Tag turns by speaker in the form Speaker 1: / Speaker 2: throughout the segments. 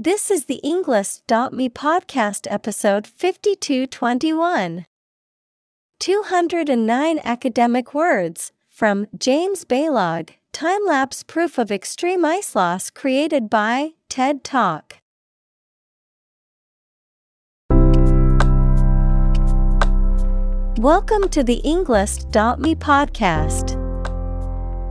Speaker 1: This is the Englist.me podcast episode 5221. 209 academic words from James Balog, time lapse proof of extreme ice loss created by TED Talk. Welcome to the Englist.me podcast.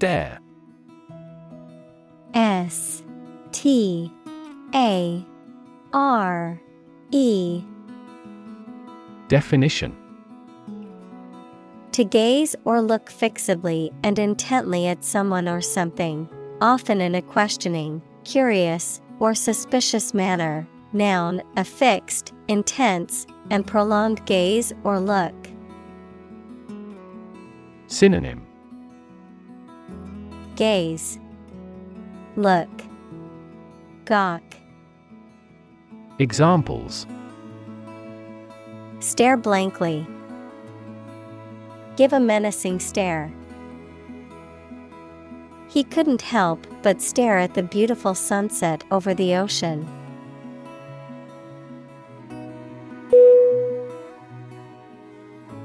Speaker 2: Stare.
Speaker 1: S T A R E
Speaker 2: Definition
Speaker 1: To gaze or look fixedly and intently at someone or something, often in a questioning, curious, or suspicious manner. Noun, a fixed, intense, and prolonged gaze or look.
Speaker 2: Synonym
Speaker 1: Gaze, Look, Gawk.
Speaker 2: Examples
Speaker 1: Stare blankly. Give a menacing stare. He couldn't help but stare at the beautiful sunset over the ocean.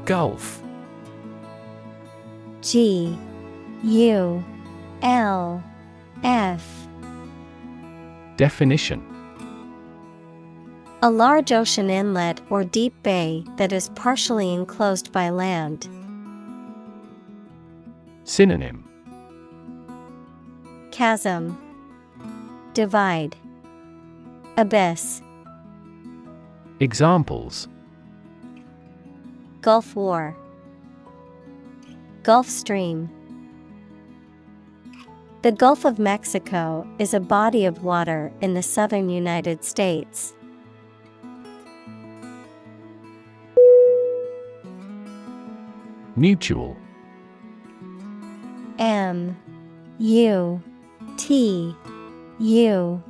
Speaker 2: Gulf.
Speaker 1: G U L F.
Speaker 2: Definition.
Speaker 1: A large ocean inlet or deep bay that is partially enclosed by land.
Speaker 2: Synonym.
Speaker 1: Chasm. Divide. Abyss.
Speaker 2: Examples.
Speaker 1: Gulf War. Gulf Stream The Gulf of Mexico is a body of water in the southern United States.
Speaker 2: Mutual
Speaker 1: M U T U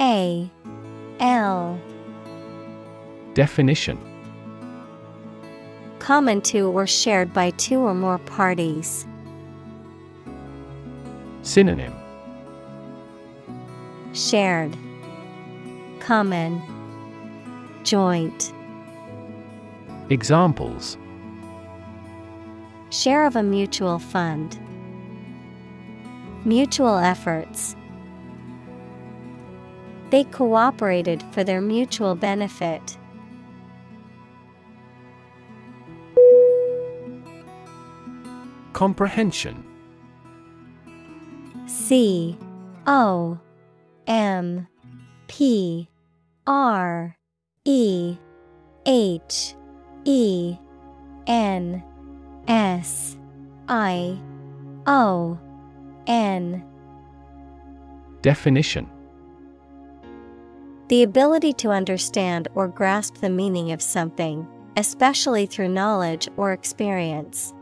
Speaker 1: A L
Speaker 2: Definition
Speaker 1: Common to or shared by two or more parties.
Speaker 2: Synonym
Speaker 1: Shared Common Joint
Speaker 2: Examples
Speaker 1: Share of a mutual fund. Mutual efforts. They cooperated for their mutual benefit.
Speaker 2: Comprehension
Speaker 1: C O M P R E H E N S I O N.
Speaker 2: Definition.
Speaker 1: The ability to understand or grasp the meaning of something, especially through knowledge or experience.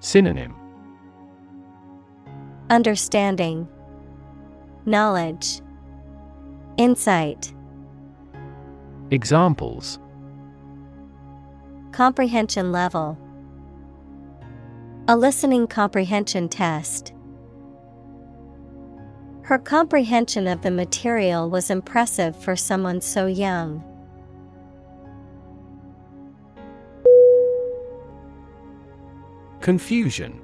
Speaker 2: Synonym
Speaker 1: Understanding, Knowledge, Insight,
Speaker 2: Examples
Speaker 1: Comprehension level, A listening comprehension test. Her comprehension of the material was impressive for someone so young.
Speaker 2: Confusion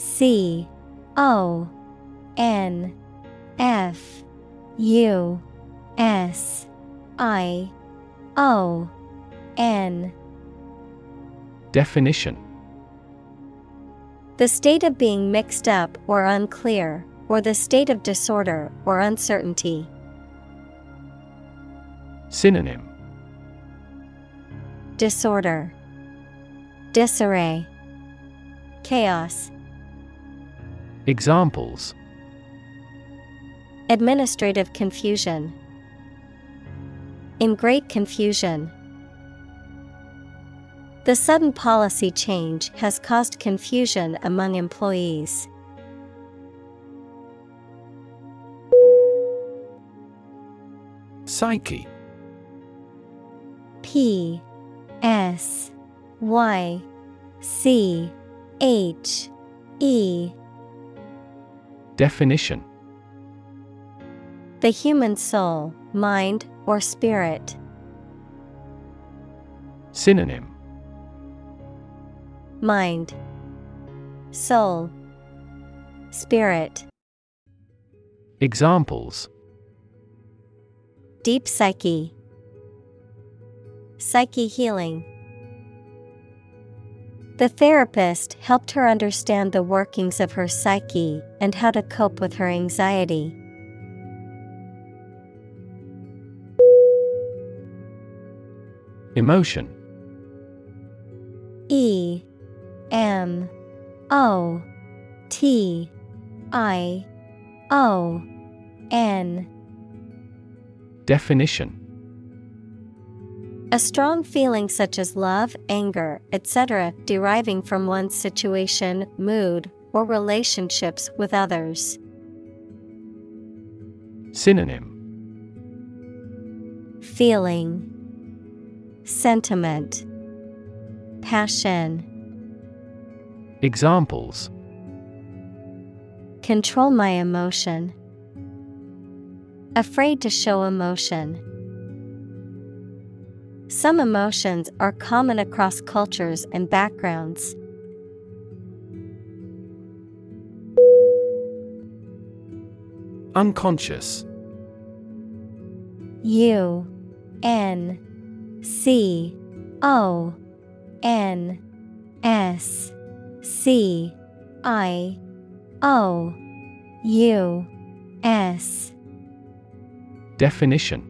Speaker 1: C O N F U S I O N.
Speaker 2: Definition.
Speaker 1: The state of being mixed up or unclear, or the state of disorder or uncertainty.
Speaker 2: Synonym.
Speaker 1: Disorder, Disarray, Chaos.
Speaker 2: Examples
Speaker 1: Administrative confusion. In great confusion. The sudden policy change has caused confusion among employees.
Speaker 2: Psyche
Speaker 1: P S Y C H E
Speaker 2: Definition
Speaker 1: The human soul, mind, or spirit.
Speaker 2: Synonym
Speaker 1: Mind, Soul, Spirit.
Speaker 2: Examples
Speaker 1: Deep psyche. Psyche healing. The therapist helped her understand the workings of her psyche and how to cope with her anxiety.
Speaker 2: Emotion.
Speaker 1: E M O T I O N.
Speaker 2: Definition
Speaker 1: A strong feeling such as love, anger, etc., deriving from one's situation, mood, or relationships with others.
Speaker 2: Synonym
Speaker 1: Feeling, Sentiment, Passion.
Speaker 2: Examples
Speaker 1: Control my emotion. Afraid to show emotion. Some emotions are common across cultures and backgrounds.
Speaker 2: Unconscious.
Speaker 1: U N C O N S C I O U S.
Speaker 2: Definition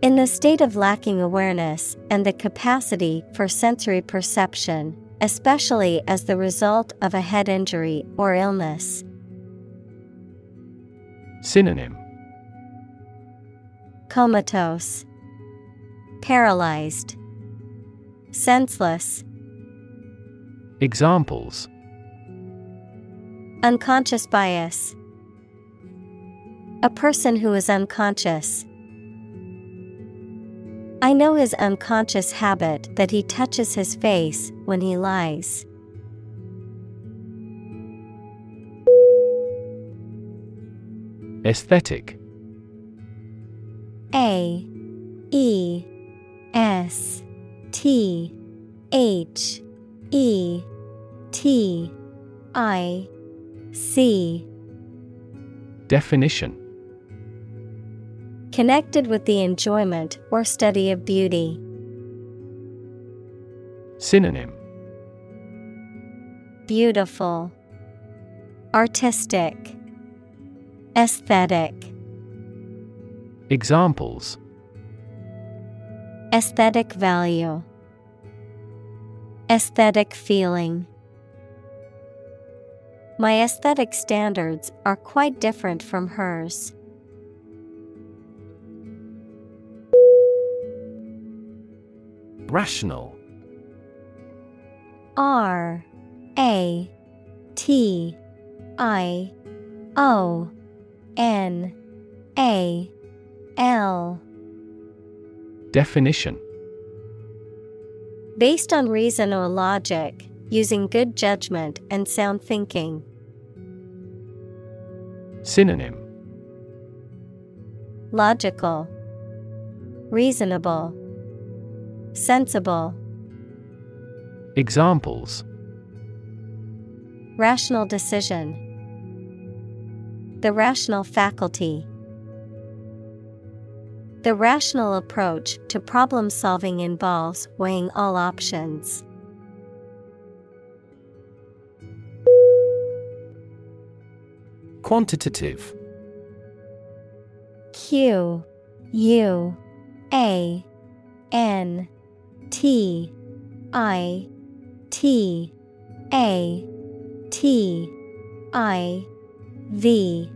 Speaker 1: In the state of lacking awareness and the capacity for sensory perception, especially as the result of a head injury or illness.
Speaker 2: Synonym
Speaker 1: Comatose, Paralyzed, Senseless,
Speaker 2: Examples
Speaker 1: Unconscious bias. A person who is unconscious. I know his unconscious habit that he touches his face when he lies.
Speaker 2: Aesthetic.
Speaker 1: A E S T H E T I C.
Speaker 2: Definition
Speaker 1: Connected with the enjoyment or study of beauty.
Speaker 2: Synonym
Speaker 1: Beautiful, Artistic, Aesthetic.
Speaker 2: Examples
Speaker 1: Aesthetic value, Aesthetic feeling. My aesthetic standards are quite different from hers.
Speaker 2: Rational.
Speaker 1: R A T I O N A L.
Speaker 2: Definition.
Speaker 1: Based on reason or logic, using good judgment and sound thinking.
Speaker 2: Synonym.
Speaker 1: Logical, Reasonable, Sensible.
Speaker 2: Examples
Speaker 1: Rational decision. the rational faculty. The rational approach to problem solving involves weighing all options.
Speaker 2: Quantitative
Speaker 1: Q U A N T I T A T I V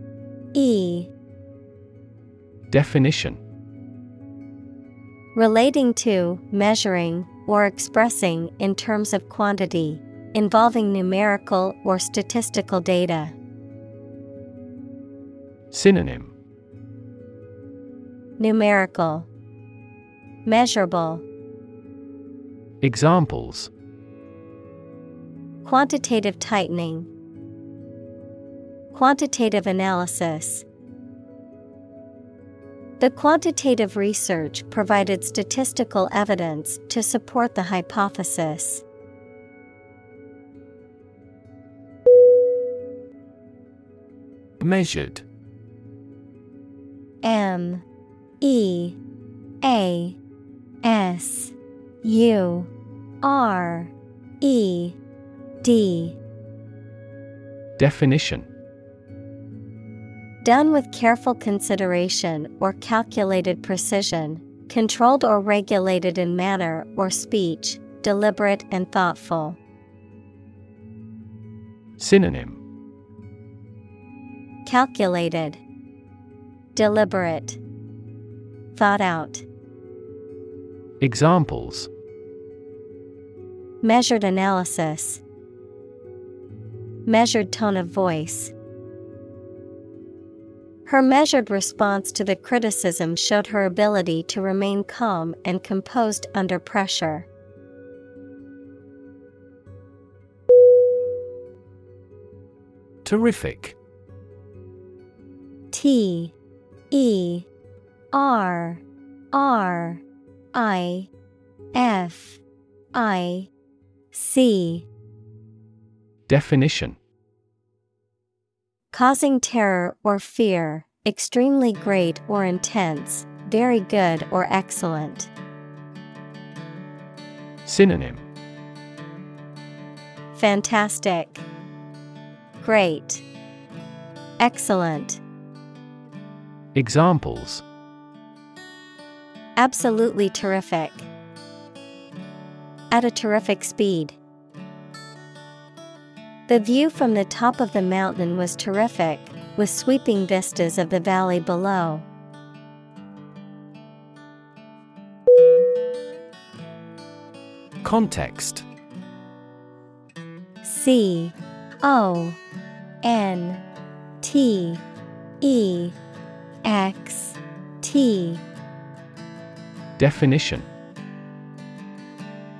Speaker 1: E
Speaker 2: Definition.
Speaker 1: Relating to, measuring, or expressing in terms of quantity, involving numerical or statistical data.
Speaker 2: Synonym.
Speaker 1: Numerical, Measurable,
Speaker 2: Examples
Speaker 1: Quantitative tightening, Quantitative analysis. The quantitative research provided statistical evidence to support the hypothesis.
Speaker 2: Measured
Speaker 1: M E A S U R E D.
Speaker 2: Definition.
Speaker 1: Done with careful consideration or calculated precision, controlled or regulated in manner or speech, deliberate and thoughtful.
Speaker 2: Synonym.
Speaker 1: Calculated, deliberate, thought out.
Speaker 2: Examples
Speaker 1: Measured analysis, measured tone of voice. Her measured response to the criticism showed her ability to remain calm and composed under pressure.
Speaker 2: Terrific
Speaker 1: T E R R I F I C
Speaker 2: Definition
Speaker 1: Causing terror or fear, extremely great or intense, very good or excellent.
Speaker 2: Synonym
Speaker 1: Fantastic. Great. Excellent.
Speaker 2: Examples
Speaker 1: Absolutely terrific. At a terrific speed. The view from the top of the mountain was terrific, with sweeping vistas of the valley below.
Speaker 2: Context
Speaker 1: C O N T E X T
Speaker 2: Definition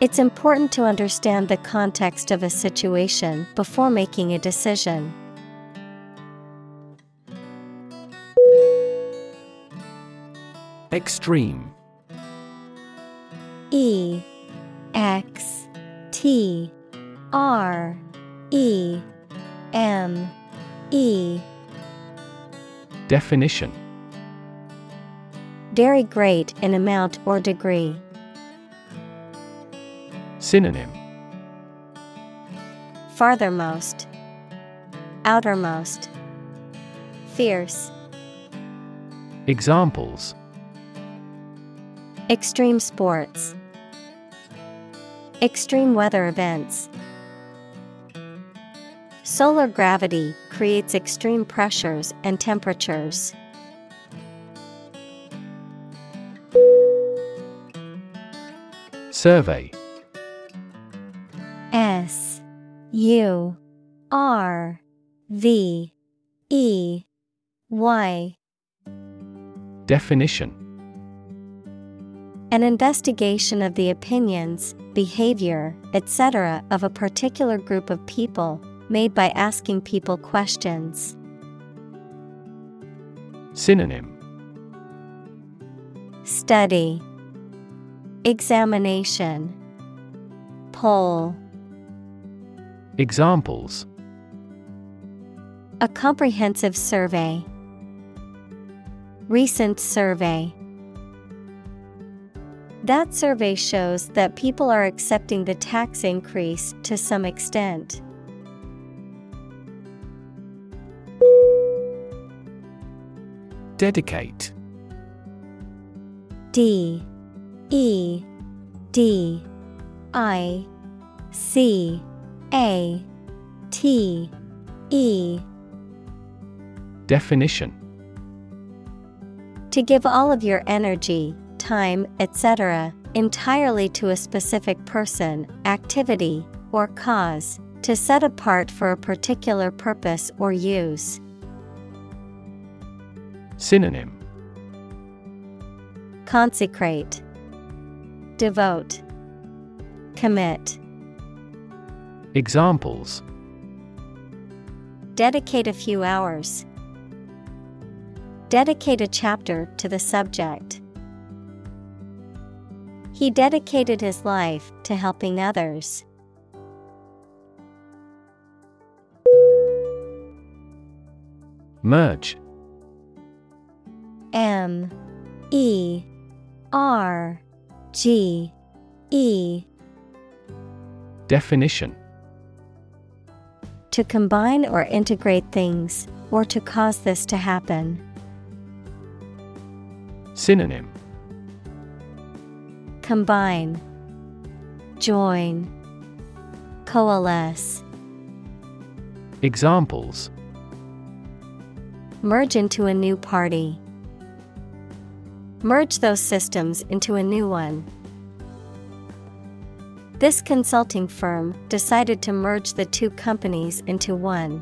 Speaker 1: It's important to understand the context of a situation before making a decision.
Speaker 2: Extreme
Speaker 1: E X T R E M E
Speaker 2: Definition
Speaker 1: Very great in amount or degree.
Speaker 2: Synonym.
Speaker 1: Farthermost, Outermost, Fierce,
Speaker 2: Examples.
Speaker 1: Extreme sports, Extreme weather events. Solar gravity creates extreme pressures and temperatures.
Speaker 2: Survey
Speaker 1: U R V E Y.
Speaker 2: Definition.
Speaker 1: An investigation of the opinions, behavior, etc. of a particular group of people, made by asking people questions.
Speaker 2: Synonym.
Speaker 1: Study. Examination. Poll
Speaker 2: Examples.
Speaker 1: A comprehensive survey. Recent survey. That survey shows that people are accepting the tax increase to some extent.
Speaker 2: Dedicate.
Speaker 1: D. E. D. I. C A T E
Speaker 2: Definition
Speaker 1: To give all of your energy, time, etc., entirely to a specific person, activity, or cause, to set apart for a particular purpose or use.
Speaker 2: Synonym
Speaker 1: Consecrate, Devote, Commit.
Speaker 2: Examples.
Speaker 1: Dedicate a few hours. Dedicate a chapter to the subject. He dedicated his life to helping others.
Speaker 2: Merge.
Speaker 1: M. E. R. G. E.
Speaker 2: Definition
Speaker 1: To combine or integrate things, or to cause this to happen.
Speaker 2: Synonym
Speaker 1: Combine, Join, Coalesce.
Speaker 2: Examples
Speaker 1: Merge into a new party. Merge those systems into a new one. This consulting firm decided to merge the two companies into one.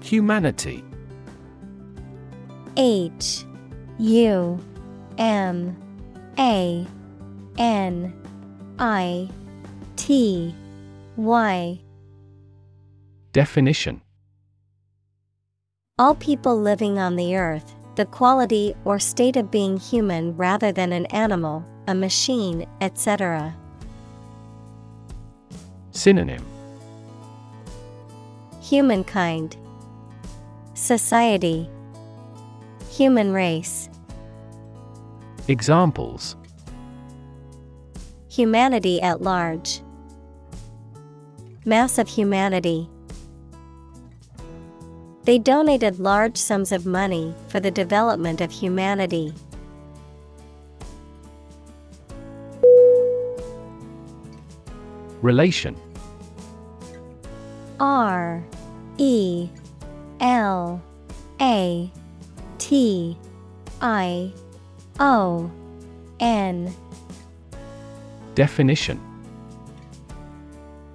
Speaker 2: Humanity.
Speaker 1: H U M A N I T Y.
Speaker 2: Definition.
Speaker 1: All people living on the earth, the quality or state of being human rather than an animal, a machine, etc.
Speaker 2: Synonym.
Speaker 1: Humankind, Society, Human race,
Speaker 2: Examples.
Speaker 1: Humanity at large, Mass of humanity. They donated large sums of money for the development of humanity.
Speaker 2: Relation.
Speaker 1: R E L A T I O N.
Speaker 2: Definition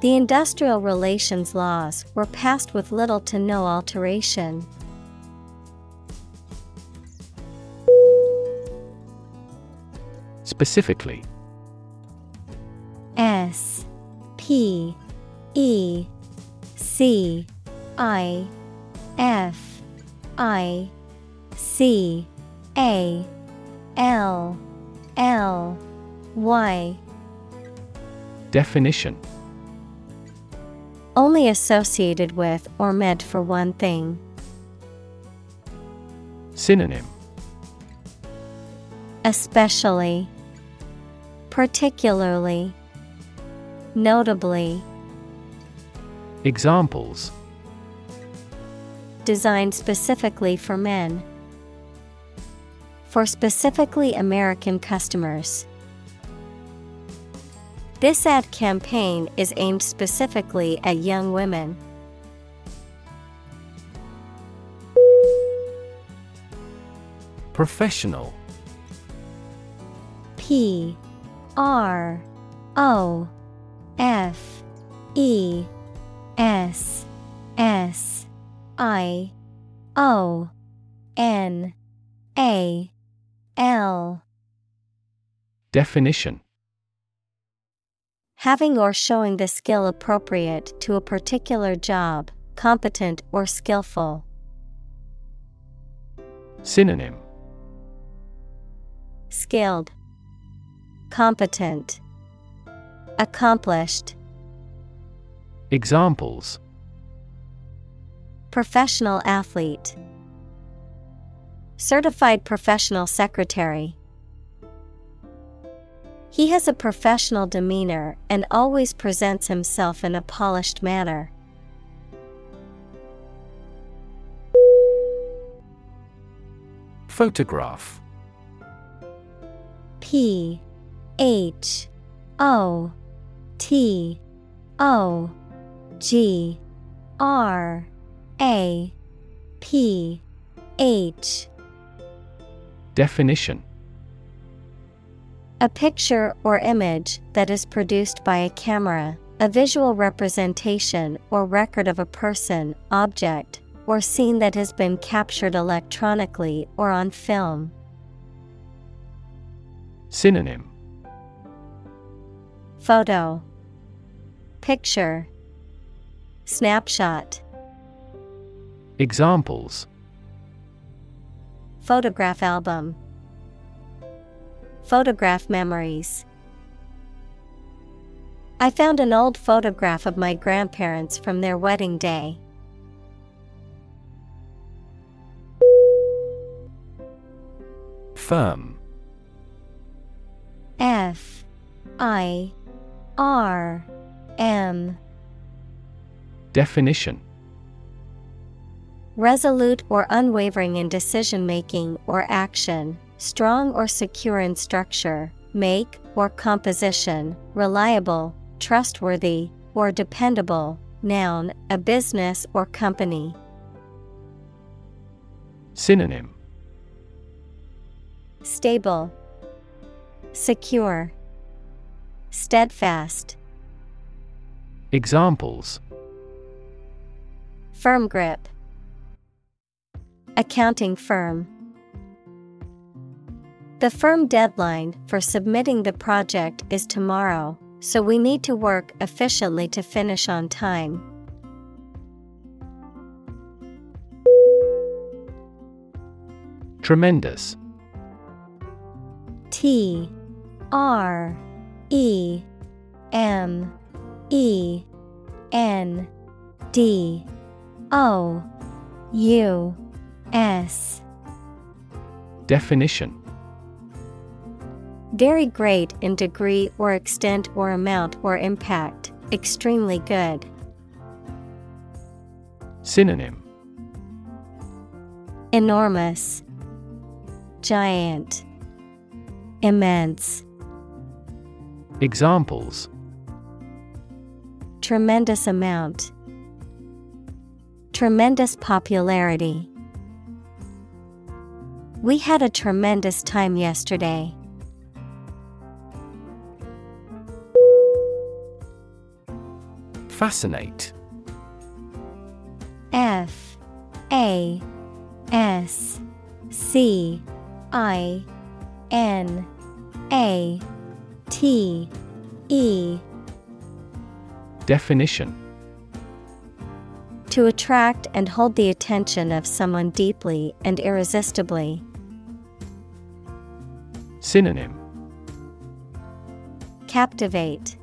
Speaker 1: The industrial relations laws were passed with little to no alteration.
Speaker 2: Specifically
Speaker 1: S P E C I F I C A L L Y
Speaker 2: Definition
Speaker 1: Only associated with or meant for one thing.
Speaker 2: Synonym
Speaker 1: Especially, Particularly, Notably.
Speaker 2: Examples
Speaker 1: Designed specifically for men. For specifically American customers. This ad campaign is aimed specifically at young women.
Speaker 2: Professional.
Speaker 1: P R O F E S S I O N A L.
Speaker 2: Definition
Speaker 1: Having or showing the skill appropriate to a particular job, competent or skillful.
Speaker 2: Synonym
Speaker 1: Skilled, Competent, Accomplished.
Speaker 2: Examples
Speaker 1: Professional athlete, Certified professional secretary. He has a professional demeanor and always presents himself in a polished manner.
Speaker 2: Photograph.
Speaker 1: P H O T O G R A P H.
Speaker 2: Definition
Speaker 1: A picture or image that is produced by a camera, a visual representation or record of a person, object, or scene that has been captured electronically or on film.
Speaker 2: Synonym.
Speaker 1: Photo. Picture. Snapshot.
Speaker 2: Examples.
Speaker 1: Photograph album Photograph memories. I found an old photograph of my grandparents from their wedding day.
Speaker 2: Firm.
Speaker 1: F. I. R. M.
Speaker 2: Definition.
Speaker 1: Resolute or unwavering in decision making or action, strong or secure in structure, make or composition, reliable, trustworthy, or dependable. Noun, a business or company.
Speaker 2: Synonym
Speaker 1: Stable, Secure, Steadfast.
Speaker 2: Examples
Speaker 1: Firm grip. Accounting firm. The firm deadline for submitting the project is tomorrow, so we need to work efficiently to finish on time.
Speaker 2: Tremendous.
Speaker 1: T R E M E N D O U S.
Speaker 2: Definition
Speaker 1: Very great in degree or extent or amount or impact, extremely good.
Speaker 2: Synonym
Speaker 1: Enormous, Giant, Immense.
Speaker 2: Examples
Speaker 1: Tremendous amount. Tremendous popularity. We had a tremendous time yesterday.
Speaker 2: Fascinate.
Speaker 1: F A S C I N A T E.
Speaker 2: Definition.
Speaker 1: To attract and hold the attention of someone deeply and irresistibly.
Speaker 2: Synonym.
Speaker 1: Captivate,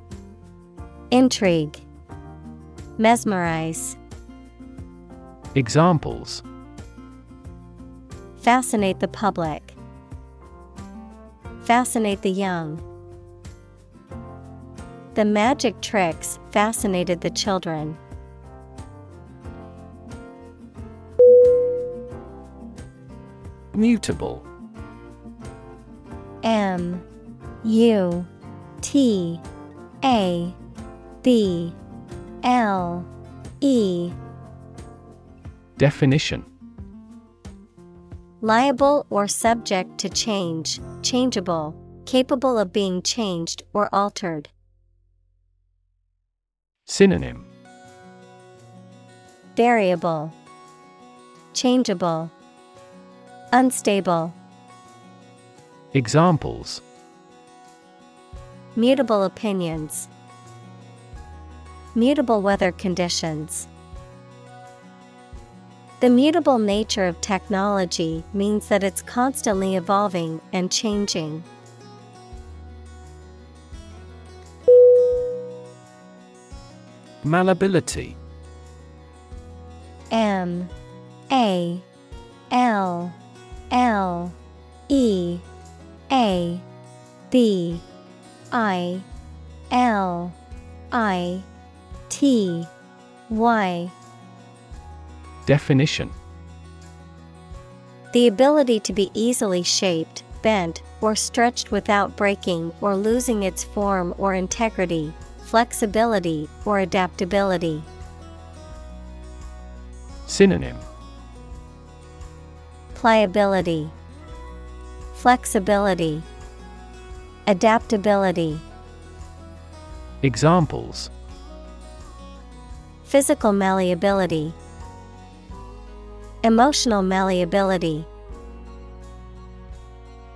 Speaker 1: Intrigue, Mesmerize.
Speaker 2: Examples
Speaker 1: Fascinate the public. Fascinate the young. The magic tricks fascinated the children.
Speaker 2: Mutable
Speaker 1: M U T A B L E.
Speaker 2: Definition.
Speaker 1: Liable or subject to change, changeable, capable of being changed or altered.
Speaker 2: Synonym.
Speaker 1: Variable, Changeable, Unstable.
Speaker 2: Examples.
Speaker 1: Mutable opinions, Mutable weather conditions. The mutable nature of technology means that it's constantly evolving and changing.
Speaker 2: Malleability
Speaker 1: M A L L E A B I L I T Y.
Speaker 2: Definition.
Speaker 1: The ability to be easily shaped, bent, or stretched without breaking or losing its form or integrity, flexibility or adaptability.
Speaker 2: Synonym.
Speaker 1: Pliability, Flexibility, Adaptability.
Speaker 2: Examples
Speaker 1: Physical malleability, Emotional malleability.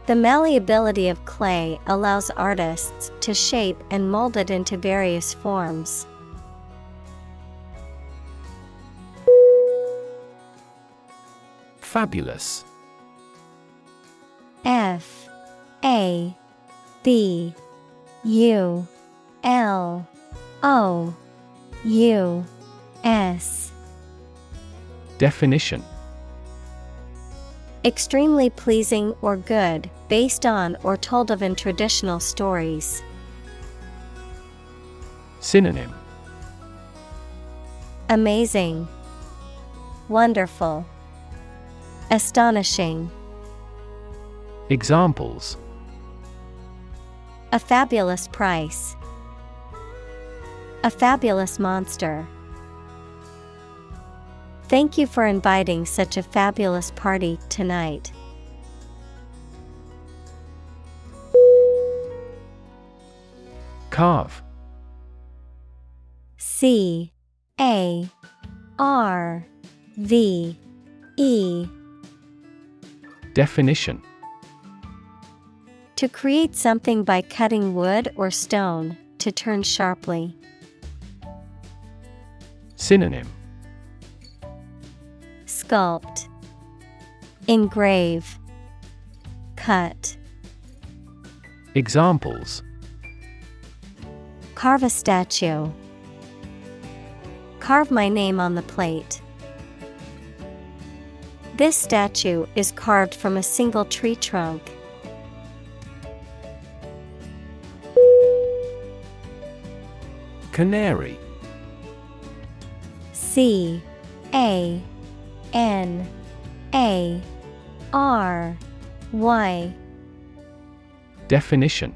Speaker 1: The malleability of clay allows artists to shape and mold it into various forms.
Speaker 2: Fabulous
Speaker 1: F A B U L O U S
Speaker 2: Definition
Speaker 1: Extremely pleasing or good, based on or told of in traditional stories.
Speaker 2: Synonym
Speaker 1: Amazing, Wonderful, Astonishing.
Speaker 2: Examples
Speaker 1: A fabulous price. A fabulous monster. Thank you for inviting such a fabulous party tonight.
Speaker 2: Carve
Speaker 1: C A R V E
Speaker 2: Definition
Speaker 1: To create something by cutting wood or stone, to turn sharply.
Speaker 2: Synonym
Speaker 1: Sculpt, Engrave, Cut.
Speaker 2: Examples
Speaker 1: Carve a statue. Carve my name on the plate. This statue is carved from a single tree trunk.
Speaker 2: Canary
Speaker 1: C A N A R Y
Speaker 2: Definition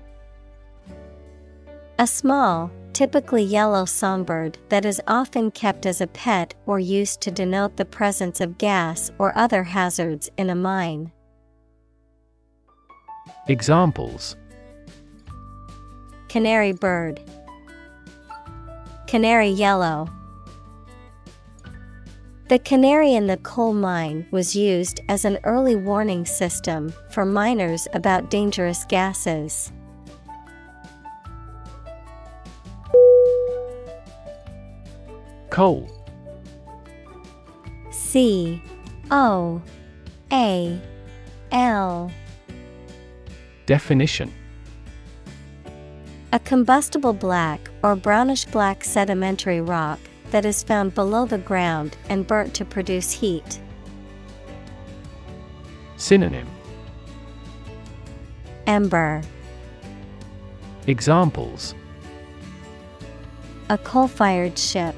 Speaker 1: A small, typically yellow songbird that is often kept as a pet or used to denote the presence of gas or other hazards in a mine.
Speaker 2: Examples
Speaker 1: Canary bird, Canary yellow. The canary in the coal mine was used as an early warning system for miners about dangerous gases.
Speaker 2: Coal.
Speaker 1: C O A L.
Speaker 2: Definition.
Speaker 1: A combustible black or brownish black sedimentary rock that is found below the ground and burnt to produce heat.
Speaker 2: Synonym
Speaker 1: Ember
Speaker 2: Examples
Speaker 1: A coal fired ship.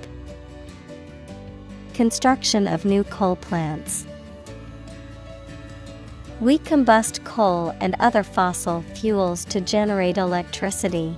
Speaker 1: Construction of new coal plants. We combust coal and other fossil fuels to generate electricity.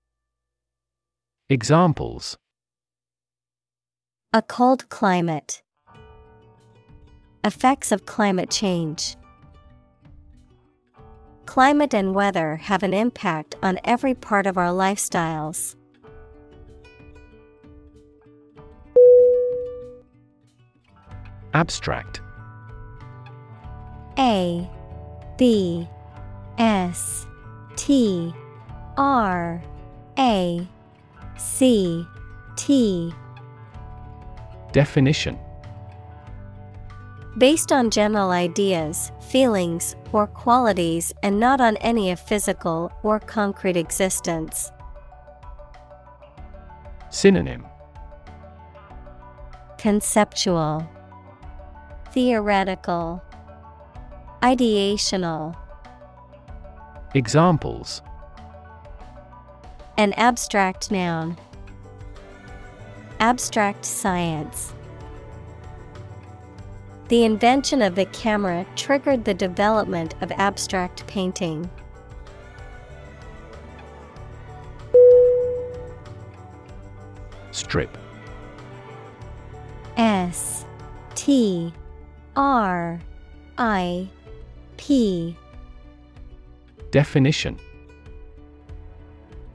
Speaker 2: Examples.
Speaker 1: A cold climate. Effects of climate change. Climate and weather have an impact on every part of our lifestyles.
Speaker 2: Abstract.
Speaker 1: A B S T R A C T.
Speaker 2: Definition.
Speaker 1: Based on general ideas, feelings, or qualities and not on any of physical or concrete existence.
Speaker 2: Synonym.
Speaker 1: Conceptual. Theoretical. Ideational.
Speaker 2: Examples
Speaker 1: An abstract noun. Abstract science. The invention of the camera triggered the development of abstract painting.
Speaker 2: Strip
Speaker 1: S T R I P
Speaker 2: Definition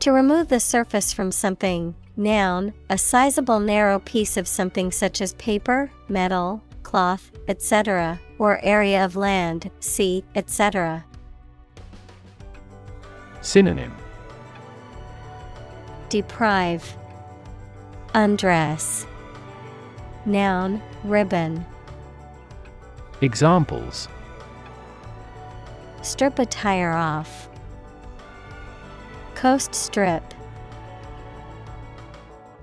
Speaker 1: To remove the surface from something, noun, a sizable narrow piece of something such as paper, metal, cloth, etc., or area of land, sea, etc.
Speaker 2: Synonym
Speaker 1: Deprive, Undress. Noun, ribbon.
Speaker 2: Examples
Speaker 1: Strip a tire off. Coast strip.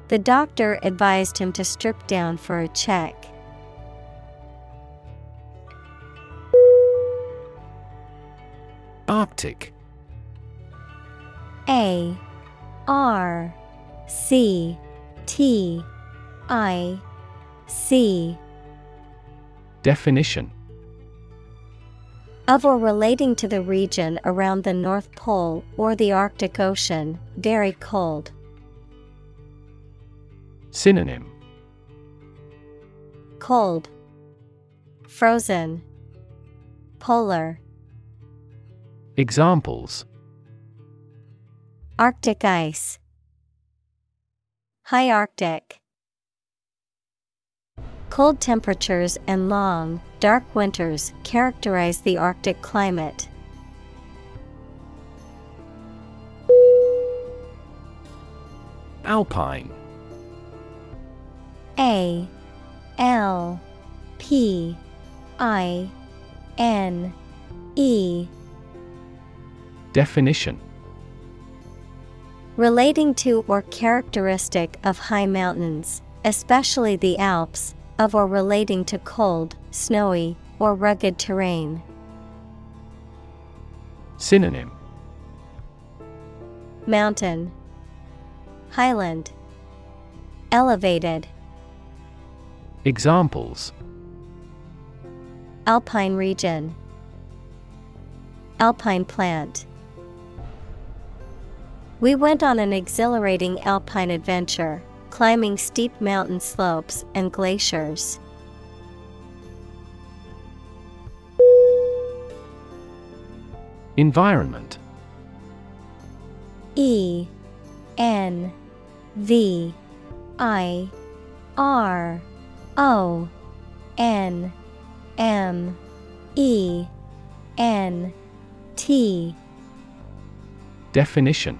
Speaker 1: The doctor advised him to strip down for a check.
Speaker 2: Arctic
Speaker 1: A R C T I C
Speaker 2: Definition
Speaker 1: of or relating to the region around the North Pole or the Arctic Ocean, very cold.
Speaker 2: Synonym
Speaker 1: Cold, Frozen, Polar.
Speaker 2: Examples
Speaker 1: Arctic ice, High Arctic. Cold temperatures and long, dark winters characterize the Arctic climate.
Speaker 2: Alpine.
Speaker 1: A L P I N E.
Speaker 2: Definition.
Speaker 1: Relating to or characteristic of high mountains, especially the Alps, of or relating to cold, snowy, or rugged terrain.
Speaker 2: Synonym.
Speaker 1: Mountain, Highland, Elevated,
Speaker 2: Examples.
Speaker 1: Alpine region, Alpine plant. We went on an exhilarating alpine adventure, climbing steep mountain slopes and glaciers.
Speaker 2: Environment.
Speaker 1: E N V I R O N M E N T.
Speaker 2: Definition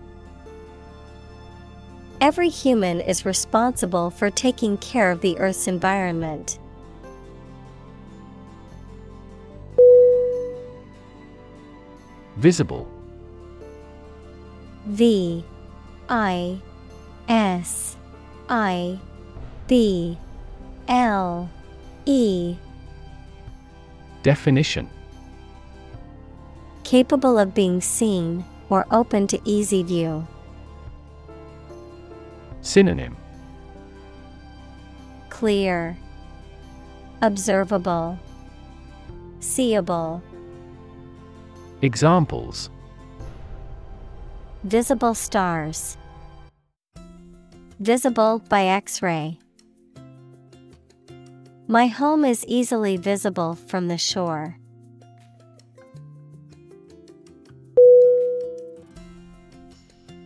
Speaker 1: Every human is responsible for taking care of the Earth's environment.
Speaker 2: Visible
Speaker 1: V I S I B L E
Speaker 2: Definition
Speaker 1: Capable of being seen or open to easy view.
Speaker 2: Synonym
Speaker 1: Clear, Observable, Seeable.
Speaker 2: Examples
Speaker 1: Visible stars. Visible by X ray. My home is easily visible from the shore.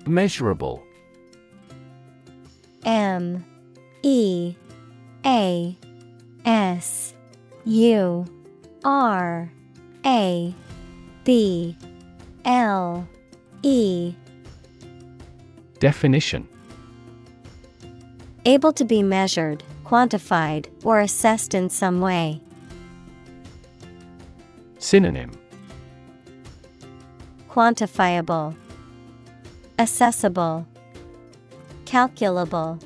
Speaker 2: Measurable
Speaker 1: M E A S U R A B L E.
Speaker 2: Definition.
Speaker 1: Able to be measured, quantified, or assessed in some way.
Speaker 2: Synonym.
Speaker 1: Quantifiable, Accessible, Calculable.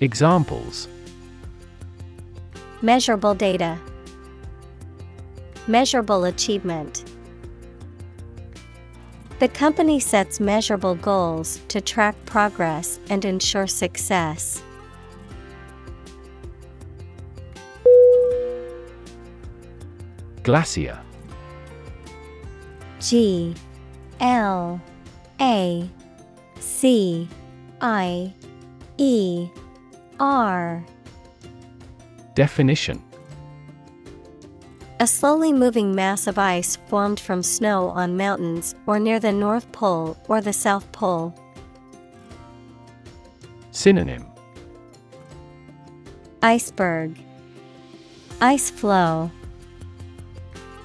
Speaker 2: Examples
Speaker 1: Measurable data. Measurable achievement. The company sets measurable goals to track progress and ensure success.
Speaker 2: Glacier
Speaker 1: G L A C I E R.
Speaker 2: Definition.
Speaker 1: A slowly moving mass of ice formed from snow on mountains or near the North Pole or the South Pole.
Speaker 2: Synonym.
Speaker 1: Iceberg. Ice flow.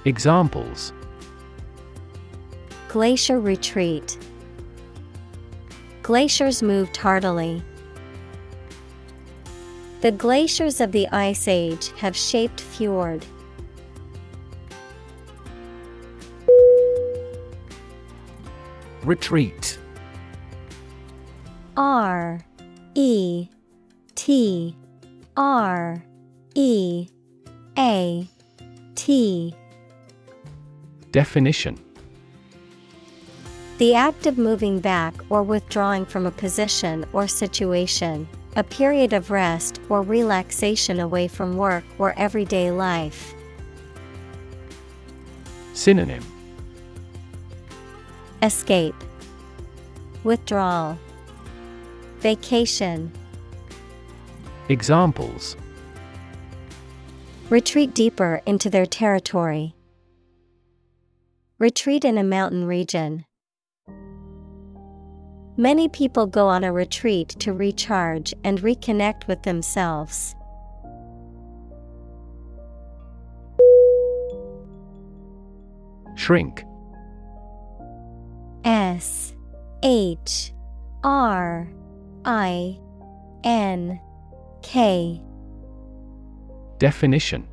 Speaker 2: Examples.
Speaker 1: Glacier retreat Glaciers move tardily. The glaciers of the Ice Age have shaped fjord.
Speaker 2: Retreat
Speaker 1: R E T R E A T
Speaker 2: Definition
Speaker 1: The act of moving back or withdrawing from a position or situation, a period of rest or relaxation away from work or everyday life.
Speaker 2: Synonym
Speaker 1: Escape, Withdrawal, Vacation.
Speaker 2: Examples
Speaker 1: Retreat deeper into their territory. Retreat in a mountain region. Many people go on a retreat to recharge and reconnect with themselves.
Speaker 2: Shrink
Speaker 1: S H R I N K
Speaker 2: Definition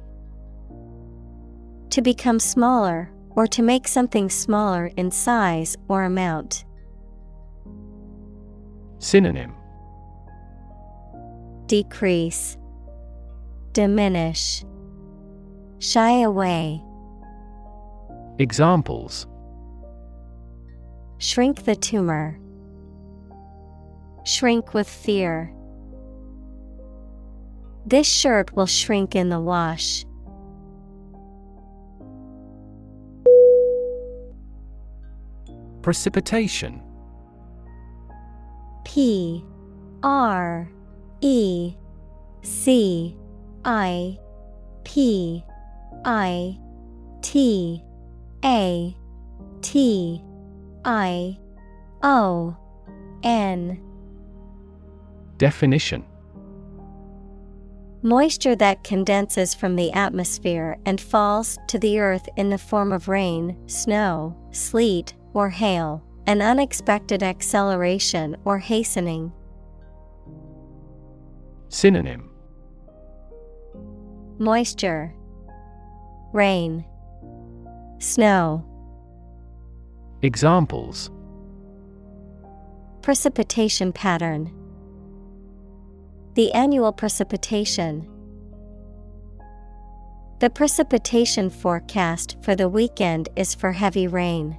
Speaker 1: To become smaller, or to make something smaller in size or amount.
Speaker 2: Synonym
Speaker 1: Decrease, Diminish, Shy away,
Speaker 2: Examples
Speaker 1: Shrink the tumor. Shrink with fear. This shirt will shrink in the wash.
Speaker 2: Precipitation
Speaker 1: P R E C I P I T A T I O N.
Speaker 2: Definition.
Speaker 1: Moisture that condenses from the atmosphere and falls to the earth in the form of rain, snow, sleet, or hail, an unexpected acceleration or hastening.
Speaker 2: Synonym
Speaker 1: Moisture, Rain, Snow.
Speaker 2: Examples
Speaker 1: Precipitation pattern. The annual precipitation. The precipitation forecast for the weekend is for heavy rain.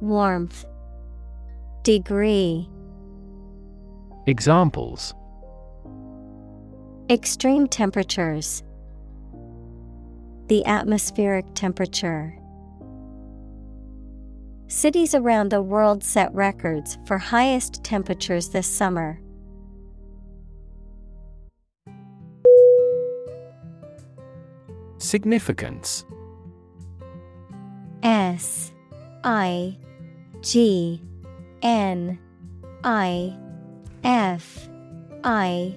Speaker 1: Warmth Degree
Speaker 2: Examples
Speaker 1: Extreme temperatures The atmospheric temperature. Cities around the world set records for highest temperatures this summer.
Speaker 2: Significance
Speaker 1: S I G N I F I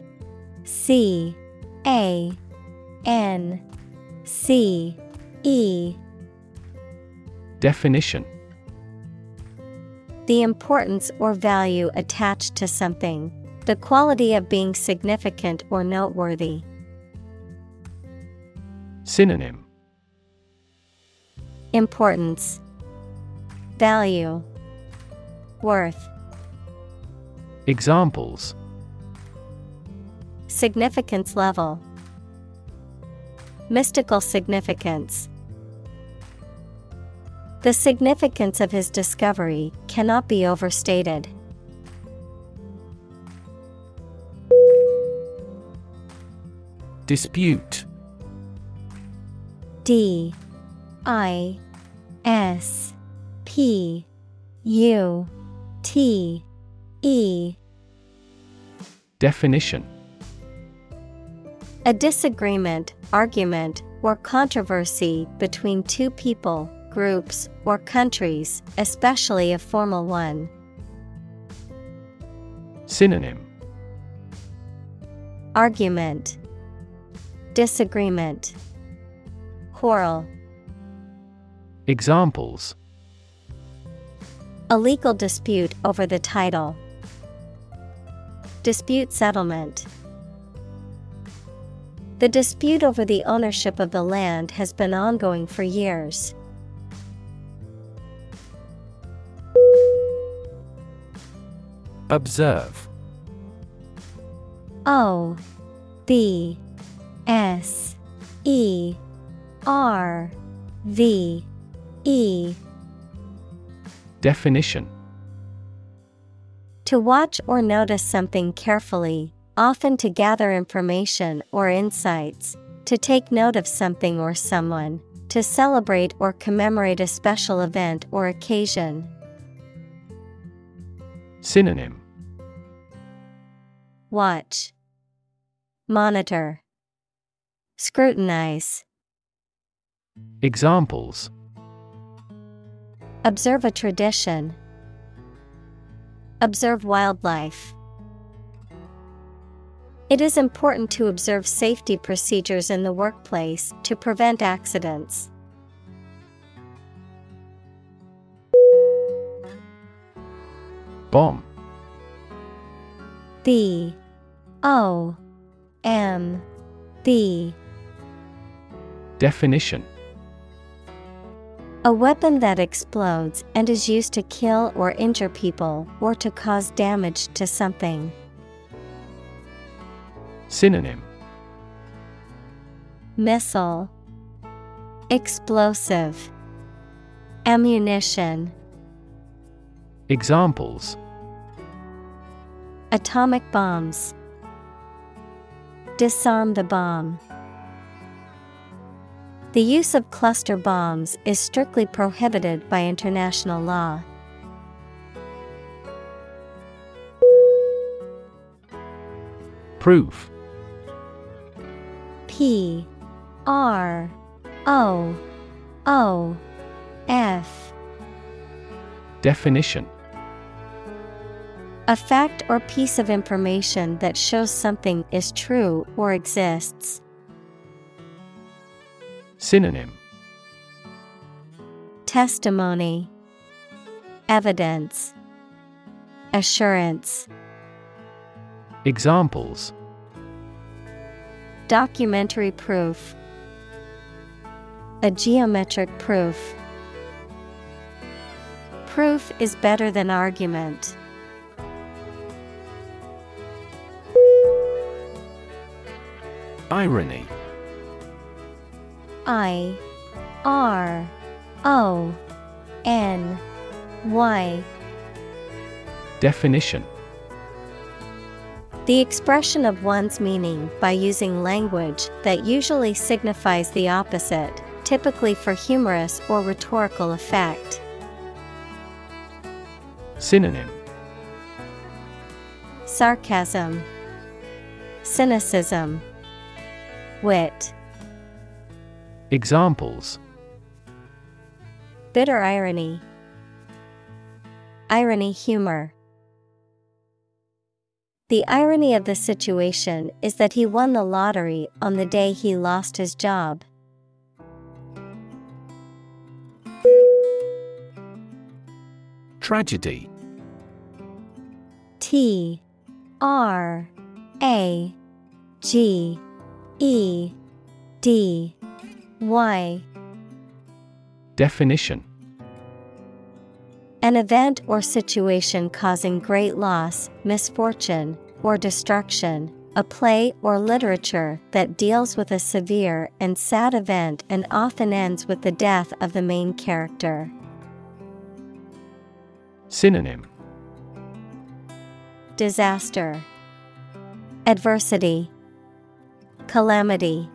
Speaker 1: C A N C E.
Speaker 2: Definition.
Speaker 1: The importance or value attached to something, the quality of being significant or noteworthy.
Speaker 2: Synonym.
Speaker 1: Importance. Value Worth.
Speaker 2: Examples.
Speaker 1: Significance level. Mystical significance. The significance of his discovery cannot be overstated.
Speaker 2: Dispute.
Speaker 1: D I S P U T E.
Speaker 2: Definition.
Speaker 1: A disagreement, argument, or controversy between two people, groups, or countries, especially a formal one.
Speaker 2: Synonym.
Speaker 1: Argument. Disagreement. Quarrel.
Speaker 2: Examples
Speaker 1: A legal dispute over the title. Dispute settlement. The dispute over the ownership of the land has been ongoing for years.
Speaker 2: Observe
Speaker 1: O B S E R V E
Speaker 2: Definition.
Speaker 1: To watch or notice something carefully, often to gather information or insights, to take note of something or someone, to celebrate or commemorate a special event or occasion.
Speaker 2: Synonym.
Speaker 1: Watch, Monitor, Scrutinize.
Speaker 2: Examples
Speaker 1: Observe a tradition. Observe wildlife. It is important to observe safety procedures in the workplace to prevent accidents.
Speaker 2: Bomb
Speaker 1: B O M B
Speaker 2: Definition
Speaker 1: A weapon that explodes and is used to kill or injure people or to cause damage to something.
Speaker 2: Synonym.
Speaker 1: Missile. Explosive. Ammunition.
Speaker 2: Examples.
Speaker 1: Atomic bombs. Disarm the bomb. The use of cluster bombs is strictly prohibited by international law.
Speaker 2: Proof.
Speaker 1: P. R. O. O. F.
Speaker 2: Definition.
Speaker 1: A fact or piece of information that shows something is true or exists.
Speaker 2: Synonym.
Speaker 1: Testimony. Evidence. Assurance.
Speaker 2: Examples.
Speaker 1: Documentary proof. A geometric proof. Proof is better than argument.
Speaker 2: Irony
Speaker 1: I R O N Y.
Speaker 2: Definition.
Speaker 1: The expression of one's meaning by using language that usually signifies the opposite, typically for humorous or rhetorical effect.
Speaker 2: Synonym.
Speaker 1: Sarcasm, Cynicism, Wit.
Speaker 2: Examples
Speaker 1: Bitter irony. Irony humor. The irony of the situation is that he won the lottery on the day he lost his job.
Speaker 2: Tragedy
Speaker 1: T R A G E D Y
Speaker 2: Definition
Speaker 1: An event or situation causing great loss, misfortune, or destruction. A play or literature that deals with a severe and sad event and often ends with the death of the main character.
Speaker 2: Synonym
Speaker 1: Disaster, Adversity, Calamity.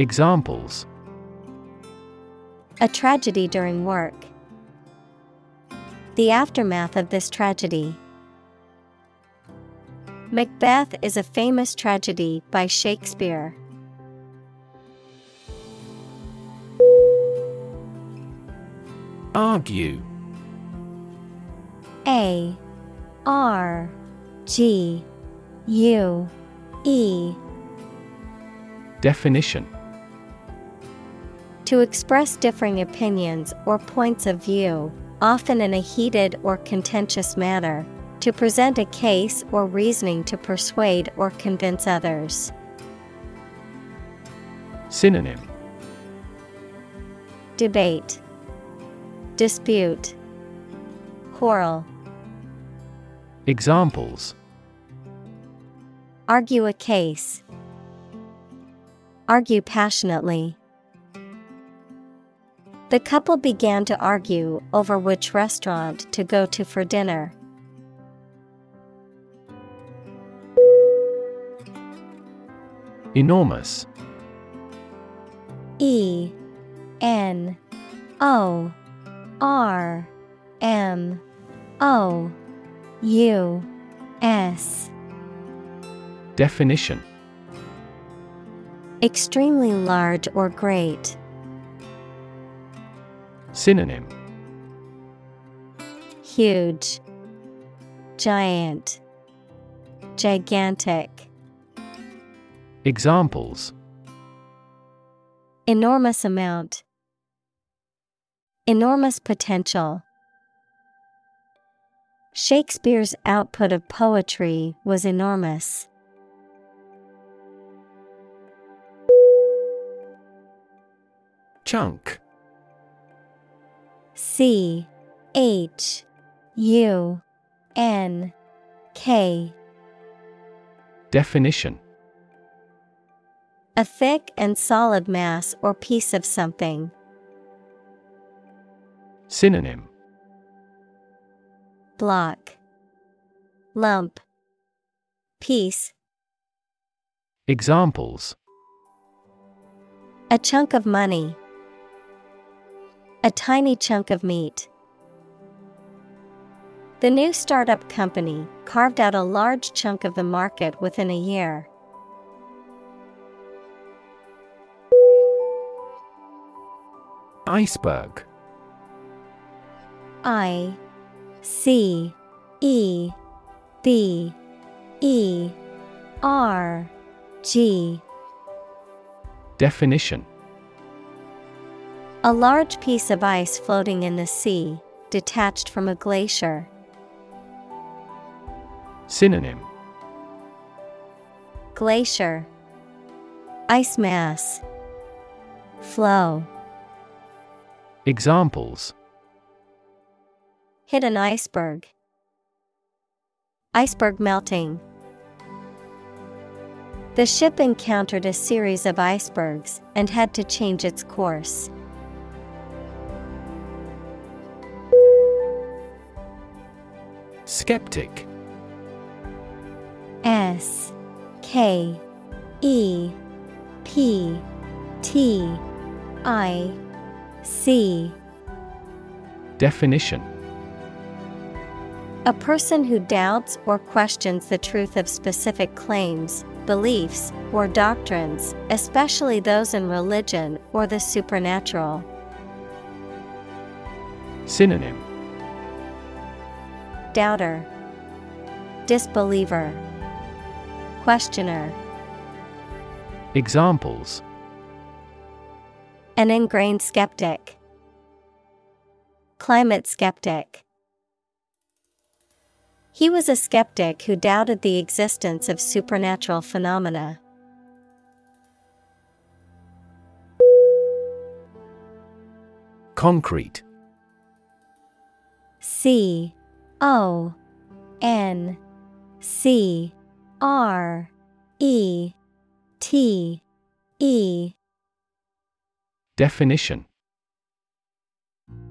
Speaker 2: Examples.
Speaker 1: A tragedy during work. The aftermath of this tragedy. Macbeth is a famous tragedy by Shakespeare.
Speaker 2: Argue.
Speaker 1: A. R. G. U. E.
Speaker 2: Definition
Speaker 1: To express differing opinions or points of view, often in a heated or contentious manner, to present a case or reasoning to persuade or convince others.
Speaker 2: Synonym
Speaker 1: Debate, Dispute, Quarrel.
Speaker 2: Examples
Speaker 1: Argue a case. Argue passionately. The couple began to argue over which restaurant to go to for dinner.
Speaker 2: Enormous
Speaker 1: E N O R M O U S
Speaker 2: Definition
Speaker 1: Extremely large or great.
Speaker 2: Synonym
Speaker 1: Huge, Giant, Gigantic.
Speaker 2: Examples
Speaker 1: Enormous amount. Enormous potential. Shakespeare's output of poetry was enormous.
Speaker 2: Chunk
Speaker 1: C H U N K.
Speaker 2: Definition
Speaker 1: A thick and solid mass or piece of something.
Speaker 2: Synonym
Speaker 1: Block, Lump, Piece.
Speaker 2: Examples
Speaker 1: A chunk of money. A tiny chunk of meat. The new startup company carved out a large chunk of the market within a year.
Speaker 2: Iceberg
Speaker 1: I C E B E R G
Speaker 2: Definition
Speaker 1: A large piece of ice floating in the sea, detached from a glacier.
Speaker 2: Synonym
Speaker 1: Glacier Ice mass Floe
Speaker 2: Examples
Speaker 1: Hit an iceberg. Iceberg melting. The ship encountered a series of icebergs and had to change its course.
Speaker 2: Skeptic.
Speaker 1: S K E P T I C.
Speaker 2: Definition.
Speaker 1: A person who doubts or questions the truth of specific claims, beliefs, or doctrines, especially those in religion or the supernatural.
Speaker 2: Synonym
Speaker 1: Doubter, Disbeliever, Questioner.
Speaker 2: Examples
Speaker 1: An ingrained skeptic. Climate skeptic. He was a skeptic who doubted the existence of supernatural phenomena.
Speaker 2: Concrete
Speaker 1: C O N C R E T E.
Speaker 2: Definition.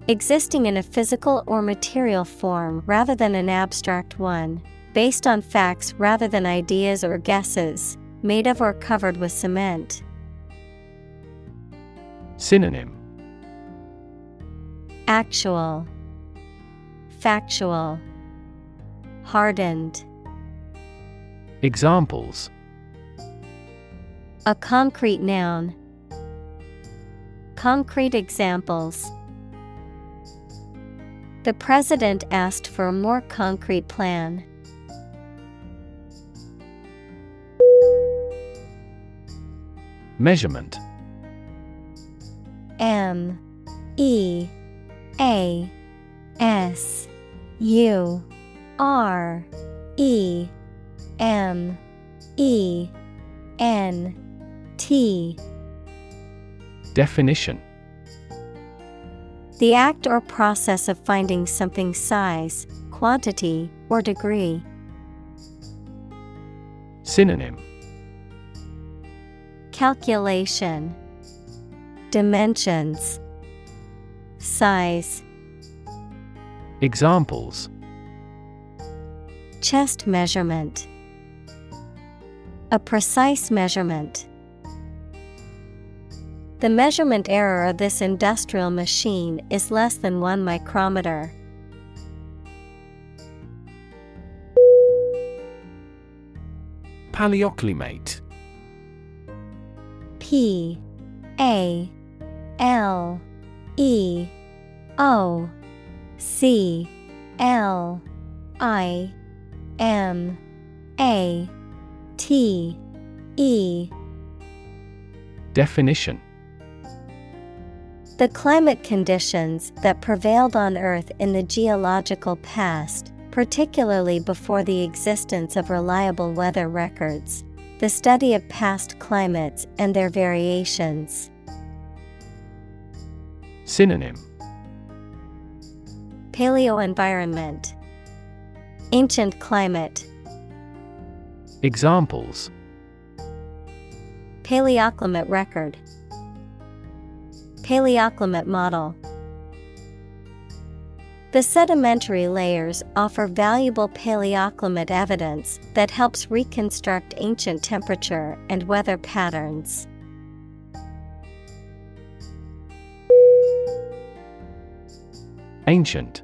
Speaker 1: Existing in a physical or material form rather than an abstract one, based on facts rather than ideas or guesses, made of or covered with cement.
Speaker 2: Synonym.
Speaker 1: Actual, Factual, Hardened.
Speaker 2: Examples
Speaker 1: A concrete noun. Concrete examples. The president asked for a more concrete plan.
Speaker 2: Measurement
Speaker 1: M E A S U R E M E N T.
Speaker 2: Definition.
Speaker 1: The act or process of finding something size, quantity, or degree.
Speaker 2: Synonym.
Speaker 1: Calculation. Dimensions. Size
Speaker 2: Examples
Speaker 1: Chest measurement A precise measurement. The measurement error of this industrial machine is less than one micrometer.
Speaker 2: Paleoclimate
Speaker 1: P A L E O C L I M A T E
Speaker 2: Definition
Speaker 1: The climate conditions that prevailed on Earth in the geological past, particularly before the existence of reliable weather records. The study of past climates and their variations.
Speaker 2: Synonym
Speaker 1: Paleo environment, Ancient climate,
Speaker 2: Examples.
Speaker 1: Paleoclimate record, Paleoclimate model. The sedimentary layers offer valuable paleoclimate evidence that helps reconstruct ancient temperature and weather patterns.
Speaker 2: Ancient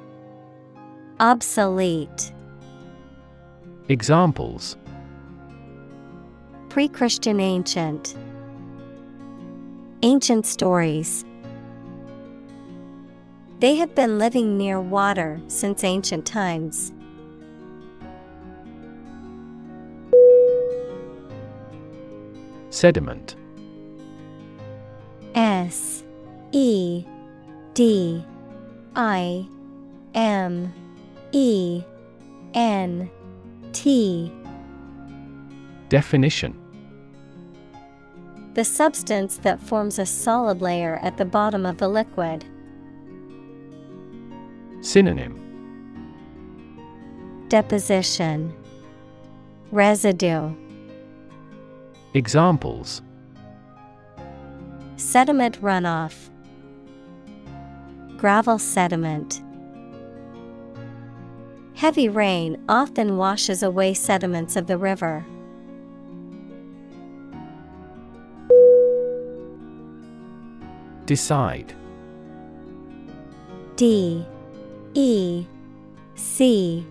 Speaker 1: Obsolete.
Speaker 2: Examples
Speaker 1: Pre Christian ancient. Ancient stories. They have been living near water since ancient times.
Speaker 2: Sediment
Speaker 1: S E D I M E N T.
Speaker 2: Definition.
Speaker 1: The substance that forms a solid layer at the bottom of the liquid.
Speaker 2: Synonym.
Speaker 1: Deposition. Residue.
Speaker 2: Examples.
Speaker 1: Sediment runoff. Gravel sediment Heavy rain often washes away sediments of the river.
Speaker 2: Decide.
Speaker 1: D E C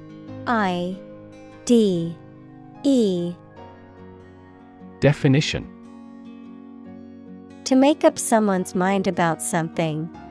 Speaker 1: I D E.
Speaker 2: Definition.
Speaker 1: To make up someone's mind about something,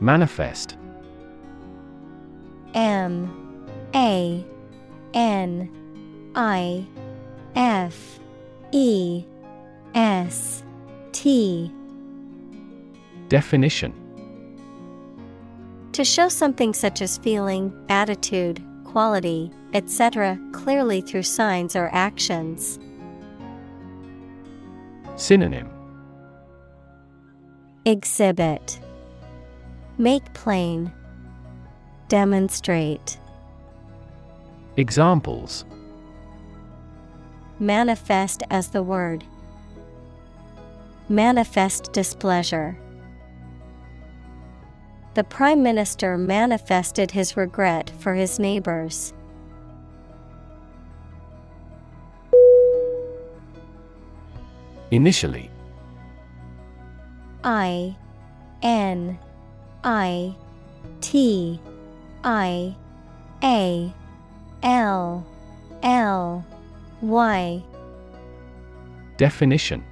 Speaker 2: Manifest
Speaker 1: M A N I F E S T
Speaker 2: Definition
Speaker 1: To show something such as feeling, attitude, quality, etc., clearly through signs or actions.
Speaker 2: Synonym
Speaker 1: Exhibit Make plain. Demonstrate.
Speaker 2: Examples
Speaker 1: Manifest as the word. Manifest displeasure. The Prime Minister manifested his regret for his neighbors.
Speaker 2: Initially
Speaker 1: I N I T I A L L Y.
Speaker 2: Definition.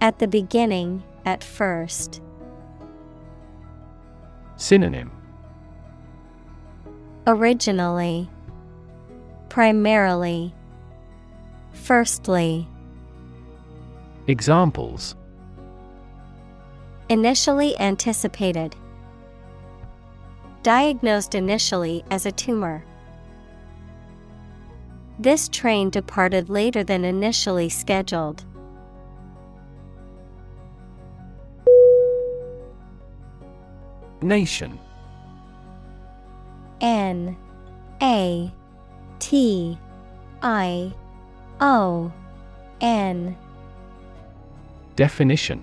Speaker 1: At the beginning, at first.
Speaker 2: Synonym.
Speaker 1: Originally, primarily, firstly.
Speaker 2: Examples
Speaker 1: Initially anticipated. Diagnosed initially as a tumor. This train departed later than initially scheduled.
Speaker 2: Nation
Speaker 1: N A T I O N
Speaker 2: Definition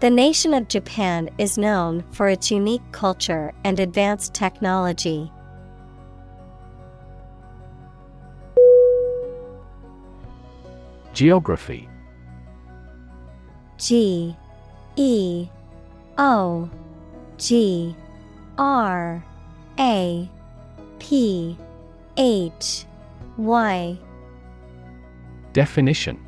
Speaker 1: The nation of Japan is known for its unique culture and advanced technology.
Speaker 2: Geography.
Speaker 1: G E O G R A P H Y.
Speaker 2: Definition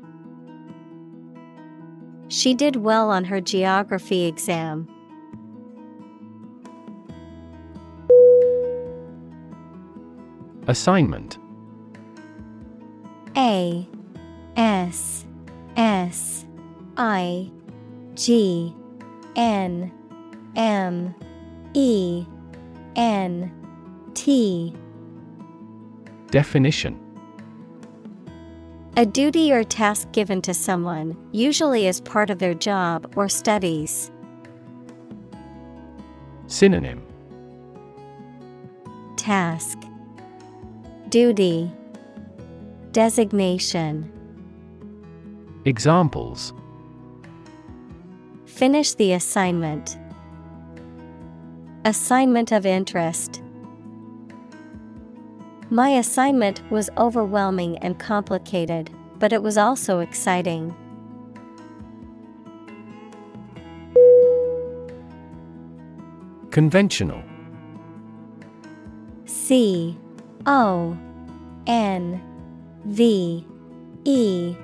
Speaker 1: She did well on her geography exam.
Speaker 2: Assignment.
Speaker 1: A S S I G N M E N T.
Speaker 2: Definition
Speaker 1: A duty or task given to someone, usually as part of their job or studies.
Speaker 2: Synonym
Speaker 1: Task Duty Designation
Speaker 2: Examples
Speaker 1: Finish the assignment. Assignment of interest. My assignment was overwhelming and complicated, but it was also exciting.
Speaker 2: Conventional.
Speaker 1: C O N V E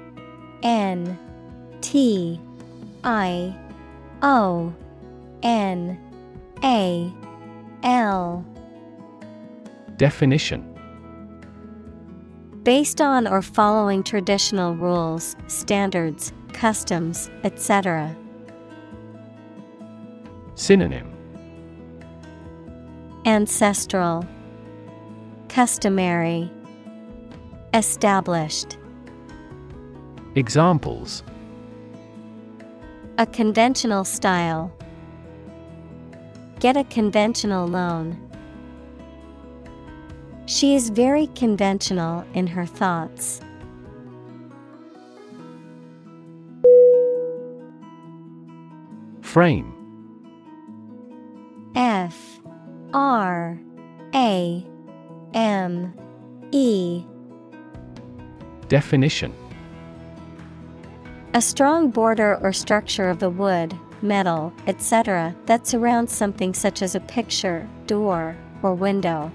Speaker 1: N T I O N A L.
Speaker 2: Definition
Speaker 1: Based on or following traditional rules, standards, customs, etc.
Speaker 2: Synonym
Speaker 1: Ancestral Customary Established
Speaker 2: Examples
Speaker 1: A conventional style. Get a conventional loan. She is very conventional in her thoughts.
Speaker 2: Frame
Speaker 1: F R A M E
Speaker 2: Definition
Speaker 1: A strong border or structure of the wood, metal, etc., that surrounds something such as a picture, door, or window.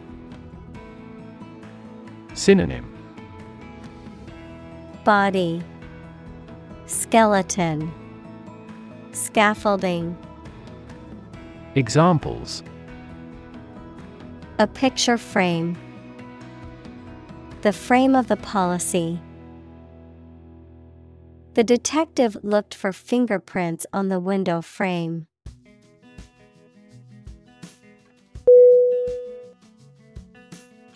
Speaker 2: Synonym.
Speaker 1: Body. Skeleton. Scaffolding.
Speaker 2: Examples.
Speaker 1: A picture frame. The frame of the policy. The detective looked for fingerprints on the window frame.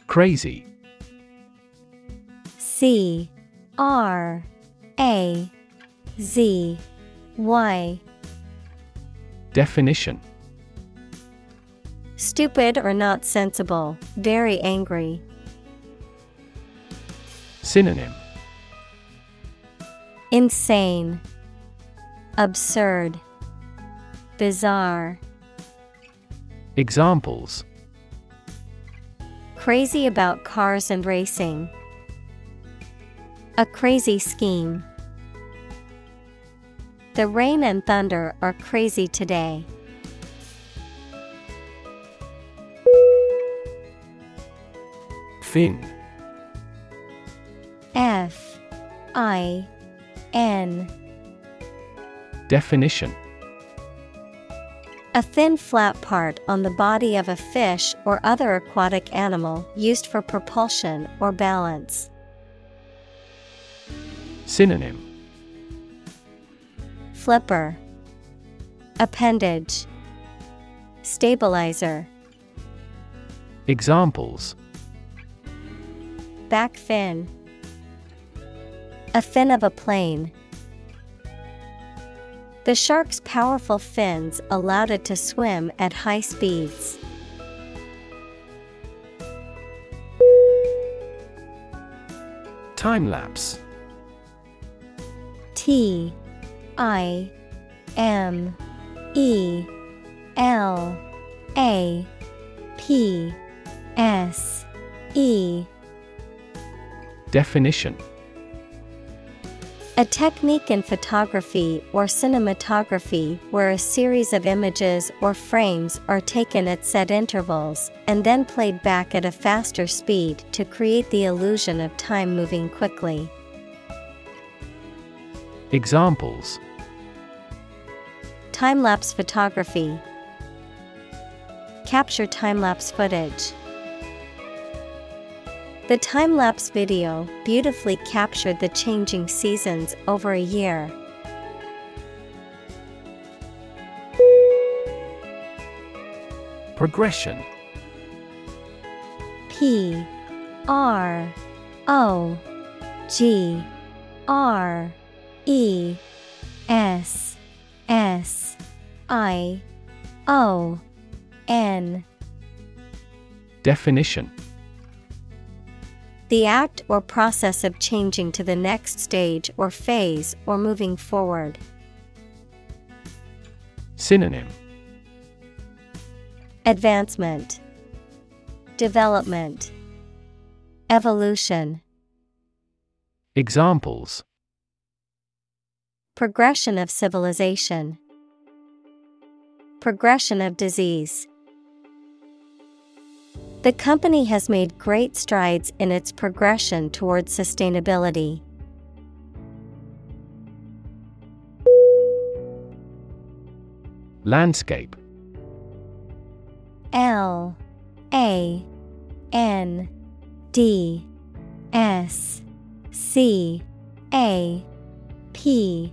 Speaker 2: Crazy
Speaker 1: C R A Z Y.
Speaker 2: Definition.
Speaker 1: Stupid or not sensible, very angry.
Speaker 2: Synonym.
Speaker 1: Insane, Absurd, Bizarre,
Speaker 2: Examples.
Speaker 1: Crazy about cars and racing. A crazy scheme. The rain and thunder are crazy today.
Speaker 2: Fin.
Speaker 1: F I N
Speaker 2: Definition
Speaker 1: A thin flat part on the body of a fish or other aquatic animal used for propulsion or balance.
Speaker 2: Synonym
Speaker 1: Flipper Appendage Stabilizer
Speaker 2: Examples
Speaker 1: Back fin A fin of a plane. The shark's powerful fins allowed it to swim at high speeds.
Speaker 2: Time lapse.
Speaker 1: T I M E L A P S E
Speaker 2: Definition
Speaker 1: A technique in photography or cinematography where a series of images or frames are taken at set intervals and then played back at a faster speed to create the illusion of time moving quickly.
Speaker 2: Examples
Speaker 1: Time lapse photography. Capture time lapse footage. The time lapse video beautifully captured the changing seasons over a year.
Speaker 2: Progression
Speaker 1: P R O G R E S S I O N.
Speaker 2: Definition.
Speaker 1: The act or process of changing to the next stage or phase or moving forward.
Speaker 2: Synonym.
Speaker 1: Advancement, Development, Evolution,
Speaker 2: Examples
Speaker 1: Progression of civilization, Progression of disease. The company has made great strides in its progression towards sustainability.
Speaker 2: Landscape
Speaker 1: L A N D S C A P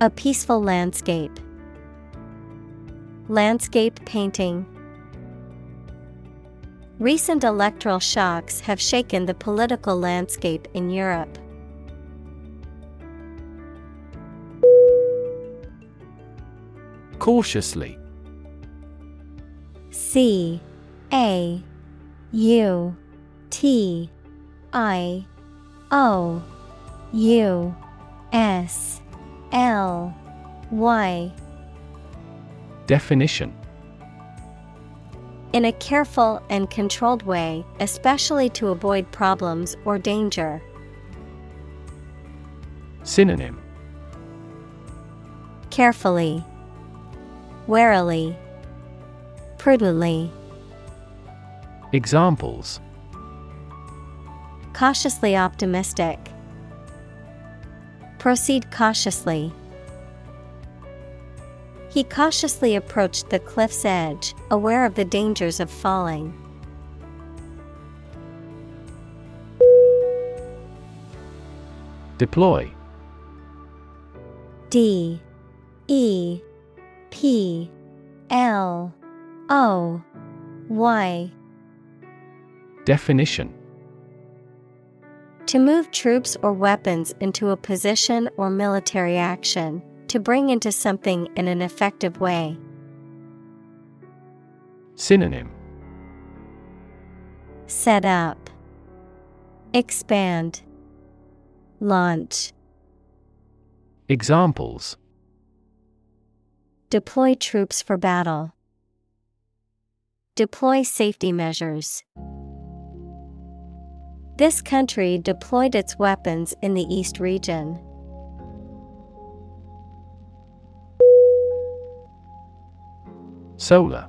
Speaker 1: A peaceful landscape. Landscape painting. Recent electoral shocks have shaken the political landscape in Europe.
Speaker 2: Cautiously
Speaker 1: C A U T I O U S L Y.
Speaker 2: Definition.
Speaker 1: In a careful and controlled way, especially to avoid problems or danger.
Speaker 2: Synonym.
Speaker 1: Carefully, warily, prudently,
Speaker 2: Examples.
Speaker 1: Cautiously optimistic. Proceed cautiously. He cautiously approached the cliff's edge, aware of the dangers of falling.
Speaker 2: Deploy.
Speaker 1: D. E. P. L. O. Y.
Speaker 2: Definition
Speaker 1: To move troops or weapons into a position or military action, to bring into something in an effective way.
Speaker 2: Synonym
Speaker 1: Set up, Expand, Launch.
Speaker 2: Examples
Speaker 1: Deploy troops for battle. Deploy safety measures. This country deployed its weapons in the East region.
Speaker 2: Solar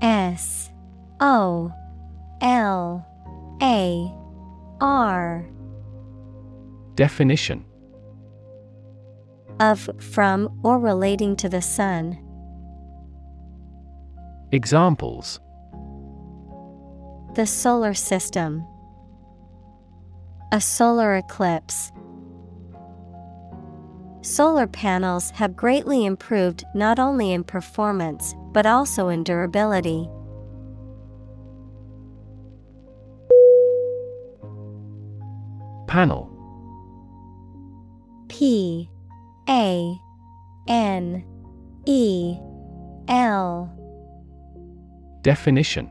Speaker 1: S O L A R
Speaker 2: Definition
Speaker 1: of, from, or relating to the sun.
Speaker 2: Examples
Speaker 1: The solar system. A solar eclipse. Solar panels have greatly improved not only in performance but also in durability.
Speaker 2: Panel
Speaker 1: P A N E L
Speaker 2: Definition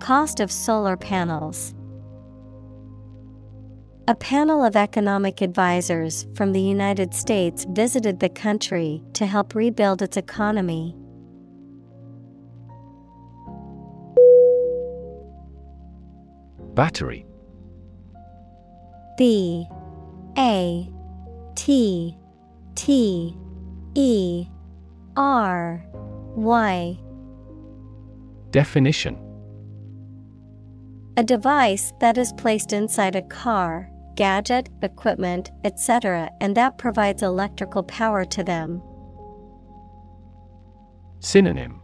Speaker 1: Cost of solar panels. A panel of economic advisors from the United States visited the country to help rebuild its economy.
Speaker 2: Battery.
Speaker 1: B. A. T. T. E. R. Y.
Speaker 2: Definition
Speaker 1: A device that is placed inside a car, gadget, equipment, etc., and that provides electrical power to them.
Speaker 2: Synonym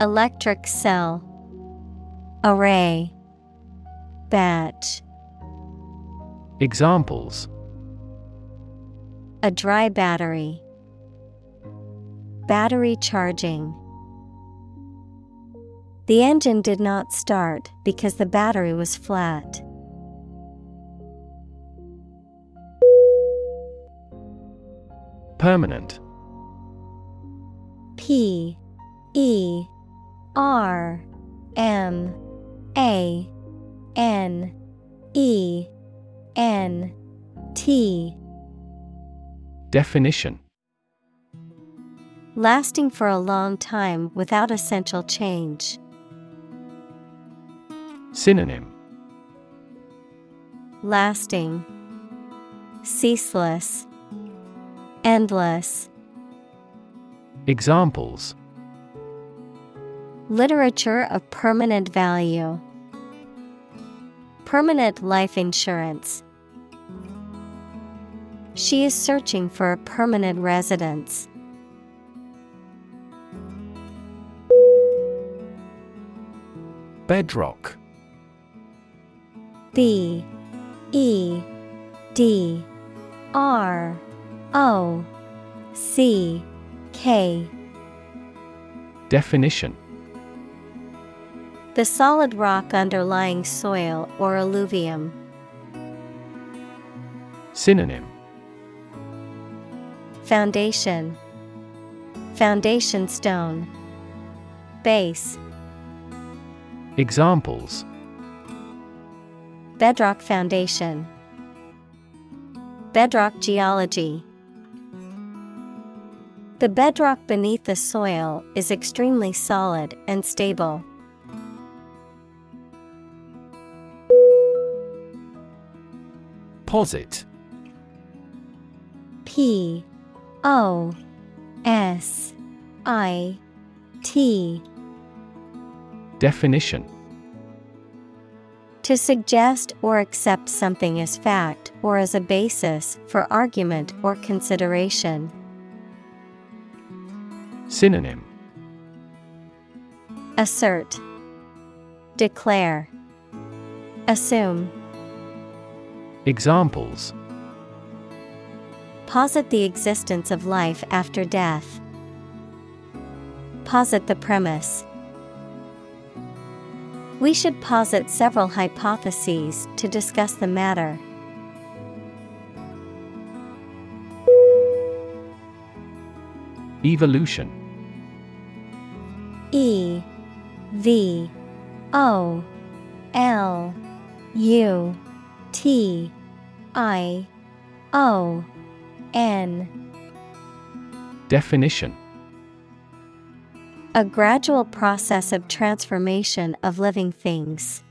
Speaker 1: Electric cell, Array, Batch.
Speaker 2: Examples
Speaker 1: A dry battery. Battery charging. The engine did not start because the battery was flat.
Speaker 2: Permanent
Speaker 1: P E R M A N E N T
Speaker 2: Definition
Speaker 1: Lasting for a long time without essential change.
Speaker 2: Synonym
Speaker 1: Lasting, Ceaseless, Endless.
Speaker 2: Examples
Speaker 1: Literature of permanent value. Permanent life insurance. She is searching for a permanent residence.
Speaker 2: Bedrock
Speaker 1: B E D R O C K.
Speaker 2: Definition.
Speaker 1: The solid rock underlying soil or alluvium.
Speaker 2: Synonym.
Speaker 1: Foundation. Foundation stone. Base.
Speaker 2: Examples
Speaker 1: Bedrock foundation. Bedrock geology. The bedrock beneath the soil is extremely solid and stable.
Speaker 2: Posit.
Speaker 1: P O S I T.
Speaker 2: Definition
Speaker 1: To suggest or accept something as fact or as a basis for argument or consideration.
Speaker 2: Synonym
Speaker 1: Assert, Declare, Assume.
Speaker 2: Examples
Speaker 1: Posit the existence of life after death. Posit the premise. We should posit several hypotheses to discuss the matter.
Speaker 2: Evolution.
Speaker 1: E V O L U T I O N.
Speaker 2: Definition
Speaker 1: A gradual process of transformation of living things.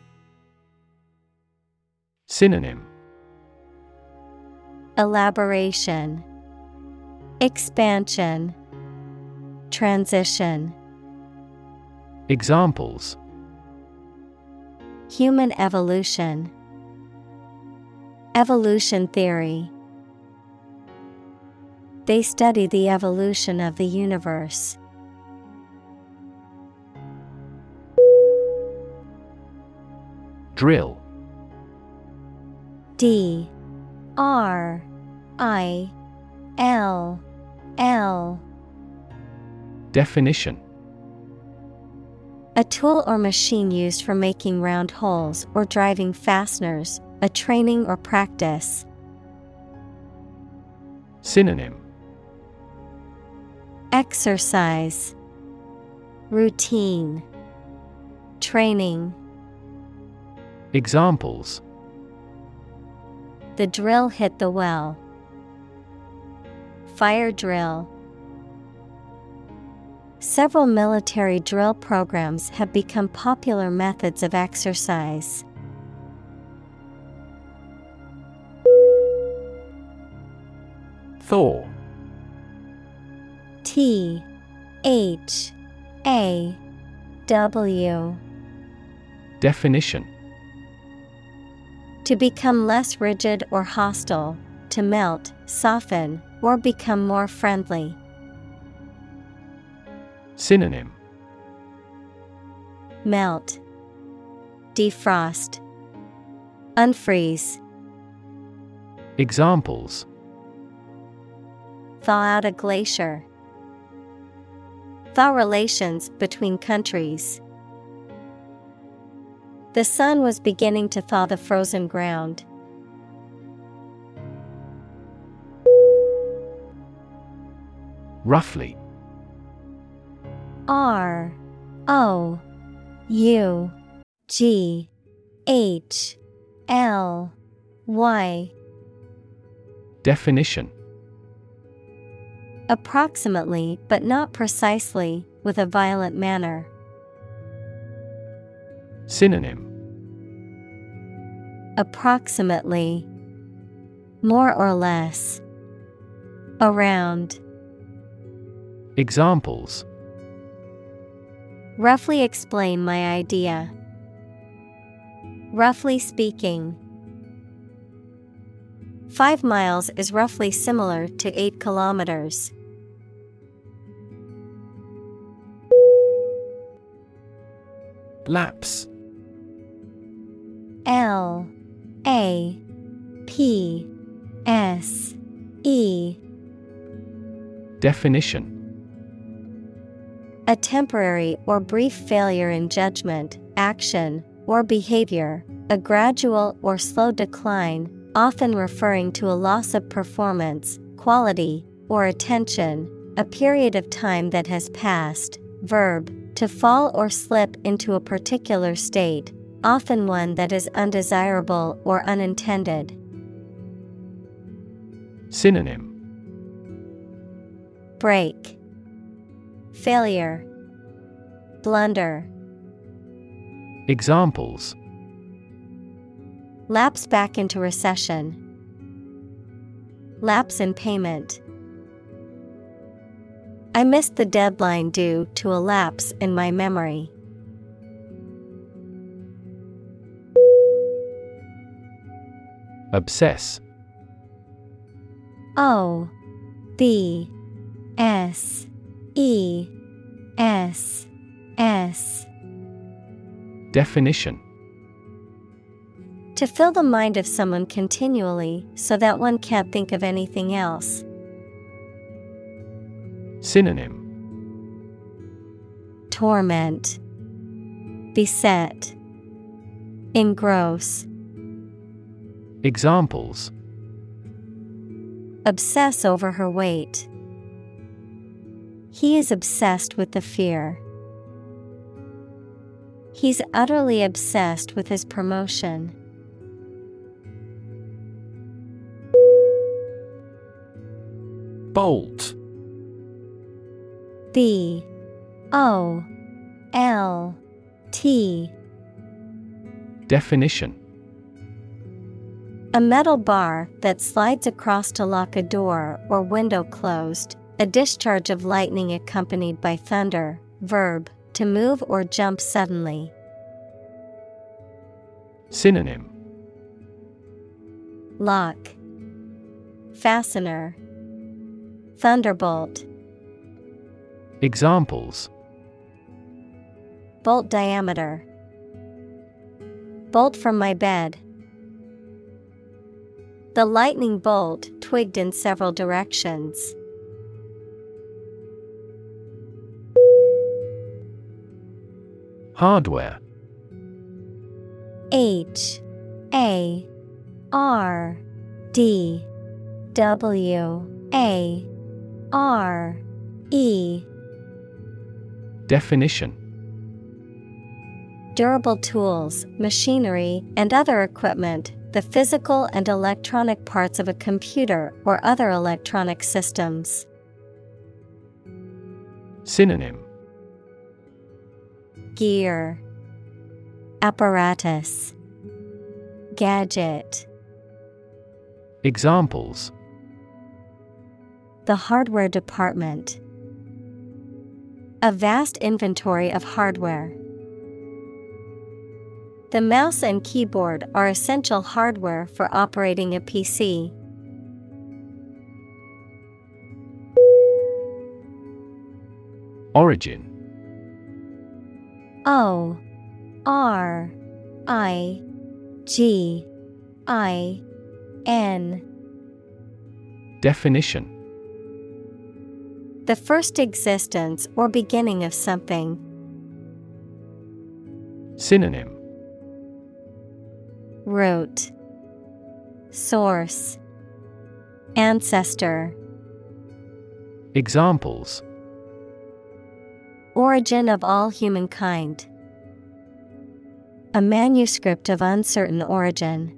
Speaker 2: Synonym.
Speaker 1: Elaboration. Expansion. Transition.
Speaker 2: Examples.
Speaker 1: Human evolution. Evolution theory. They study the evolution of the universe.
Speaker 2: Drill.
Speaker 1: D. R. I. L. L.
Speaker 2: Definition.
Speaker 1: A tool or machine used for making round holes or driving fasteners, a training or practice.
Speaker 2: Synonym.
Speaker 1: Exercise. Routine. Training
Speaker 2: Examples
Speaker 1: The drill hit the well. Fire drill. Several military drill programs have become popular methods of exercise.
Speaker 2: Thaw
Speaker 1: T H A W
Speaker 2: Definition
Speaker 1: To become less rigid or hostile, to melt, soften, or become more friendly.
Speaker 2: Synonym
Speaker 1: Melt, Defrost, Unfreeze.
Speaker 2: Examples
Speaker 1: Thaw out a glacier. Thaw relations between countries. The sun was beginning to thaw the frozen ground.
Speaker 2: Roughly
Speaker 1: R O U G H L Y
Speaker 2: Definition
Speaker 1: Approximately, but not precisely, with a violent manner.
Speaker 2: Synonym
Speaker 1: Approximately. More or less. Around.
Speaker 2: Examples
Speaker 1: Roughly explain my idea. Roughly speaking. Five miles is roughly similar to eight kilometers.
Speaker 2: Lapse
Speaker 1: L A P S E
Speaker 2: Definition
Speaker 1: A temporary or brief failure in judgment, action, or behavior, a gradual or slow decline, often referring to a loss of performance, quality, or attention, a period of time that has passed. Verb, to fall or slip into a particular state, often one that is undesirable or unintended.
Speaker 2: Synonym
Speaker 1: Break, Failure, Blunder.
Speaker 2: Examples
Speaker 1: Lapse back into recession. Lapse in payment. I missed the deadline due to a lapse in my memory.
Speaker 2: Obsess.
Speaker 1: O B S E S S.
Speaker 2: Definition.
Speaker 1: To fill the mind of someone continually so that one can't think of anything else.
Speaker 2: Synonym.
Speaker 1: Torment. Beset. Engross
Speaker 2: Examples.
Speaker 1: Obsess over her weight. He is obsessed with the fear. He's utterly obsessed with his promotion.
Speaker 2: Bolt.
Speaker 1: B. O. L. T.
Speaker 2: Definition
Speaker 1: A metal bar that slides across to lock a door or window closed, a discharge of lightning accompanied by thunder, verb, to move or jump suddenly.
Speaker 2: Synonym.
Speaker 1: Lock. Fastener. Thunderbolt.
Speaker 2: Examples.
Speaker 1: Bolt diameter. Bolt from my bed. The lightning bolt twigged in several directions.
Speaker 2: Hardware.
Speaker 1: H A R D W A R E.
Speaker 2: Definition.
Speaker 1: Durable tools, machinery, and other equipment, the physical and electronic parts of a computer or other electronic systems.
Speaker 2: Synonym
Speaker 1: Gear Apparatus Gadget
Speaker 2: Examples
Speaker 1: The hardware department. A vast inventory of hardware. The mouse and keyboard are essential hardware for operating a PC.
Speaker 2: Origin
Speaker 1: O R I G I N
Speaker 2: Definition
Speaker 1: The first existence or beginning of something.
Speaker 2: Synonym
Speaker 1: Root Source Ancestor
Speaker 2: Examples
Speaker 1: Origin of all humankind. A manuscript of uncertain origin.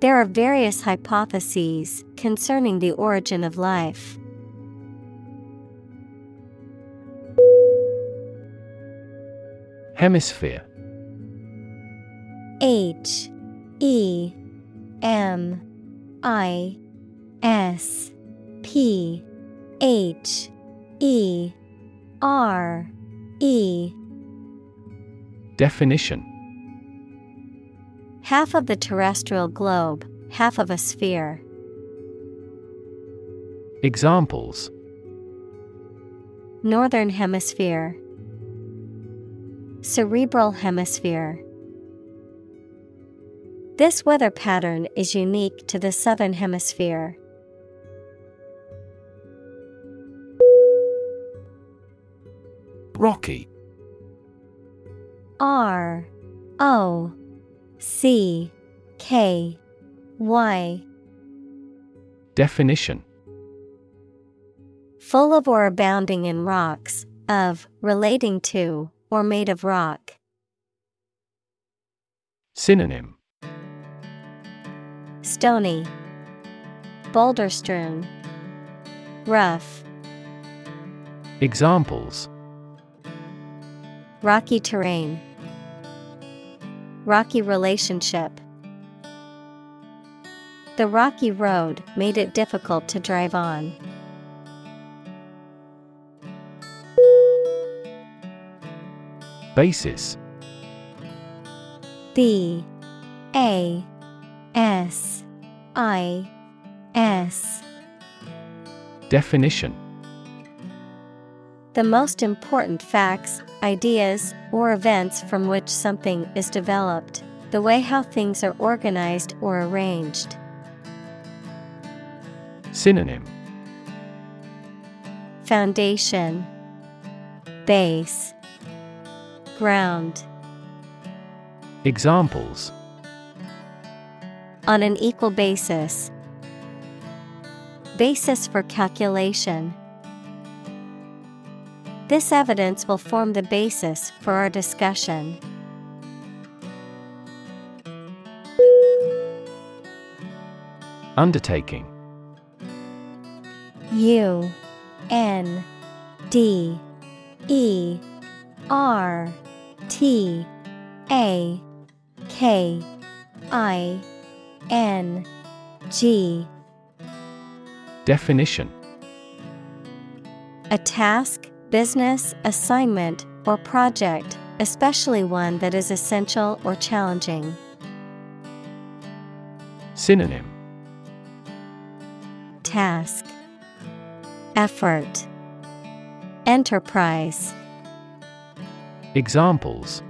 Speaker 1: There are various hypotheses concerning the origin of life.
Speaker 2: Hemisphere
Speaker 1: H E M I S P H E R E.
Speaker 2: Definition.
Speaker 1: Half of the terrestrial globe, half of a sphere.
Speaker 2: Examples.
Speaker 1: Northern Hemisphere. Cerebral Hemisphere This weather pattern is unique to the Southern Hemisphere.
Speaker 2: Rocky
Speaker 1: R O C K Y
Speaker 2: Definition
Speaker 1: Full of or abounding in rocks, of, relating to, or made of rock.
Speaker 2: Synonym
Speaker 1: Stony, boulder strewn, rough,
Speaker 2: Examples.
Speaker 1: Rocky terrain, rocky relationship. The rocky road made it difficult to drive on.
Speaker 2: Basis.
Speaker 1: B. A S I S.
Speaker 2: Definition.
Speaker 1: The most important facts, ideas, or events from which something is developed, the way how things are organized or arranged.
Speaker 2: Synonym.
Speaker 1: Foundation. Base. Ground.
Speaker 2: Examples
Speaker 1: On an equal basis. Basis for calculation. This evidence will form the basis for our discussion.
Speaker 2: Undertaking
Speaker 1: U N D E R T A K I N G.
Speaker 2: Definition.
Speaker 1: A task, business, assignment, or project, especially one that is essential or challenging.
Speaker 2: Synonym.
Speaker 1: Task. Effort. Enterprise.
Speaker 2: Examples.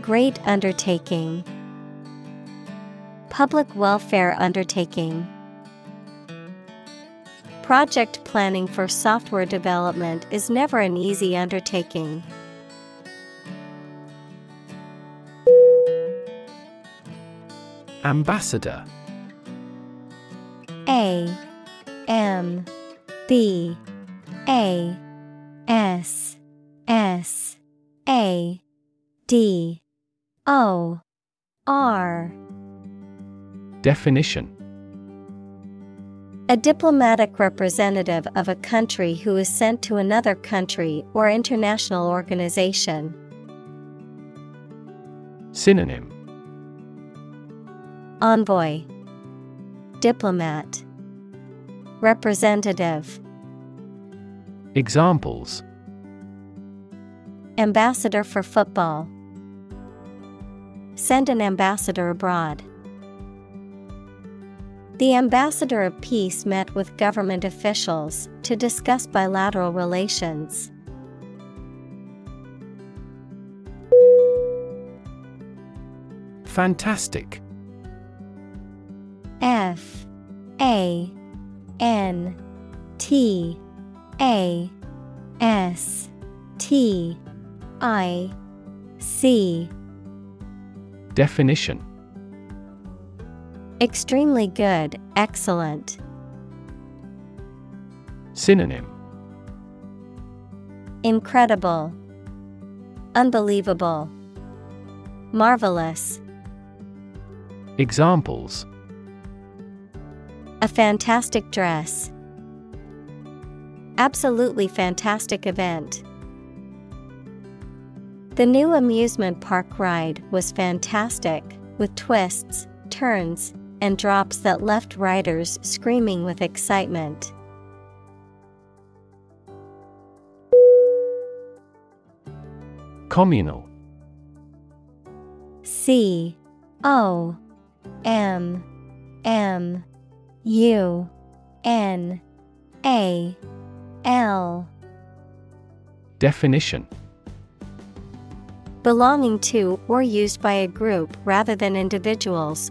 Speaker 1: Great undertaking Public welfare undertaking. Project planning for software development is never an easy undertaking.
Speaker 2: Ambassador.
Speaker 1: A M B A S S A D O R
Speaker 2: Definition
Speaker 1: A diplomatic representative of a country who is sent to another country or international organization.
Speaker 2: Synonym
Speaker 1: Envoy Diplomat Representative
Speaker 2: Examples
Speaker 1: Ambassador for football. Send an ambassador abroad. The ambassador of peace met with government officials to discuss bilateral relations.
Speaker 2: Fantastic.
Speaker 1: F A N T A S T I C.
Speaker 2: Definition
Speaker 1: Extremely good, excellent.
Speaker 2: Synonym
Speaker 1: Incredible, Unbelievable, Marvelous.
Speaker 2: Examples
Speaker 1: A fantastic dress. Absolutely fantastic event. The new amusement park ride was fantastic, with twists, turns, and drops that left riders screaming with excitement.
Speaker 2: Communal.
Speaker 1: C O M M U N A L.
Speaker 2: Definition.
Speaker 1: Belonging to or used by a group rather than individuals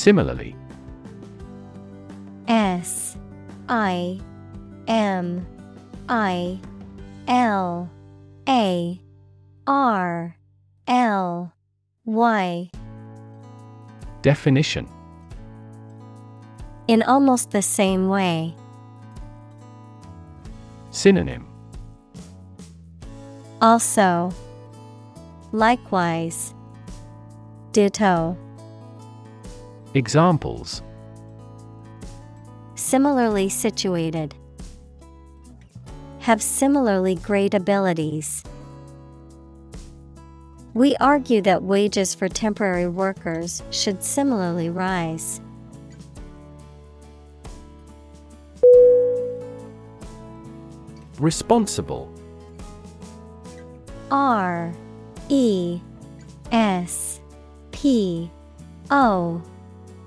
Speaker 2: Similarly
Speaker 1: S I M I L A R L Y
Speaker 2: Definition
Speaker 1: In almost the same way.
Speaker 2: Synonym
Speaker 1: Also, Likewise. Ditto.
Speaker 2: Examples
Speaker 1: Similarly situated. Have similarly great abilities. We argue that wages for temporary workers should similarly rise.
Speaker 2: Responsible
Speaker 1: R E S P O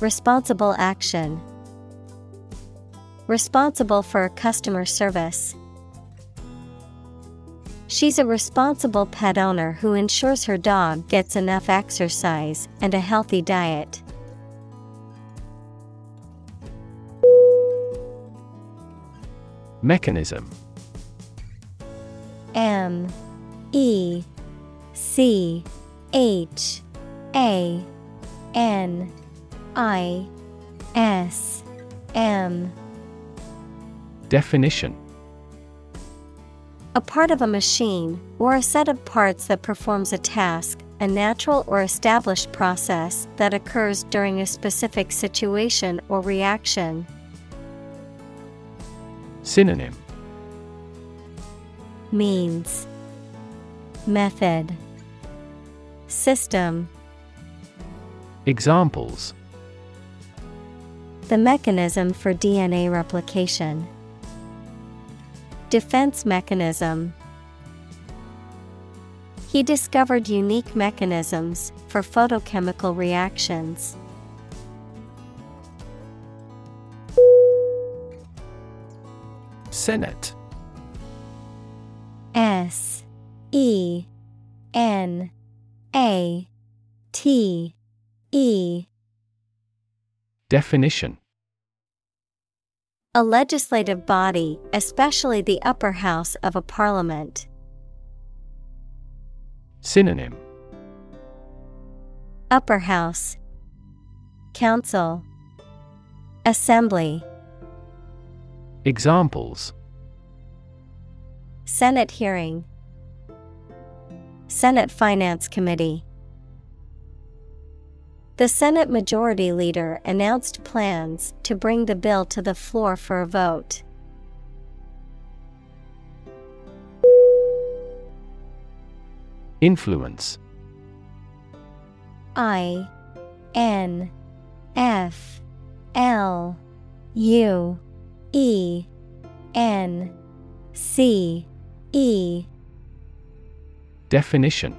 Speaker 1: Responsible action. Responsible for customer service. She's a responsible pet owner who ensures her dog gets enough exercise and a healthy diet.
Speaker 2: Mechanism
Speaker 1: M E C H A N I S M.
Speaker 2: Definition.
Speaker 1: A part of a machine, or a set of parts that performs a task, a natural or established process that occurs during a specific situation or reaction.
Speaker 2: Synonym.
Speaker 1: Means. Method. System.
Speaker 2: Examples
Speaker 1: The mechanism for DNA replication. Defense mechanism. He discovered unique mechanisms for photochemical reactions.
Speaker 2: Senate
Speaker 1: S E N A T E
Speaker 2: Definition
Speaker 1: A legislative body, especially the upper house of a parliament.
Speaker 2: Synonym
Speaker 1: Upper house, Council, Assembly.
Speaker 2: Examples
Speaker 1: Senate hearing. Senate Finance Committee. The Senate Majority Leader announced plans to bring the bill to the floor for a vote.
Speaker 2: Influence.
Speaker 1: I N F L U E N C E.
Speaker 2: Definition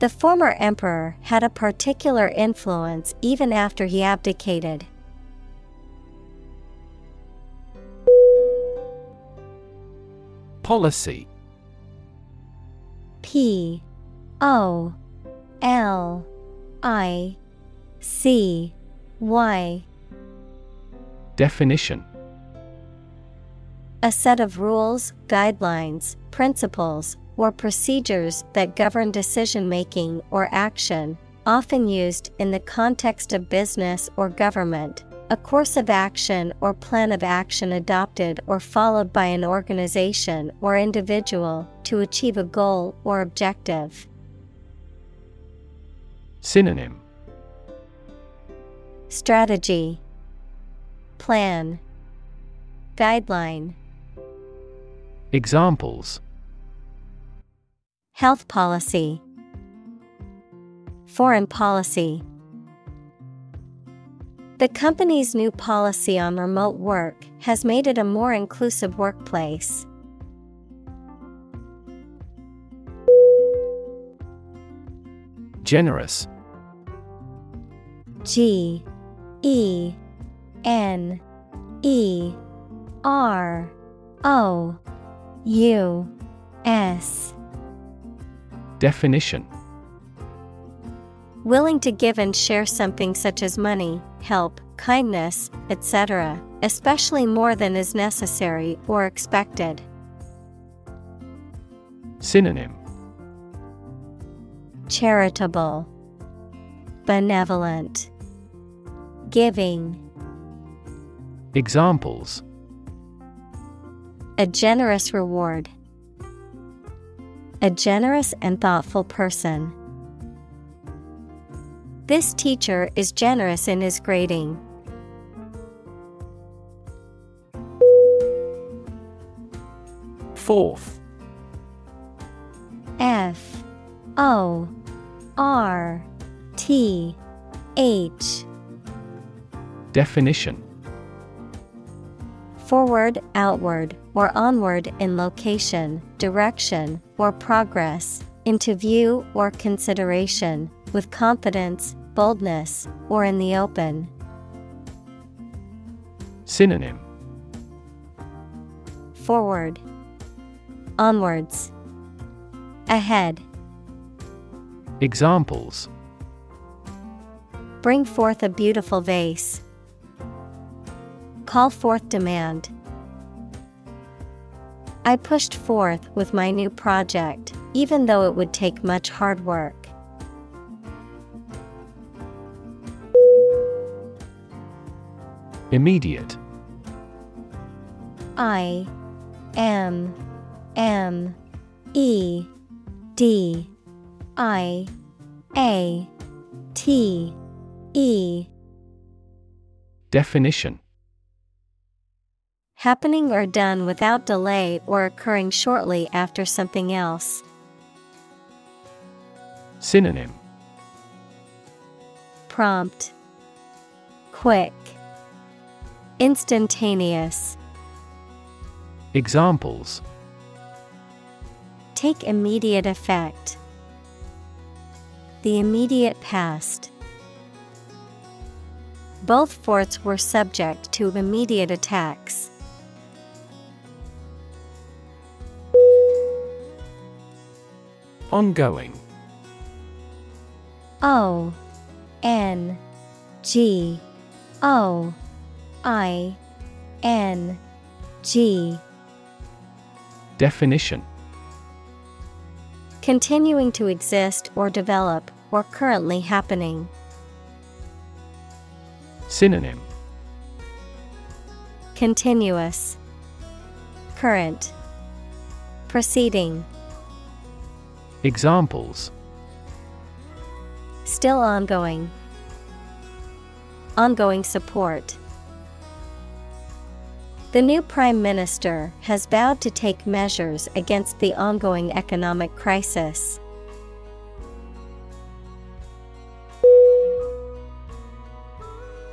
Speaker 1: The former emperor had a particular influence even after he abdicated.
Speaker 2: Policy.
Speaker 1: P O L I C Y.
Speaker 2: Definition.
Speaker 1: A set of rules, guidelines, principles, or procedures that govern decision making or action, often used in the context of business or government. A course of action or plan of action adopted or followed by an organization or individual to achieve a goal or objective.
Speaker 2: Synonym.
Speaker 1: Strategy. Plan. Guideline.
Speaker 2: Examples
Speaker 1: Health policy, Foreign policy. The company's new policy on remote work has made it a more inclusive workplace.
Speaker 2: Generous.
Speaker 1: G E N E R O U S.
Speaker 2: Definition
Speaker 1: Willing to give and share something such as money, help, kindness, etc., especially more than is necessary or expected.
Speaker 2: Synonym
Speaker 1: Charitable, Benevolent, Giving.
Speaker 2: Examples
Speaker 1: A generous reward. A generous and thoughtful person. This teacher is generous in his grading.
Speaker 2: Forth
Speaker 1: F O R T H
Speaker 2: Definition
Speaker 1: Forward, outward, or onward in location, direction, or progress, into view or consideration, with confidence, boldness, or in the open.
Speaker 2: Synonym
Speaker 1: Forward, onwards, ahead.
Speaker 2: Examples
Speaker 1: Bring forth a beautiful vase. Call forth demand. I pushed forth with my new project, even though it would take much hard work.
Speaker 2: Immediate
Speaker 1: I M M E D I A T E
Speaker 2: Definition
Speaker 1: Happening or done without delay or occurring shortly after something else.
Speaker 2: Synonym
Speaker 1: Prompt, Quick, Instantaneous.
Speaker 2: Examples
Speaker 1: Take immediate effect. The immediate past. Both forts were subject to immediate attacks.
Speaker 2: Ongoing.
Speaker 1: O N G O I N G.
Speaker 2: Definition.
Speaker 1: Continuing to exist or develop, or currently happening.
Speaker 2: Synonym.
Speaker 1: Continuous, Current, Proceeding,
Speaker 2: Examples
Speaker 1: Still ongoing, Ongoing support. The new Prime Minister has vowed to take measures against the ongoing economic crisis.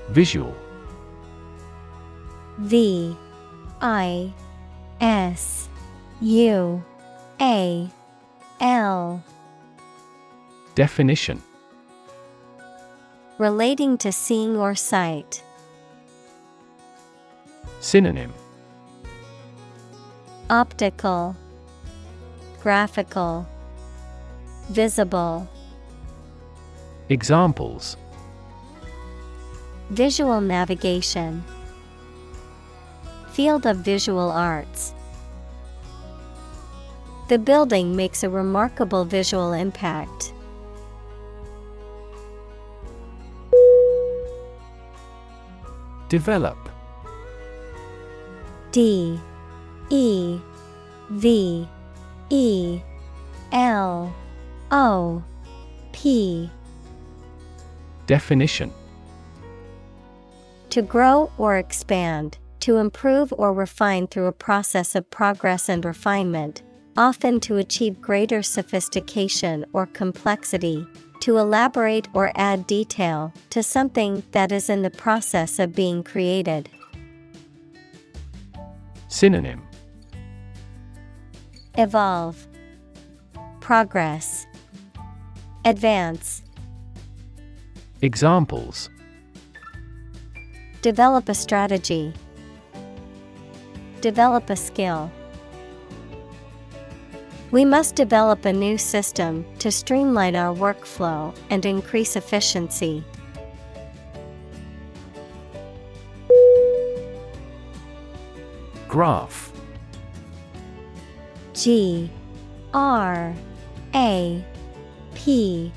Speaker 2: Visual
Speaker 1: V I S U A L
Speaker 2: Definition
Speaker 1: Relating to seeing or sight.
Speaker 2: Synonym
Speaker 1: Optical, Graphical, Visible.
Speaker 2: Examples
Speaker 1: Visual navigation. Field of visual arts. The building makes a remarkable visual impact.
Speaker 2: Develop.
Speaker 1: D E V E L O P.
Speaker 2: Definition.
Speaker 1: To grow or expand, to improve or refine through a process of progress and refinement, often to achieve greater sophistication or complexity, to elaborate or add detail to something that is in the process of being created.
Speaker 2: Synonym
Speaker 1: Evolve, Progress, Advance.
Speaker 2: Examples
Speaker 1: Develop a strategy, Develop a skill. We must develop a new system to streamline our workflow and increase efficiency.
Speaker 2: Graph
Speaker 1: G R A P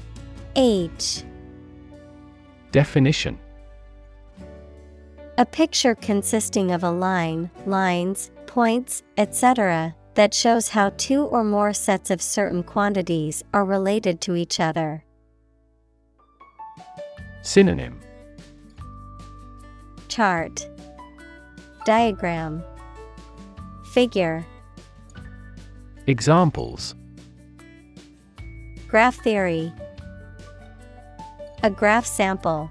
Speaker 1: H
Speaker 2: Definition
Speaker 1: A picture consisting of a line, lines, points, etc., that shows how two or more sets of certain quantities are related to each other.
Speaker 2: Synonym
Speaker 1: Chart Diagram Figure
Speaker 2: Examples
Speaker 1: Graph theory A graph sample.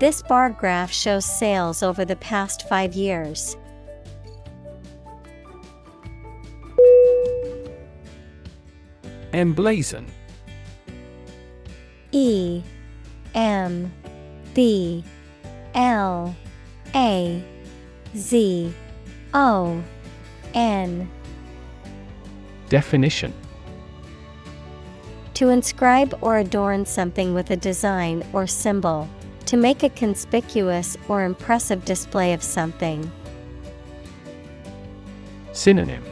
Speaker 1: This bar graph shows sales over the past five years.
Speaker 2: Emblazon.
Speaker 1: E M B L A Z O N.
Speaker 2: Definition.
Speaker 1: To inscribe or adorn something with a design or symbol, to make a conspicuous or impressive display of something.
Speaker 2: Synonym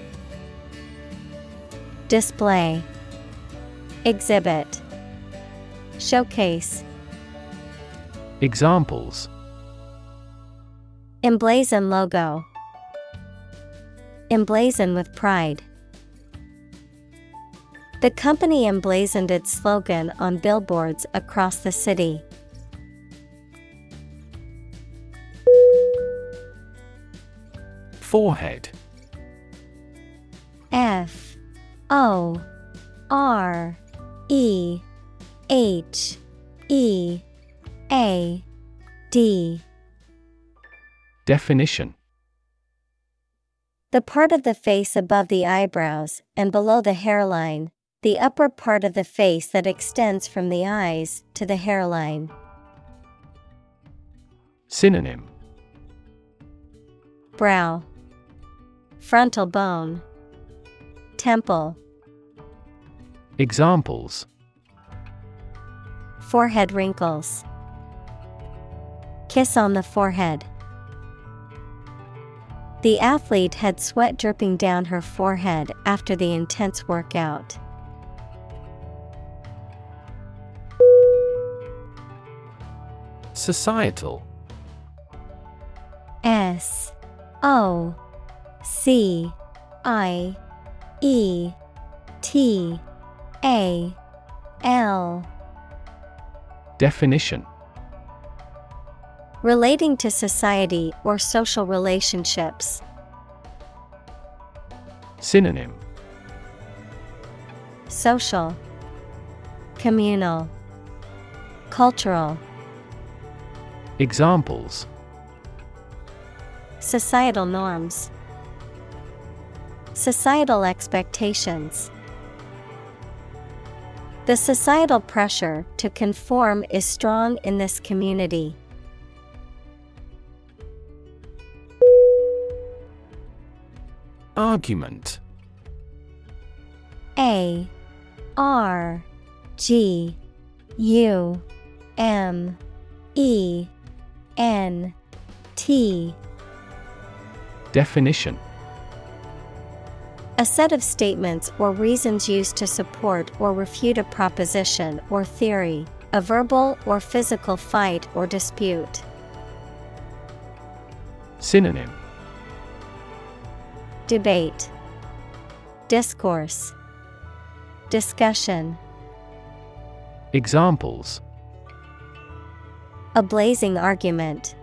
Speaker 1: Display Exhibit Showcase
Speaker 2: Examples
Speaker 1: Emblazon logo. Emblazon with pride. The company emblazoned its slogan on billboards across the city.
Speaker 2: Forehead
Speaker 1: F O R E H E A D.
Speaker 2: Definition.
Speaker 1: The part of the face above the eyebrows and below the hairline, the upper part of the face that extends from the eyes to the hairline.
Speaker 2: Synonym.
Speaker 1: Brow, Frontal bone, Temple,
Speaker 2: Examples
Speaker 1: Forehead wrinkles, Kiss on the forehead. The athlete had sweat dripping down her forehead after the intense workout.
Speaker 2: Societal
Speaker 1: S O C I E T A L.
Speaker 2: Definition.
Speaker 1: Relating to society or social relationships.
Speaker 2: Synonym.
Speaker 1: Social, Communal, Cultural.
Speaker 2: Examples.
Speaker 1: Societal norms, Societal expectations. The societal pressure to conform is strong in this community.
Speaker 2: Argument
Speaker 1: A R G U M E N T
Speaker 2: Definition
Speaker 1: A set of statements or reasons used to support or refute a proposition or theory, a verbal or physical fight or dispute.
Speaker 2: Synonym
Speaker 1: Debate, Discourse, Discussion.
Speaker 2: Examples
Speaker 1: A blazing argument.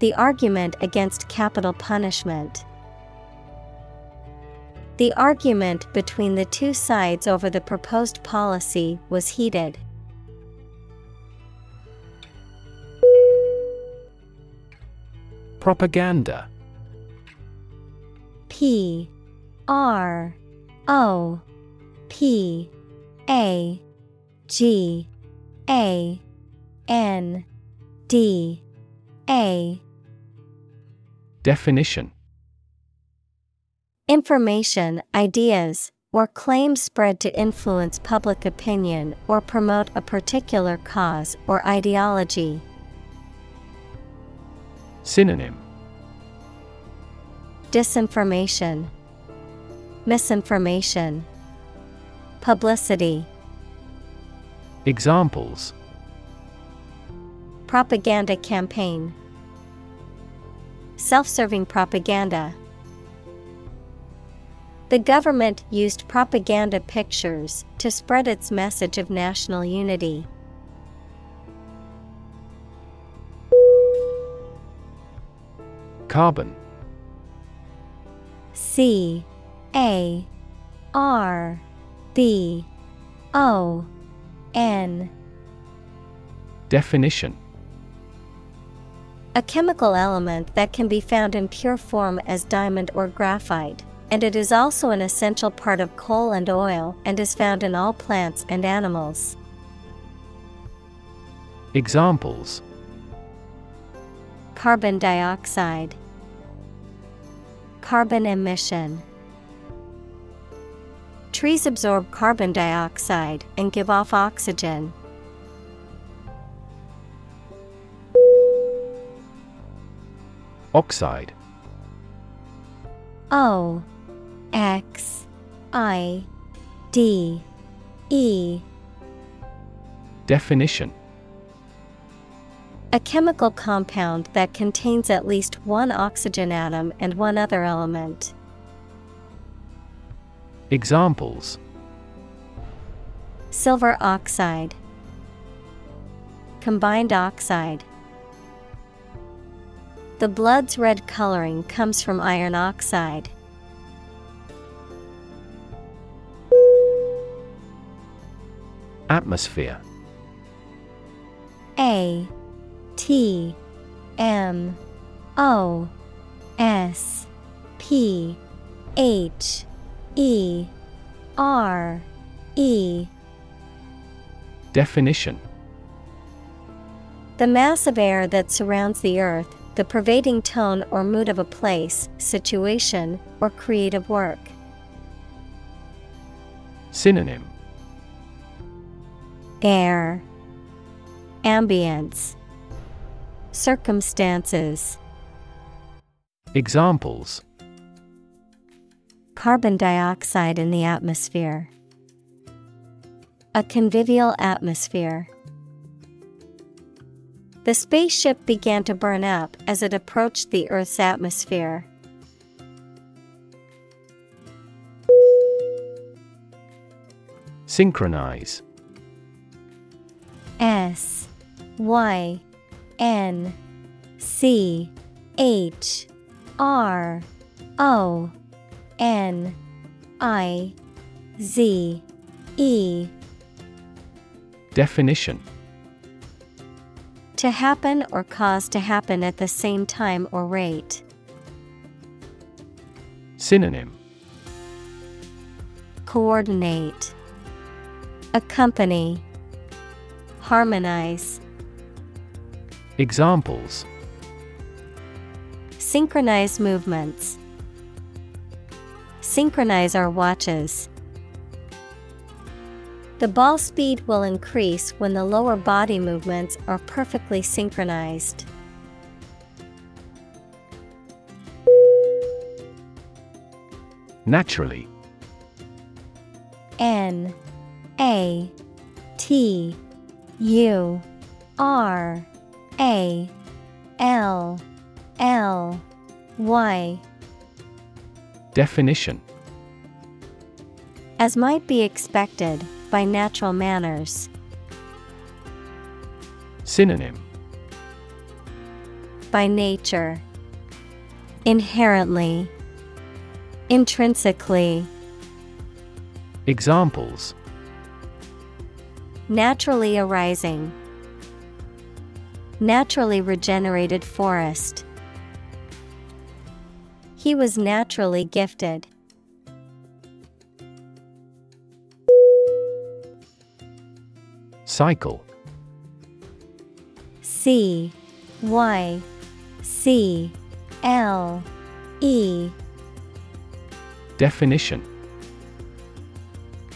Speaker 1: The argument against capital punishment. The argument between the two sides over the proposed policy was heated.
Speaker 2: Propaganda.
Speaker 1: P. R. O. P. A. G. A. N. D. A.
Speaker 2: Definition
Speaker 1: Information, ideas, or claims spread to influence public opinion or promote a particular cause or ideology.
Speaker 2: Synonym
Speaker 1: Disinformation, Misinformation, Publicity.
Speaker 2: Examples
Speaker 1: Propaganda campaign, Self serving propaganda. The government used propaganda pictures to spread its message of national unity.
Speaker 2: Carbon.
Speaker 1: C A R B O N.
Speaker 2: Definition.
Speaker 1: A chemical element that can be found in pure form as diamond or graphite, and it is also an essential part of coal and oil and is found in all plants and animals.
Speaker 2: Examples
Speaker 1: Carbon dioxide, Carbon emission. Trees absorb carbon dioxide and give off oxygen.
Speaker 2: Oxide
Speaker 1: O X I D E
Speaker 2: Definition
Speaker 1: A chemical compound that contains at least one oxygen atom and one other element.
Speaker 2: Examples
Speaker 1: Silver oxide, Combined oxide. The blood's red coloring comes from iron oxide.
Speaker 2: Atmosphere.
Speaker 1: A T M O S P H E R E.
Speaker 2: Definition.
Speaker 1: The mass of air that surrounds the earth, the pervading tone or mood of a place, situation, or creative work.
Speaker 2: Synonym
Speaker 1: Air Ambience Circumstances
Speaker 2: Examples
Speaker 1: Carbon dioxide in the atmosphere. A convivial atmosphere. The spaceship began to burn up as it approached the Earth's atmosphere.
Speaker 2: Synchronize
Speaker 1: S Y N C H R O N I Z E.
Speaker 2: Definition.
Speaker 1: To happen or cause to happen at the same time or rate.
Speaker 2: Synonym.
Speaker 1: Coordinate, Accompany, Harmonize.
Speaker 2: Examples
Speaker 1: Synchronize movements. Synchronize our watches. The ball speed will increase when the lower body movements are perfectly synchronized.
Speaker 2: Naturally
Speaker 1: N A T U R A L L Y
Speaker 2: Definition
Speaker 1: As might be expected, by natural manners.
Speaker 2: Synonym
Speaker 1: By nature. Inherently. Intrinsically,
Speaker 2: Examples
Speaker 1: naturally arising, naturally regenerated forest. He was naturally gifted.
Speaker 2: Cycle
Speaker 1: C Y C L E
Speaker 2: Definition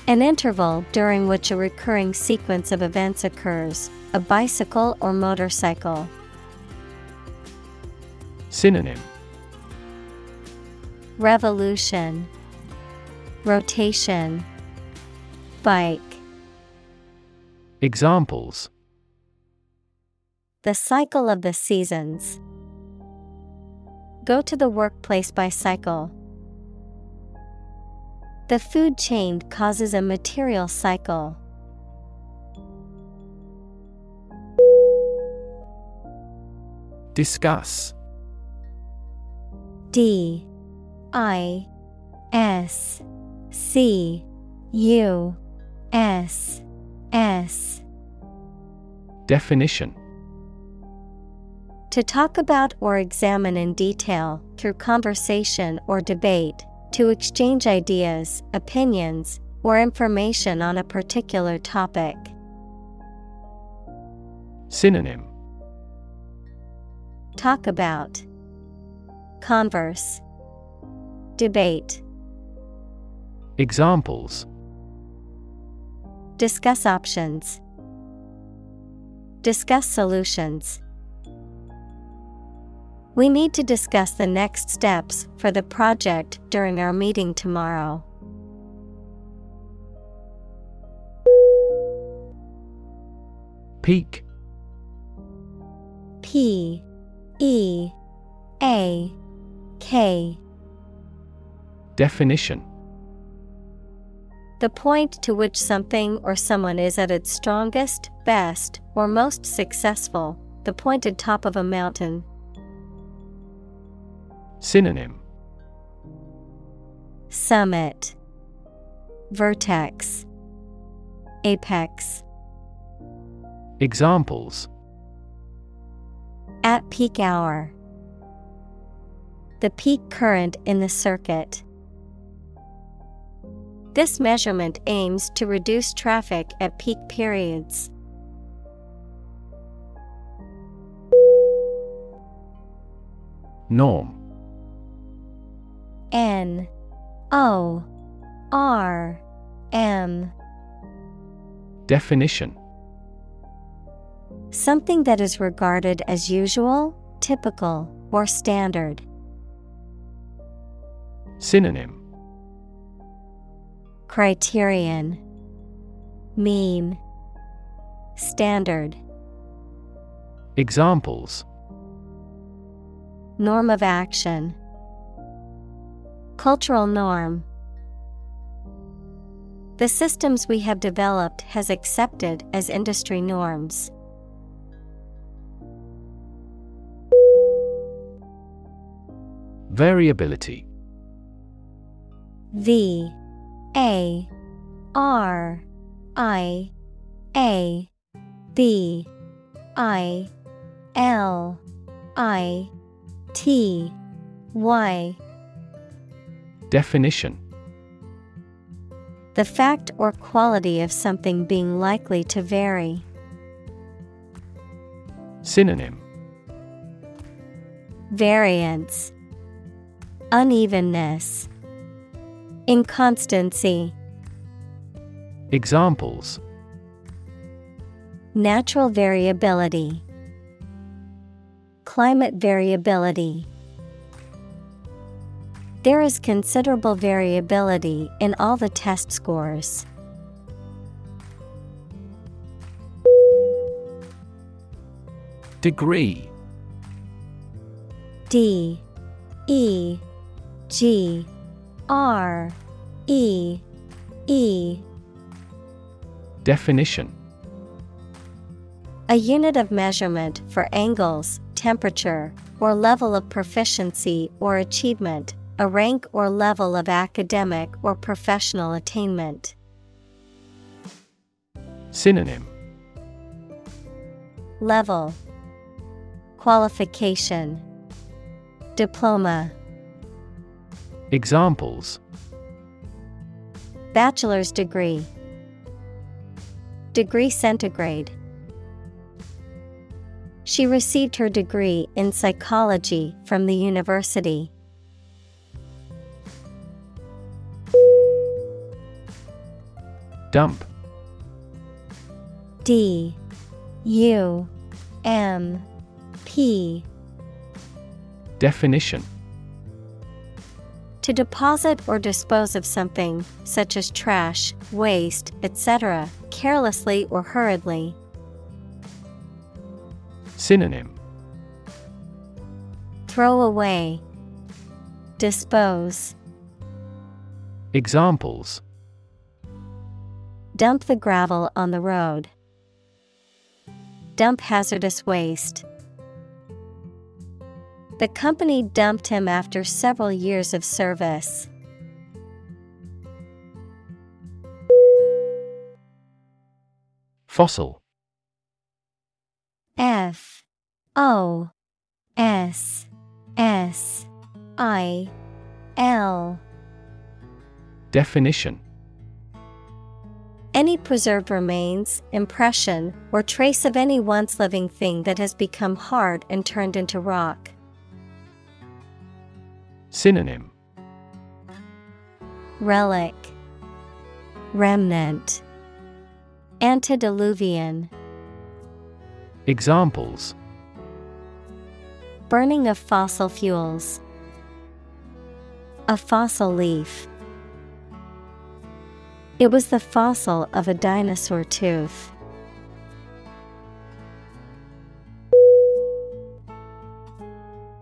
Speaker 1: An interval during which a recurring sequence of events occurs, a bicycle or motorcycle.
Speaker 2: Synonym
Speaker 1: Revolution, Rotation, Bike.
Speaker 2: Examples
Speaker 1: The cycle of the seasons. Go to the workplace by cycle. The food chain causes a material cycle.
Speaker 2: Discuss.
Speaker 1: D I S C U S S.
Speaker 2: Definition.
Speaker 1: To talk about or examine in detail, through conversation or debate, to exchange ideas, opinions, or information on a particular topic.
Speaker 2: Synonym
Speaker 1: Talk about Converse Debate
Speaker 2: Examples
Speaker 1: Discuss options. Discuss solutions. We need to discuss the next steps for the project during our meeting tomorrow.
Speaker 2: Peak.
Speaker 1: P. E. A. K.
Speaker 2: Definition.
Speaker 1: The point to which something or someone is at its strongest, best, or most successful, the pointed top of a mountain.
Speaker 2: Synonym
Speaker 1: Summit Vertex Apex
Speaker 2: Examples
Speaker 1: At peak hour. The peak current in the circuit. This measurement aims to reduce traffic at peak periods.
Speaker 2: Norm
Speaker 1: N O R M.
Speaker 2: Definition.
Speaker 1: Something that is regarded as usual, typical, or standard.
Speaker 2: Synonym.
Speaker 1: Criterion. Mean. Standard.
Speaker 2: Examples.
Speaker 1: Norm of action Cultural norm. The systems we have developed has accepted as industry norms.
Speaker 2: Variability.
Speaker 1: V A R I A B I L I T Y
Speaker 2: Definition.
Speaker 1: The fact or quality of something being likely to vary.
Speaker 2: Synonym.
Speaker 1: Variance. Unevenness. Inconstancy.
Speaker 2: Examples.
Speaker 1: Natural variability. Climate variability There is considerable variability in all the test scores.
Speaker 2: Degree.
Speaker 1: D. E. G. R. E. E.
Speaker 2: Definition.
Speaker 1: A unit of measurement for angles, temperature, or level of proficiency or achievement, a rank or level of academic or professional attainment.
Speaker 2: Synonym.
Speaker 1: Level. Qualification. Diploma.
Speaker 2: Examples.
Speaker 1: Bachelor's degree. Degree centigrade. She received her degree in psychology from the university.
Speaker 2: Dump.
Speaker 1: D U M P.
Speaker 2: Definition.
Speaker 1: To deposit or dispose of something, such as trash, waste, etc., carelessly or hurriedly.
Speaker 2: Synonym.
Speaker 1: Throw away, dispose,
Speaker 2: Examples
Speaker 1: dump the gravel on the road, dump hazardous waste. The company dumped him after several years of service.
Speaker 2: Fossil.
Speaker 1: F. O. S. S. I. L.
Speaker 2: Definition
Speaker 1: Any preserved remains, impression, or trace of any once living thing that has become hard and turned into rock.
Speaker 2: Synonym
Speaker 1: Relic Remnant Antediluvian
Speaker 2: Examples
Speaker 1: Burning of fossil fuels. A fossil leaf. It was the fossil of a dinosaur tooth.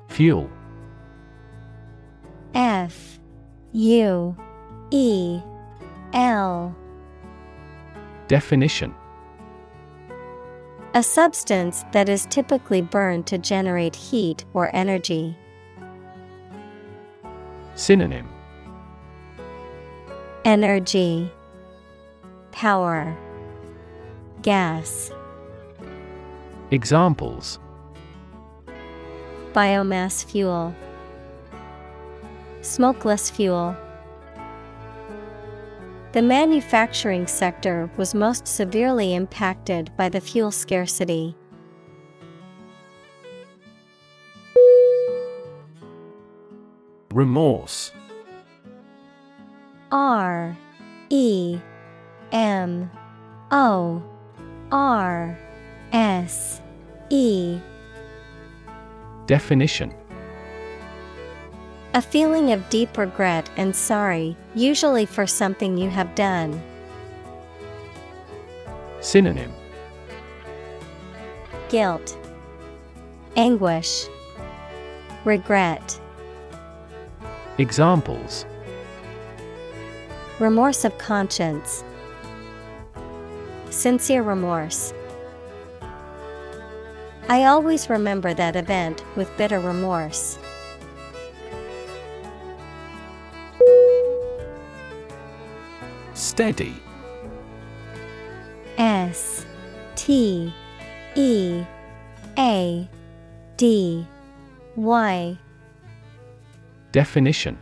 Speaker 2: Fuel.
Speaker 1: F U E L.
Speaker 2: Definition.
Speaker 1: A substance that is typically burned to generate heat or energy.
Speaker 2: Synonym.
Speaker 1: Energy Power. Gas.
Speaker 2: Examples.
Speaker 1: Biomass fuel. Smokeless fuel. The manufacturing sector was most severely impacted by the fuel scarcity.
Speaker 2: Remorse.
Speaker 1: R E M O R S E.
Speaker 2: Definition.
Speaker 1: A feeling of deep regret and sorry, usually for something you have done.
Speaker 2: Synonym.
Speaker 1: Guilt, Anguish, Regret,
Speaker 2: Examples.
Speaker 1: Remorse of conscience, Sincere remorse. I always remember that event with bitter remorse.
Speaker 2: Steady
Speaker 1: S T E A D Y
Speaker 2: Definition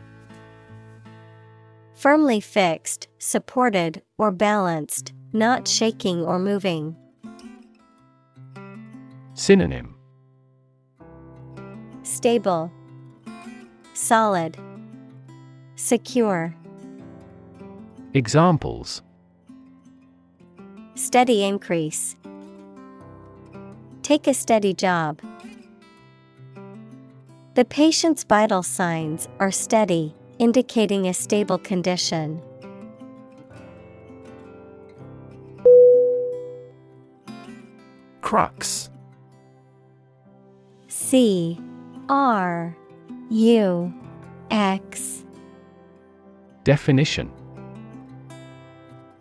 Speaker 1: Firmly fixed, supported, or balanced, not shaking or moving.
Speaker 2: Synonym
Speaker 1: Stable, Solid, Secure,
Speaker 2: Examples
Speaker 1: Steady increase. Take a steady job. The patient's vital signs are steady, indicating a stable condition.
Speaker 2: Crux.
Speaker 1: C R U X.
Speaker 2: Definition.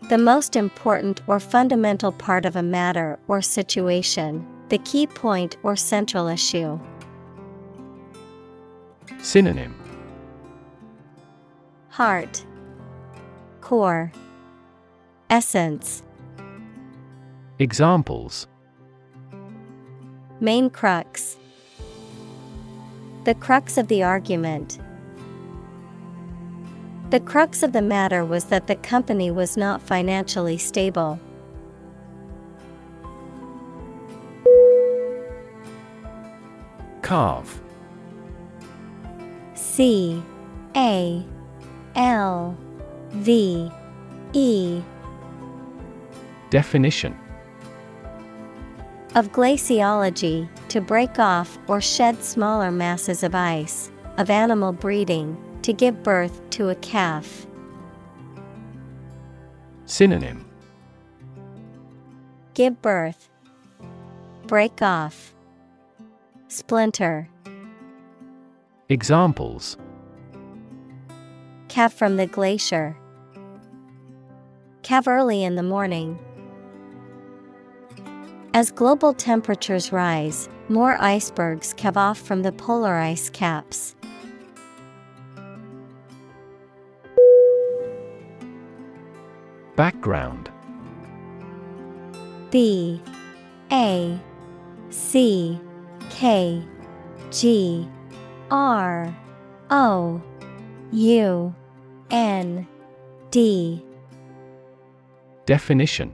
Speaker 1: The most important or fundamental part of a matter or situation, the key point or central issue.
Speaker 2: Synonym.
Speaker 1: Heart, Core, Essence.
Speaker 2: Examples
Speaker 1: Main crux. The crux of the argument. The crux of the matter was that the company was not financially stable.
Speaker 2: Calve
Speaker 1: C A L V E
Speaker 2: Definition
Speaker 1: Of glaciology, to break off or shed smaller masses of ice, of animal breeding, to give birth to a calf.
Speaker 2: Synonym
Speaker 1: Give birth, break off, splinter.
Speaker 2: Examples
Speaker 1: Calf from the glacier. Calve early in the morning. As global temperatures rise, more icebergs calve off from the polar ice caps.
Speaker 2: Background.
Speaker 1: B. A. C. K. G. R. O. U. N. D.
Speaker 2: Definition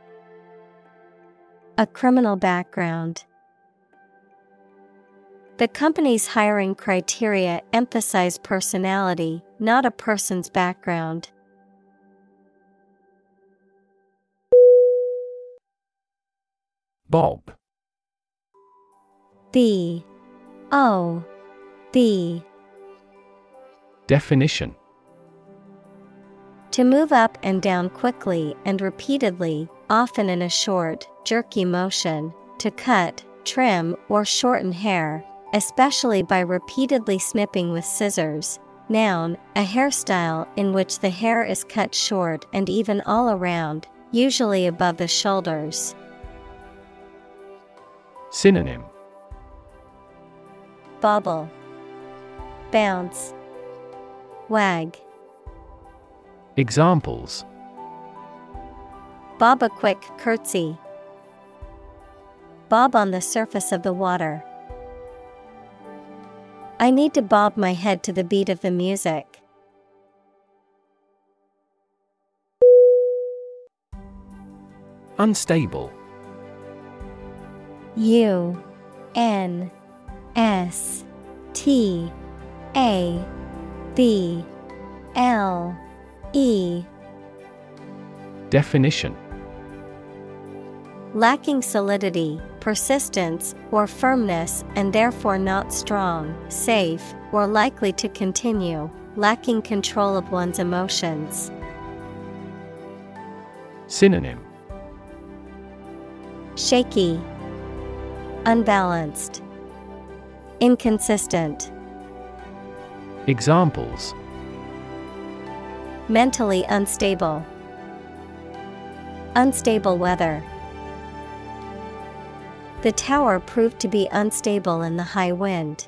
Speaker 1: A criminal background. The company's hiring criteria emphasize personality, not a person's background.
Speaker 2: Bob.
Speaker 1: B. O. B.
Speaker 2: Definition.
Speaker 1: To move up and down quickly and repeatedly, often in a short, jerky motion, to cut, trim, or shorten hair, especially by repeatedly snipping with scissors. Noun, a hairstyle in which the hair is cut short and even all around, usually above the shoulders.
Speaker 2: Synonym
Speaker 1: Bobble, Bounce, Wag.
Speaker 2: Examples
Speaker 1: Bob a quick curtsy. Bob on the surface of the water. I need to bob my head to the beat of the music.
Speaker 2: Unstable
Speaker 1: U N S T A B L E
Speaker 2: Definition
Speaker 1: Lacking solidity, persistence, or firmness, and therefore not strong, safe, or likely to continue, lacking control of one's emotions.
Speaker 2: Synonym.
Speaker 1: Shaky, Unbalanced, Inconsistent,
Speaker 2: Examples.
Speaker 1: Mentally unstable, Unstable weather. The tower proved to be unstable in the high wind.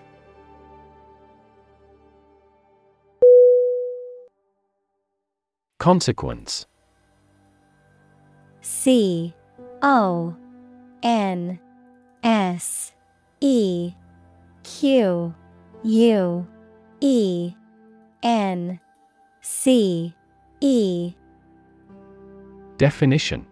Speaker 2: Consequence.
Speaker 1: C O N S E Q U E N C E.
Speaker 2: Definition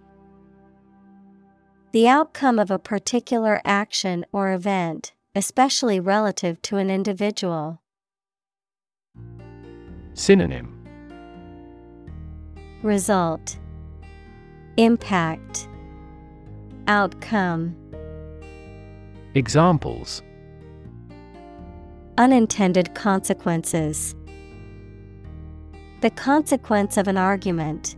Speaker 1: The outcome of a particular action or event, especially relative to an individual.
Speaker 2: Synonym
Speaker 1: Result Impact Outcome
Speaker 2: Examples
Speaker 1: Unintended consequences. The consequence of an argument.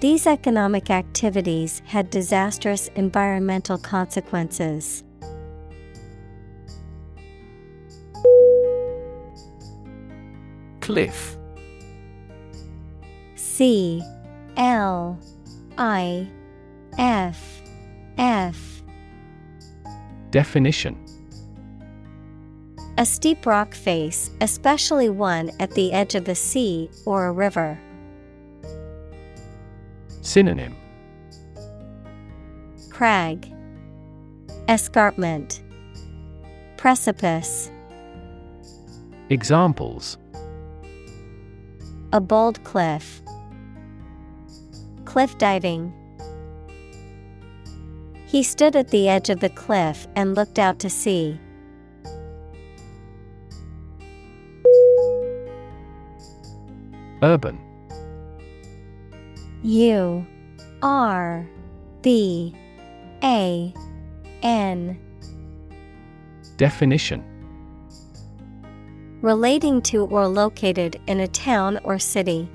Speaker 1: These economic activities had disastrous environmental consequences.
Speaker 2: Cliff.
Speaker 1: C. L. I. F. F.
Speaker 2: Definition.
Speaker 1: A steep rock face, especially one at the edge of the sea or a river.
Speaker 2: Synonym
Speaker 1: Crag Escarpment Precipice
Speaker 2: Examples
Speaker 1: A bold cliff. Cliff diving. He stood at the edge of the cliff and looked out to sea.
Speaker 2: Urban
Speaker 1: U R B A N.
Speaker 2: Definition.
Speaker 1: Relating to or located in a town or city.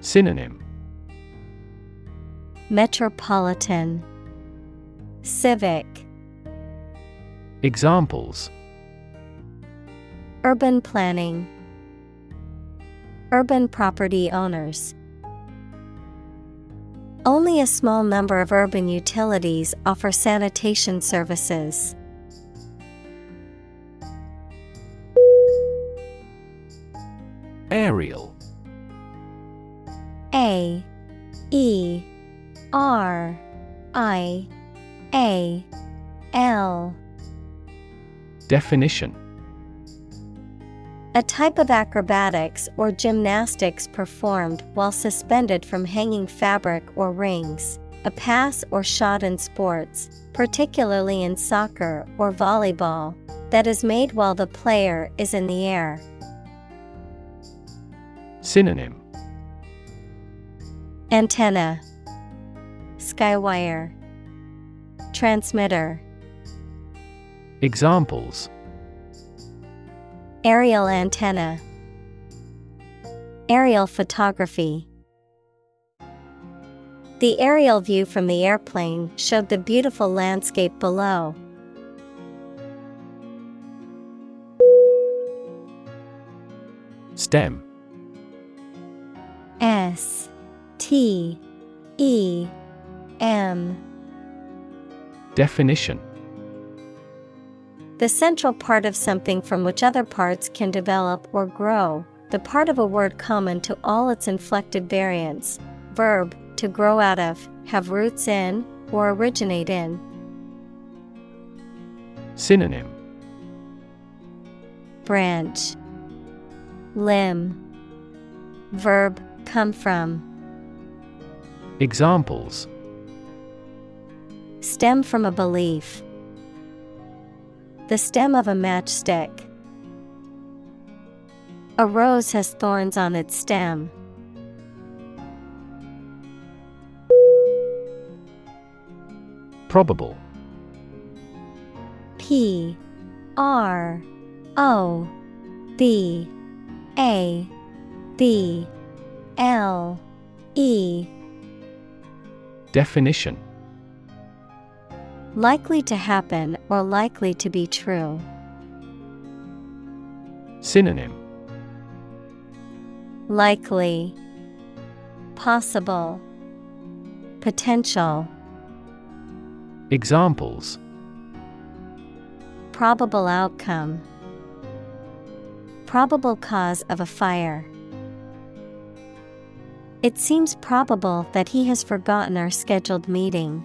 Speaker 2: Synonym.
Speaker 1: Metropolitan. Civic.
Speaker 2: Examples.
Speaker 1: Urban planning Urban property owners. Only a small number of urban utilities offer sanitation services.
Speaker 2: Aerial.
Speaker 1: A E R I A L.
Speaker 2: Definition
Speaker 1: A type of acrobatics or gymnastics performed while suspended from hanging fabric or rings, a pass or shot in sports, particularly in soccer or volleyball, that is made while the player is in the air.
Speaker 2: Synonym.
Speaker 1: Antenna. Skywire. Transmitter.
Speaker 2: Examples
Speaker 1: Aerial antenna. Aerial photography. The aerial view from the airplane showed the beautiful landscape below.
Speaker 2: STEM.
Speaker 1: S. T. E. M.
Speaker 2: Definition
Speaker 1: The central part of something from which other parts can develop or grow, the part of a word common to all its inflected variants. Verb, to grow out of, have roots in, or originate in.
Speaker 2: Synonym
Speaker 1: Branch, Limb, Verb, come from.
Speaker 2: Examples
Speaker 1: Stem from a belief. The stem of a matchstick. A rose has thorns on its stem.
Speaker 2: Probable
Speaker 1: P R O B A B L E
Speaker 2: Definition
Speaker 1: Likely to happen or likely to be true.
Speaker 2: Synonym
Speaker 1: Likely Possible Potential
Speaker 2: Examples
Speaker 1: Probable outcome Probable cause of a fire. It seems probable that he has forgotten our scheduled meeting.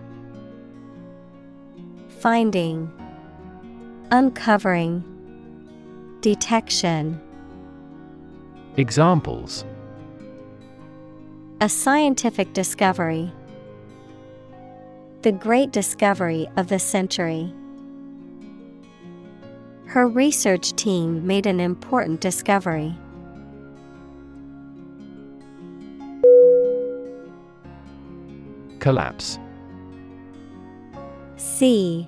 Speaker 1: Finding, Uncovering, Detection.
Speaker 2: Examples
Speaker 1: A scientific discovery. The great discovery of the century. Her research team made an important discovery.
Speaker 2: Collapse
Speaker 1: C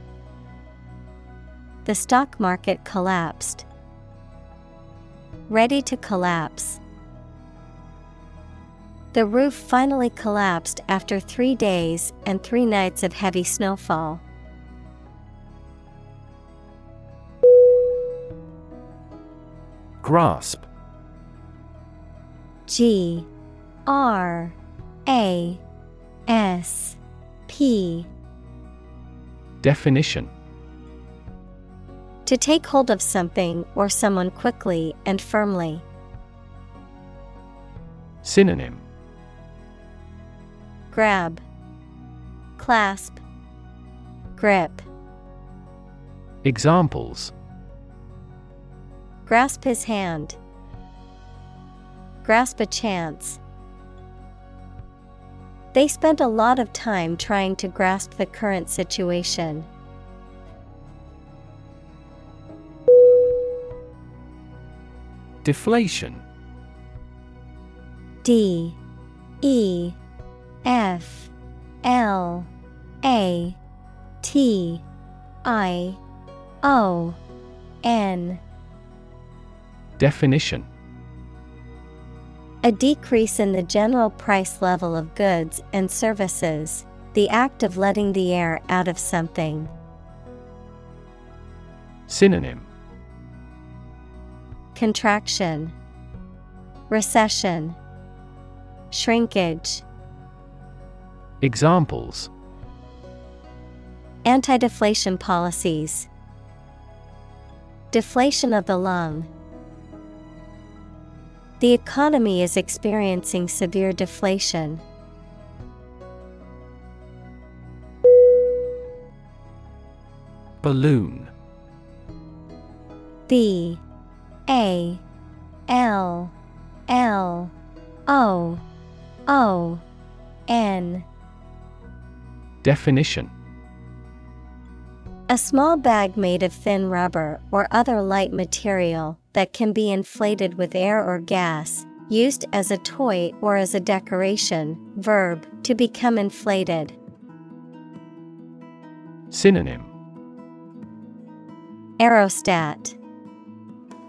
Speaker 1: The stock market collapsed. Ready to collapse. The roof finally collapsed after three days and three nights of heavy snowfall.
Speaker 2: Grasp
Speaker 1: G R A S P
Speaker 2: Definition
Speaker 1: To take hold of something or someone quickly and firmly.
Speaker 2: Synonym
Speaker 1: Grab, Clasp, Grip.
Speaker 2: Examples
Speaker 1: Grasp his hand. Grasp a chance. They spent a lot of time trying to grasp the current situation.
Speaker 2: Deflation.
Speaker 1: D E F L A T I O N.
Speaker 2: Definition.
Speaker 1: A decrease in the general price level of goods and services, the act of letting the air out of something.
Speaker 2: Synonym
Speaker 1: Contraction, Recession, Shrinkage.
Speaker 2: Examples
Speaker 1: Anti deflation policies. Deflation of the lung. The economy is experiencing severe deflation.
Speaker 2: Balloon
Speaker 1: B A L L O O N
Speaker 2: Definition
Speaker 1: A small bag made of thin rubber or other light material that can be inflated with air or gas, used as a toy or as a decoration. Verb to become inflated.
Speaker 2: Synonym
Speaker 1: Aerostat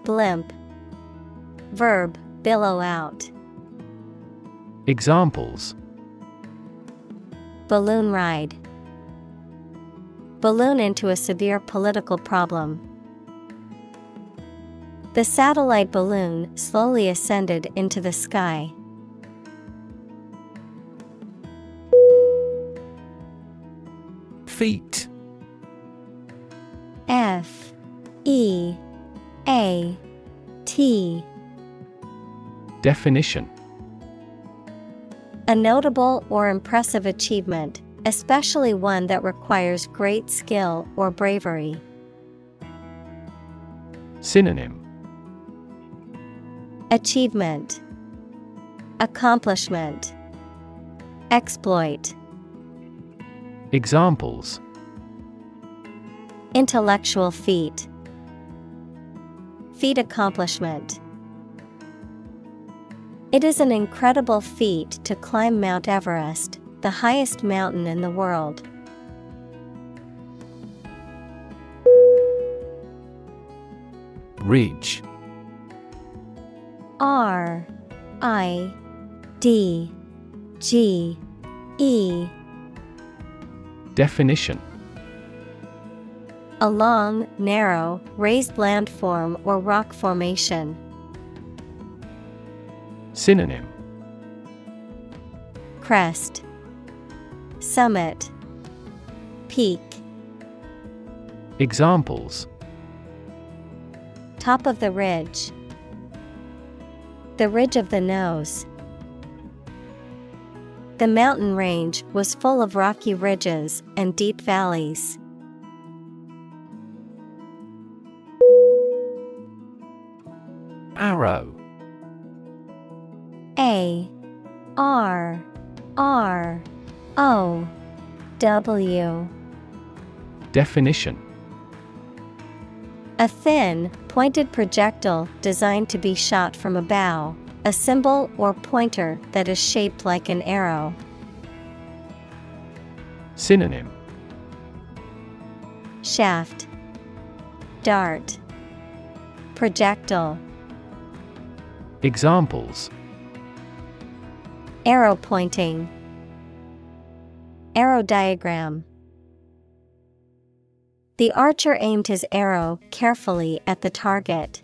Speaker 1: Blimp Verb billow out.
Speaker 2: Examples
Speaker 1: Balloon ride. Balloon into a severe political problem. The satellite balloon slowly ascended into the sky.
Speaker 2: Feat
Speaker 1: F E A T
Speaker 2: Definition.
Speaker 1: A notable or impressive achievement, especially one that requires great skill or bravery.
Speaker 2: Synonym.
Speaker 1: Achievement. Accomplishment. Exploit.
Speaker 2: Examples.
Speaker 1: Intellectual feat Feat accomplishment. It is an incredible feat to climb Mount Everest, the highest mountain in the world.
Speaker 2: Ridge
Speaker 1: R I D G E.
Speaker 2: Definition
Speaker 1: A long, narrow, raised landform or rock formation.
Speaker 2: Synonym
Speaker 1: Crest, Summit, Peak.
Speaker 2: Examples
Speaker 1: Top of the ridge. The ridge of the nose. The mountain range was full of rocky ridges and deep valleys.
Speaker 2: Arrow
Speaker 1: A R R O W.
Speaker 2: Definition.
Speaker 1: A thin, pointed projectile designed to be shot from a bow, a symbol or pointer that is shaped like an arrow.
Speaker 2: Synonym.
Speaker 1: Shaft, Dart, Projectile.
Speaker 2: Examples
Speaker 1: Arrow pointing. Arrow diagram. The archer aimed his arrow carefully at the target.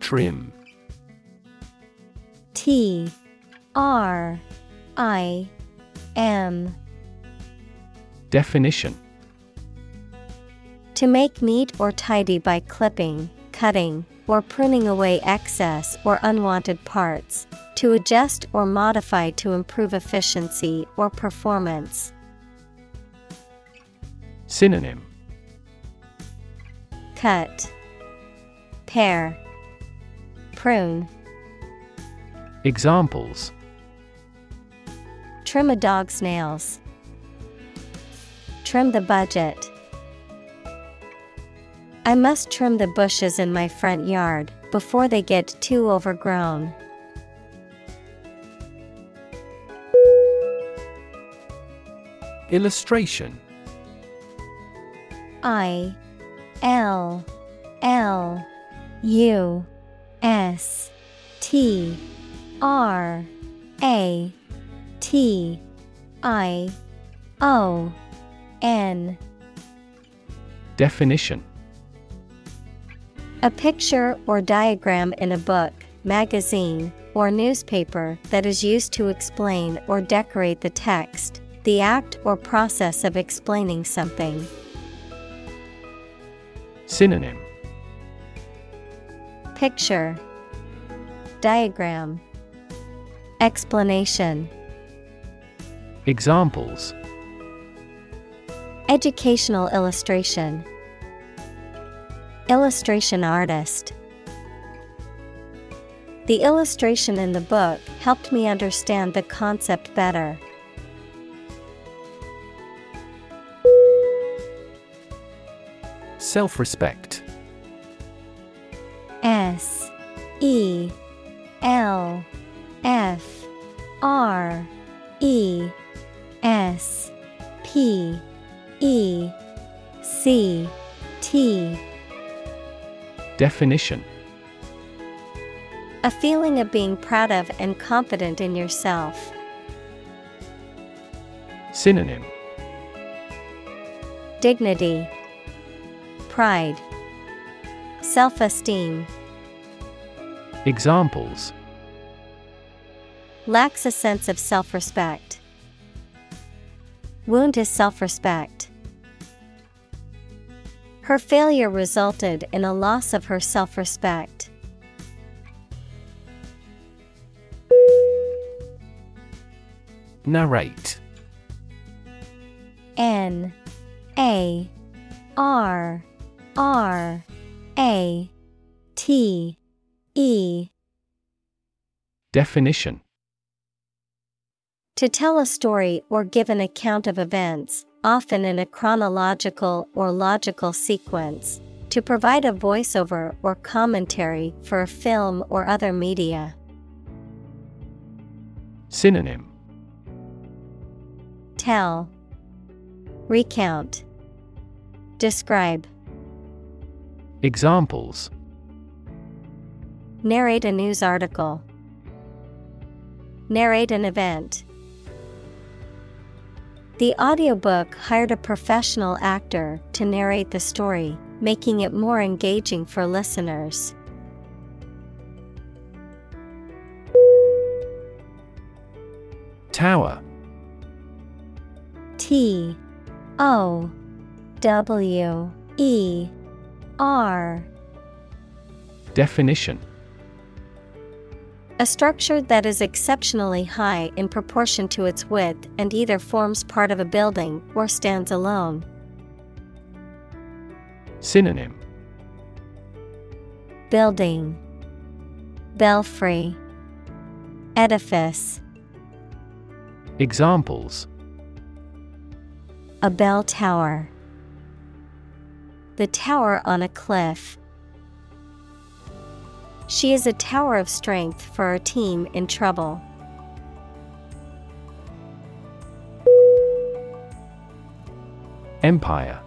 Speaker 2: Trim
Speaker 1: T R I M
Speaker 2: Definition
Speaker 1: To make neat or tidy by clipping, cutting, or pruning away excess or unwanted parts. To adjust or modify to improve efficiency or performance.
Speaker 2: Synonym
Speaker 1: Cut, Pare, Prune.
Speaker 2: Examples
Speaker 1: Trim a dog's nails. Trim the budget. I must trim the bushes in my front yard before they get too overgrown.
Speaker 2: Illustration.
Speaker 1: I L L U S T R A T I O N.
Speaker 2: Definition
Speaker 1: A picture or diagram in a book, magazine, or newspaper that is used to explain or decorate the text, the act or process of explaining something.
Speaker 2: Synonym.
Speaker 1: Picture. Diagram. Explanation.
Speaker 2: Examples.
Speaker 1: Educational illustration Illustration artist. The illustration in the book helped me understand the concept better.
Speaker 2: Self respect
Speaker 1: S E L F R E S P E C T
Speaker 2: Definition
Speaker 1: A feeling of being proud of and confident in yourself.
Speaker 2: Synonym
Speaker 1: Dignity, Pride, Self esteem.
Speaker 2: Examples
Speaker 1: Lacks a sense of self respect. Wound his self respect. Her failure resulted in a loss of her self respect.
Speaker 2: Narrate.
Speaker 1: N A R R A T E.
Speaker 2: Definition.
Speaker 1: To tell a story or give an account of events, often in a chronological or logical sequence. To provide a voiceover or commentary for a film or other media.
Speaker 2: Synonym
Speaker 1: Tell, Recount, Describe,
Speaker 2: Examples
Speaker 1: Narrate a news article, Narrate an event. The audiobook hired a professional actor to narrate the story, making it more engaging for listeners.
Speaker 2: Tower.
Speaker 1: T O W E R.
Speaker 2: Definition
Speaker 1: A structure that is exceptionally high in proportion to its width and either forms part of a building or stands alone.
Speaker 2: Synonym.
Speaker 1: Building. Belfry. Edifice.
Speaker 2: Examples.
Speaker 1: A bell tower. The tower on a cliff. She is a tower of strength for our team in trouble.
Speaker 2: Empire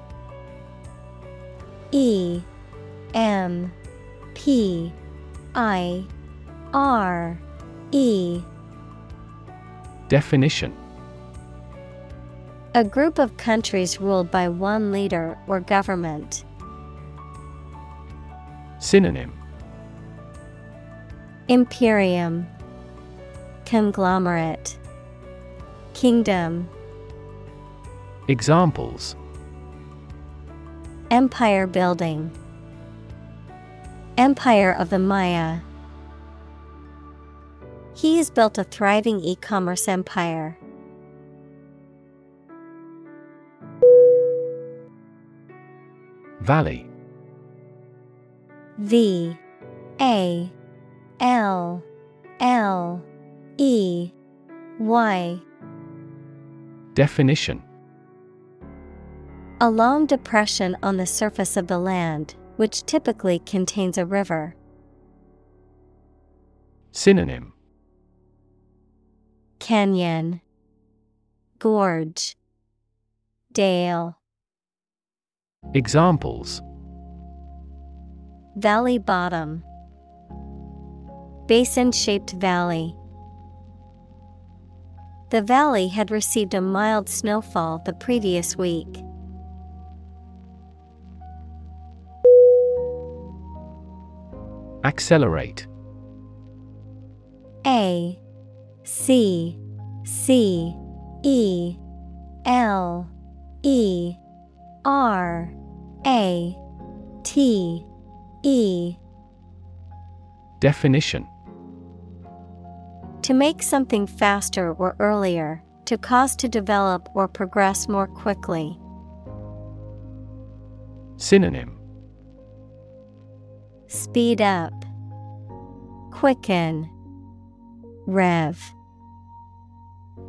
Speaker 1: E M P I R E
Speaker 2: Definition
Speaker 1: A group of countries ruled by one leader or government.
Speaker 2: Synonym
Speaker 1: Imperium Conglomerate Kingdom.
Speaker 2: Examples.
Speaker 1: Empire building Empire of the Maya. He has built a thriving e-commerce empire.
Speaker 2: Valley.
Speaker 1: V A L L E Y.
Speaker 2: Definition.
Speaker 1: A long depression on the surface of the land, which typically contains a river.
Speaker 2: Synonym.
Speaker 1: Canyon. Gorge. Dale.
Speaker 2: Examples.
Speaker 1: Valley bottom Basin shaped valley. The valley had received a mild snowfall the previous week.
Speaker 2: Accelerate
Speaker 1: A C C E L E R A T E
Speaker 2: Definition
Speaker 1: To make something faster or earlier, to cause to develop or progress more quickly.
Speaker 2: Synonym
Speaker 1: Speed up, quicken, rev.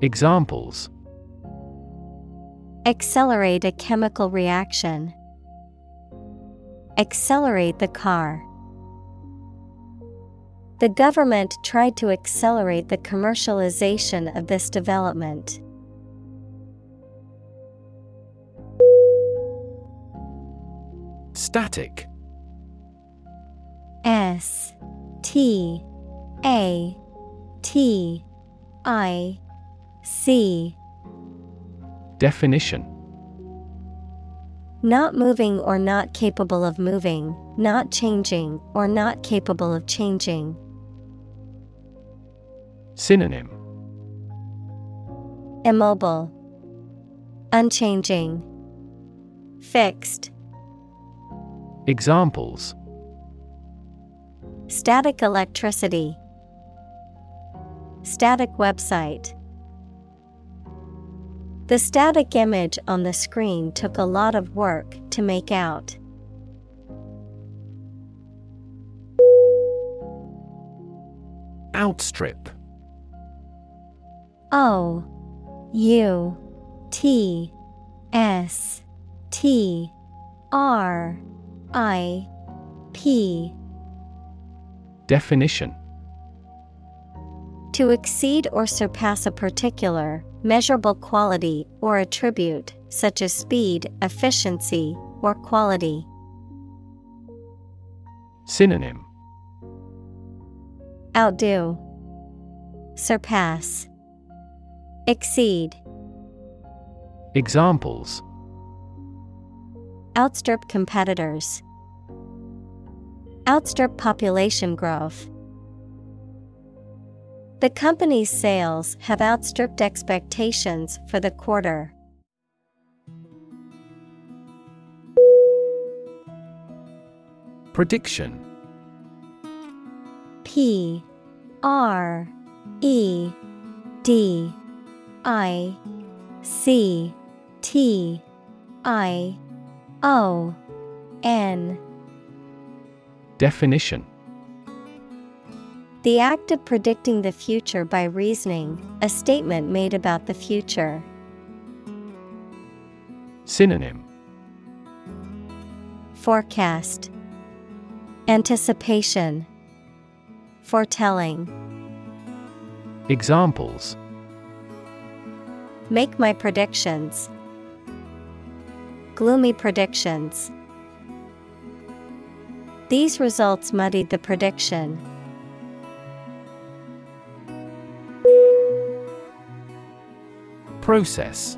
Speaker 2: Examples
Speaker 1: Accelerate a chemical reaction. Accelerate the car. The government tried to accelerate the commercialization of this development.
Speaker 2: Static
Speaker 1: S T A T I C
Speaker 2: Definition
Speaker 1: Not moving or not capable of moving, not changing or not capable of changing.
Speaker 2: Synonym
Speaker 1: Immobile, Unchanging, Fixed.
Speaker 2: Examples
Speaker 1: Static electricity. Static website. The static image on the screen took a lot of work to make out.
Speaker 2: Outstrip
Speaker 1: O U T S T R I P
Speaker 2: Definition.
Speaker 1: To exceed or surpass a particular, measurable quality or attribute, such as speed, efficiency, or quality.
Speaker 2: Synonym.
Speaker 1: Outdo, Surpass, Exceed.
Speaker 2: Examples
Speaker 1: Outstrip competitors. Outstrip population growth. The company's sales have outstripped expectations for the quarter.
Speaker 2: Prediction
Speaker 1: P R E D I C T I O N
Speaker 2: Definition.
Speaker 1: The act of predicting the future by reasoning, a statement made about the future.
Speaker 2: Synonym.
Speaker 1: Forecast. Anticipation. Foretelling.
Speaker 2: Examples
Speaker 1: Make my predictions. Gloomy predictions. These results muddied the prediction.
Speaker 2: Process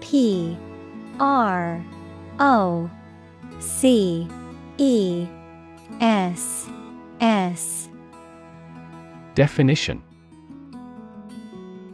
Speaker 1: P R O C E S S
Speaker 2: Definition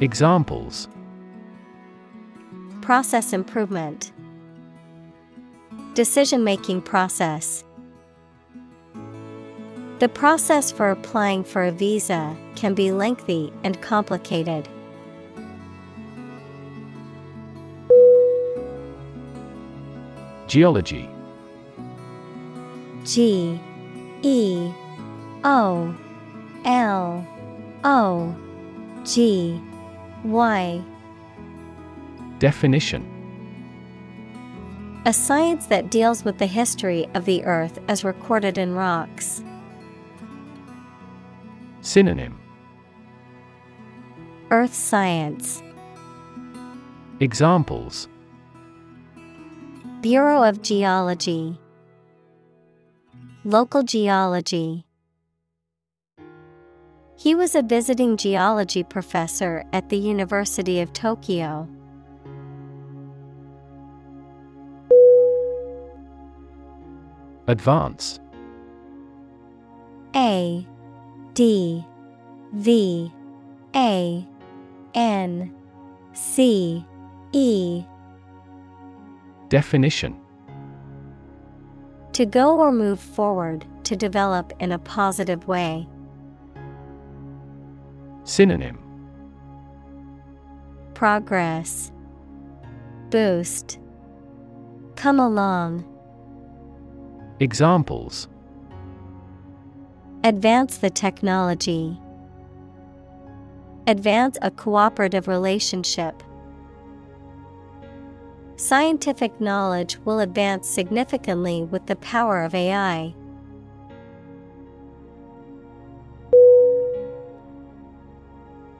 Speaker 2: Examples.
Speaker 1: Process improvement. Decision making process. The process for applying for a visa can be lengthy and complicated.
Speaker 2: Geology.
Speaker 1: G E O L O G Y
Speaker 2: Definition
Speaker 1: A science that deals with the history of the earth as recorded in rocks.
Speaker 2: Synonym
Speaker 1: Earth science.
Speaker 2: Examples
Speaker 1: Bureau of Geology. Local geology. He was a visiting geology professor at the University of Tokyo.
Speaker 2: Advance
Speaker 1: A D V A N C E
Speaker 2: Definition
Speaker 1: To go or move forward, to develop in a positive way.
Speaker 2: Synonym
Speaker 1: Progress Boost Come along.
Speaker 2: Examples
Speaker 1: Advance the technology. Advance a cooperative relationship. Scientific knowledge will advance significantly with the power of AI.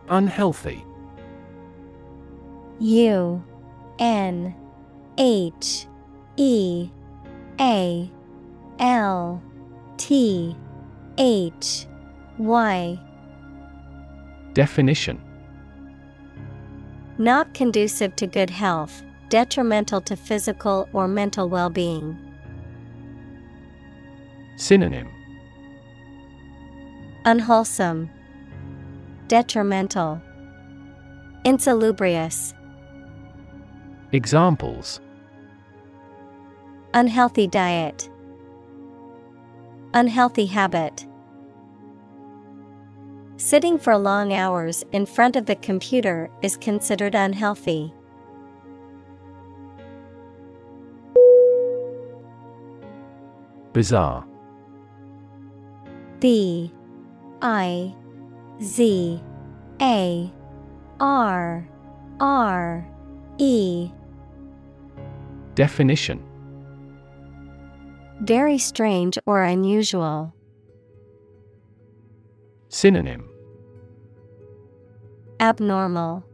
Speaker 2: Unhealthy.
Speaker 1: U N H E A L T H Y.
Speaker 2: Definition.
Speaker 1: Not conducive to good health, detrimental to physical or mental well being.
Speaker 2: Synonym.
Speaker 1: Unwholesome, detrimental, insalubrious,
Speaker 2: Examples
Speaker 1: unhealthy diet, unhealthy habit. Sitting for long hours in front of the computer is considered unhealthy.
Speaker 2: Bizarre
Speaker 1: B I Z A R R E
Speaker 2: Definition
Speaker 1: Very strange or unusual.
Speaker 2: Synonym
Speaker 1: Abnormal,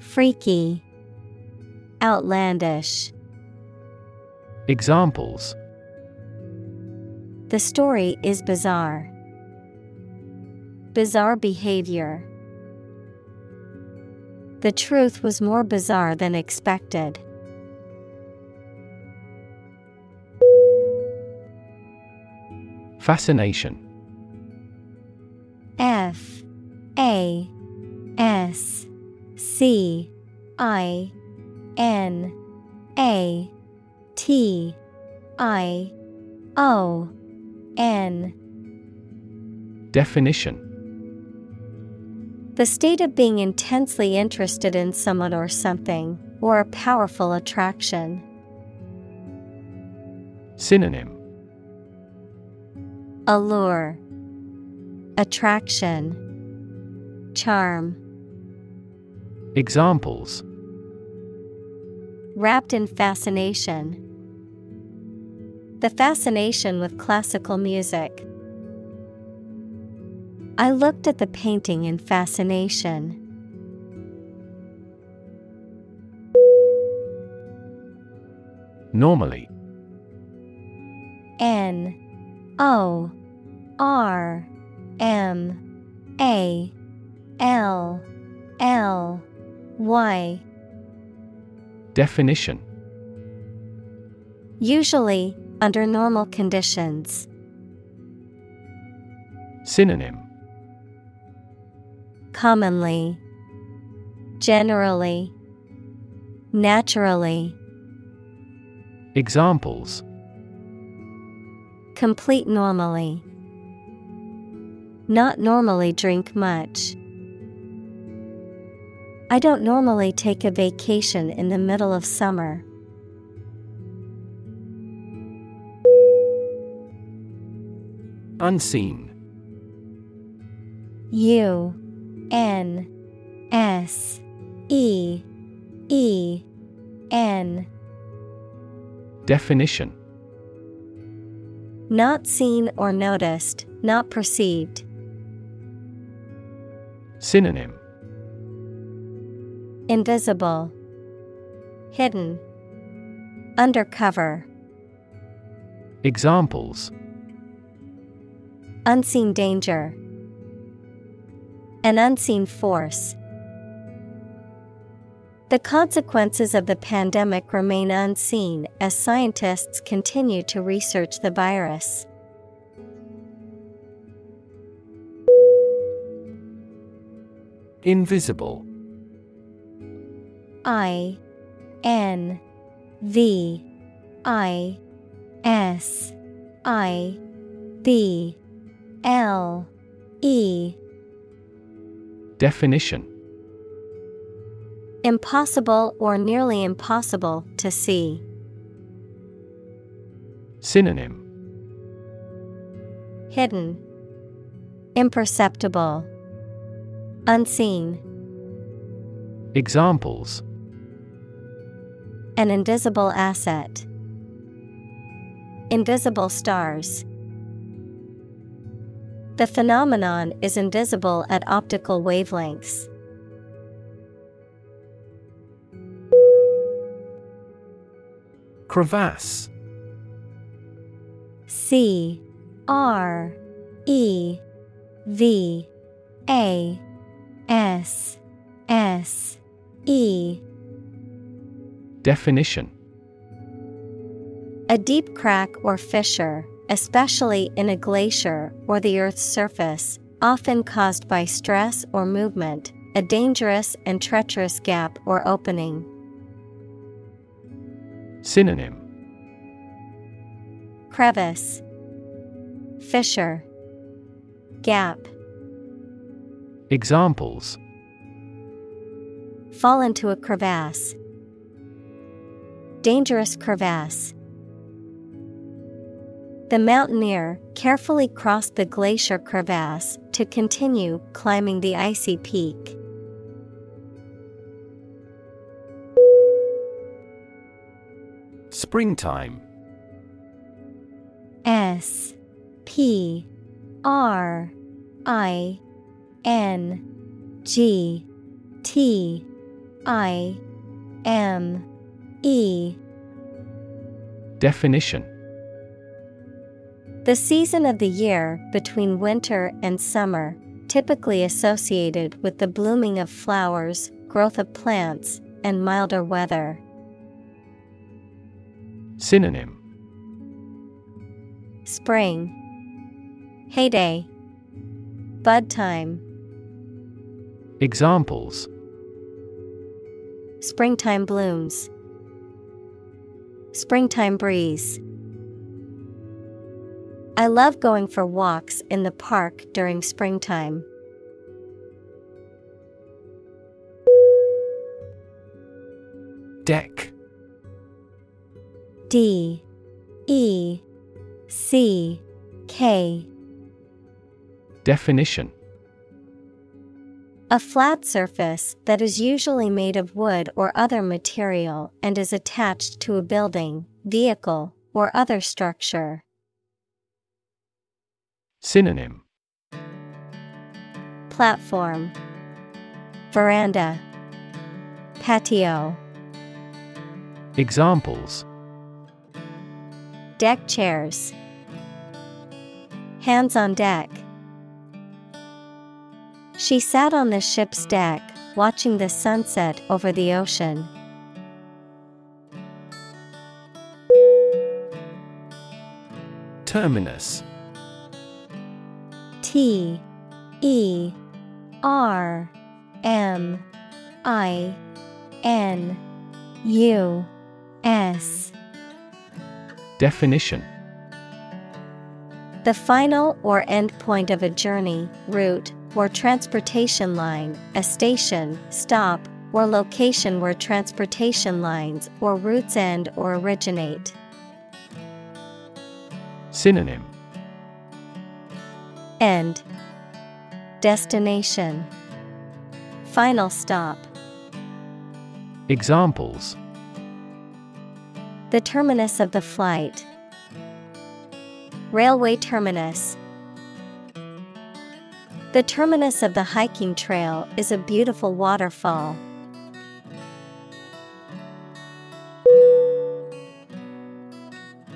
Speaker 1: Freaky, Outlandish.
Speaker 2: Examples
Speaker 1: The story is bizarre. Bizarre behavior. The truth was more bizarre than expected.
Speaker 2: Fascination
Speaker 1: F A S C I N A T I O N
Speaker 2: Definition
Speaker 1: The state of being intensely interested in someone or something, or a powerful attraction.
Speaker 2: Synonym
Speaker 1: Allure, Attraction, Charm.
Speaker 2: Examples
Speaker 1: Wrapped in fascination. The fascination with classical music. I looked at the painting in fascination.
Speaker 2: Normally
Speaker 1: N O R M A L L Y.
Speaker 2: Definition
Speaker 1: Usually, under normal conditions.
Speaker 2: Synonym
Speaker 1: Commonly, Generally, Naturally.
Speaker 2: Examples
Speaker 1: Complete normally. Not normally drink much. I don't normally take a vacation in the middle of summer.
Speaker 2: Unseen
Speaker 1: U N S E E N.
Speaker 2: Definition.
Speaker 1: Not seen or noticed, not perceived.
Speaker 2: Synonym.
Speaker 1: Invisible, Hidden, Undercover,
Speaker 2: Examples.
Speaker 1: Unseen danger, An unseen force. The consequences of the pandemic remain unseen as scientists continue to research the virus.
Speaker 2: Invisible
Speaker 1: I N V I S I B L E
Speaker 2: Definition
Speaker 1: Impossible or nearly impossible to see.
Speaker 2: Synonym
Speaker 1: Hidden, Imperceptible, Unseen.
Speaker 2: Examples
Speaker 1: An invisible asset. Invisible stars. The phenomenon is invisible at optical wavelengths.
Speaker 2: Crevasse.
Speaker 1: C R E V A S S E.
Speaker 2: Definition.
Speaker 1: A deep crack or fissure, especially in a glacier or the Earth's surface, often caused by stress or movement, a dangerous and treacherous gap or opening.
Speaker 2: Synonym
Speaker 1: Crevice, Fissure, Gap.
Speaker 2: Examples
Speaker 1: Fall into a crevasse. Dangerous crevasse. The mountaineer carefully crossed the glacier crevasse to continue climbing the icy peak.
Speaker 2: Springtime.
Speaker 1: S P R I N G T I M E.
Speaker 2: Definition.
Speaker 1: The season of the year between winter and summer, typically associated with the blooming of flowers, growth of plants, and milder weather.
Speaker 2: Synonym.
Speaker 1: Spring. Heyday. Bud time.
Speaker 2: Examples.
Speaker 1: Springtime blooms. Springtime breeze I love going for walks in the park during springtime.
Speaker 2: Deck.
Speaker 1: D. E. C. K.
Speaker 2: Definition.
Speaker 1: A flat surface that is usually made of wood or other material and is attached to a building, vehicle, or other structure.
Speaker 2: Synonym.
Speaker 1: Platform. Veranda. Patio.
Speaker 2: Examples.
Speaker 1: Deck chairs. Hands on deck. She sat on the ship's deck watching the sunset over the ocean.
Speaker 2: Terminus
Speaker 1: T E R M I N U S.
Speaker 2: Definition.
Speaker 1: The final or end point of a journey, route, or transportation line, a station, stop, or location where transportation lines or routes end or originate.
Speaker 2: Synonym
Speaker 1: End. Destination. Final stop.
Speaker 2: Examples
Speaker 1: The terminus of the flight. Railway terminus. The terminus of the hiking trail is a beautiful waterfall.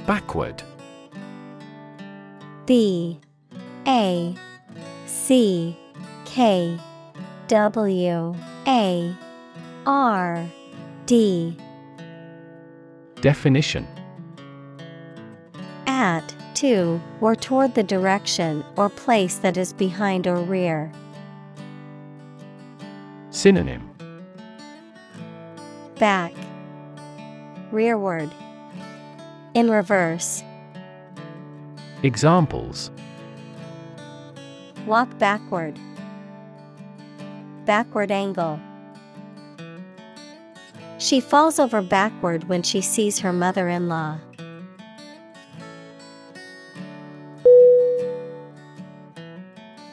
Speaker 2: Backward
Speaker 1: B A C K W A R D.
Speaker 2: Definition.
Speaker 1: At, to, or toward the direction or place that is behind or rear.
Speaker 2: Synonym.
Speaker 1: Back, rearward, in reverse.
Speaker 2: Examples
Speaker 1: Walk backward. Backward angle. She falls over backward when she sees her mother in law.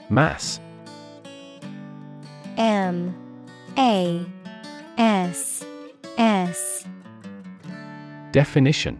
Speaker 2: Mass
Speaker 1: M A S S
Speaker 2: Definition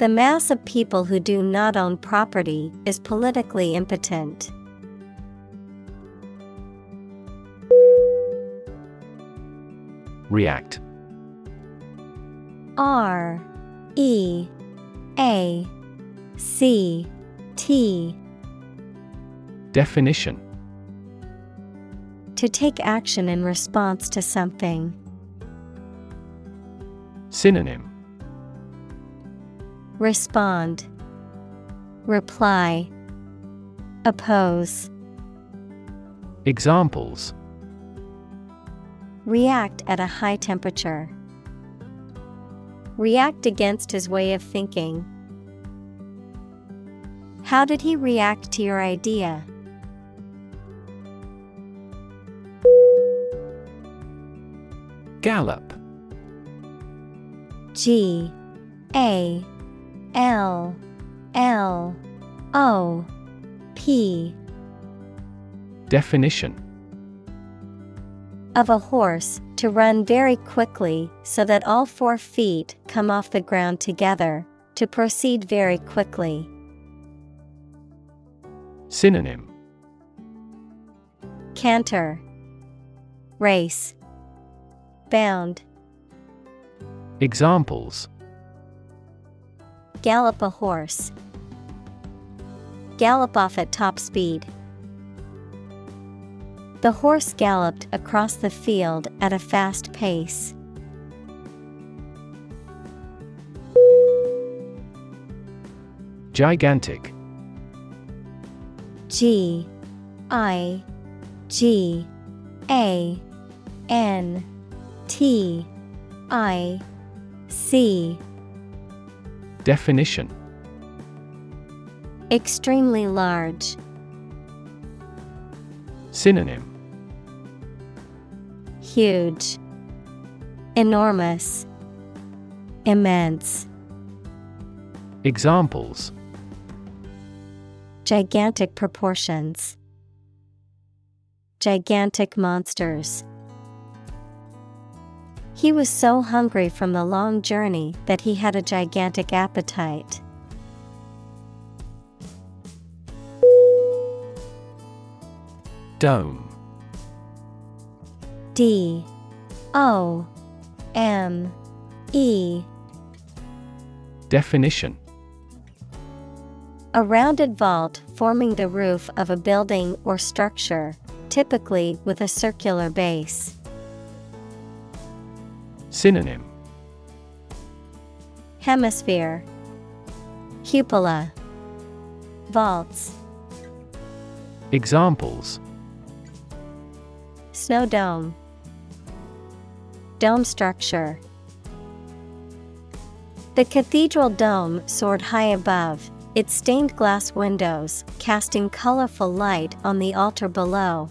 Speaker 1: The mass of people who do not own property is politically impotent.
Speaker 2: React
Speaker 1: R E A C T
Speaker 2: Definition
Speaker 1: To take action in response to something.
Speaker 2: Synonym
Speaker 1: Respond, Reply, Oppose,
Speaker 2: Examples
Speaker 1: React at a high temperature. React against his way of thinking. How did he react to your idea?
Speaker 2: Gallop.
Speaker 1: G A L L O P.
Speaker 2: Definition.
Speaker 1: Of a horse to run very quickly so that all four feet come off the ground together, to proceed very quickly.
Speaker 2: Synonym.
Speaker 1: Canter. Race. Bound.
Speaker 2: Examples
Speaker 1: Gallop a horse. Gallop off at top speed. The horse galloped across the field at a fast pace.
Speaker 2: Gigantic
Speaker 1: G I G A N T I C
Speaker 2: Definition
Speaker 1: Extremely large.
Speaker 2: Synonym
Speaker 1: Huge. Enormous. Immense.
Speaker 2: Examples
Speaker 1: Gigantic proportions. Gigantic monsters. He was so hungry from the long journey that he had a gigantic appetite.
Speaker 2: Dome.
Speaker 1: D. O. M. E.
Speaker 2: Definition.
Speaker 1: A rounded vault forming the roof of a building or structure, typically with a circular base.
Speaker 2: Synonym.
Speaker 1: Hemisphere. Cupola. Vaults.
Speaker 2: Examples.
Speaker 1: Snow dome. Dome structure. The cathedral dome soared high above, its stained glass windows casting colorful light on the altar below.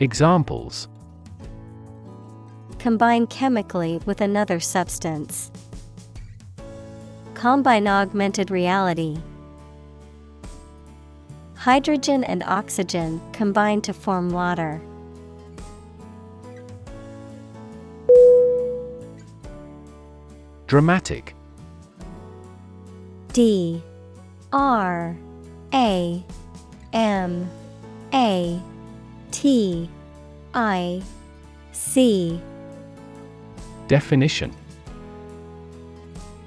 Speaker 2: Examples.
Speaker 1: Combine chemically with another substance. Combine augmented reality. Hydrogen and oxygen combine to form water.
Speaker 2: Dramatic.
Speaker 1: D. R. A. M. A T I C
Speaker 2: Definition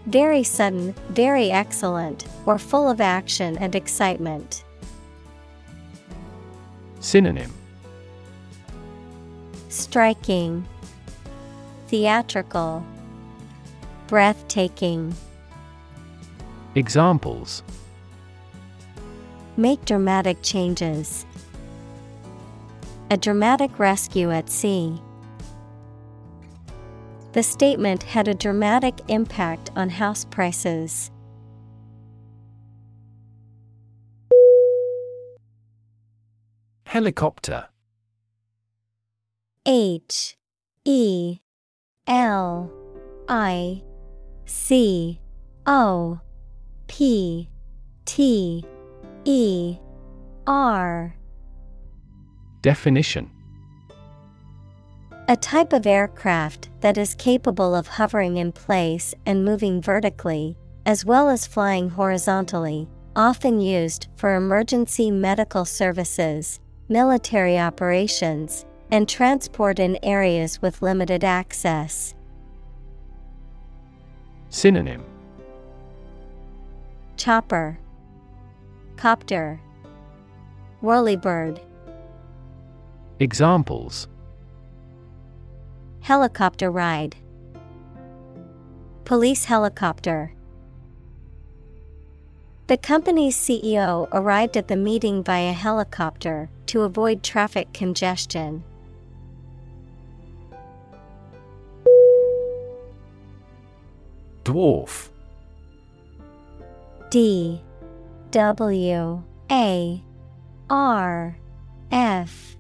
Speaker 1: Very sudden, very excellent, or full of action and excitement.
Speaker 2: Synonym
Speaker 1: Striking, Theatrical, Breathtaking.
Speaker 2: Examples
Speaker 1: Make dramatic changes. A dramatic rescue at sea. The statement had a dramatic impact on house prices.
Speaker 2: Helicopter
Speaker 1: H E L I C O P T E R
Speaker 2: Definition
Speaker 1: A type of aircraft that is capable of hovering in place and moving vertically, as well as flying horizontally, often used for emergency medical services, military operations, and transport in areas with limited access.
Speaker 2: Synonym
Speaker 1: Chopper, Copter, Whirlybird.
Speaker 2: Examples.
Speaker 1: Helicopter ride, Police helicopter. The company's CEO arrived at the meeting via helicopter to avoid traffic congestion.
Speaker 2: Dwarf.
Speaker 1: D. W. A. R. F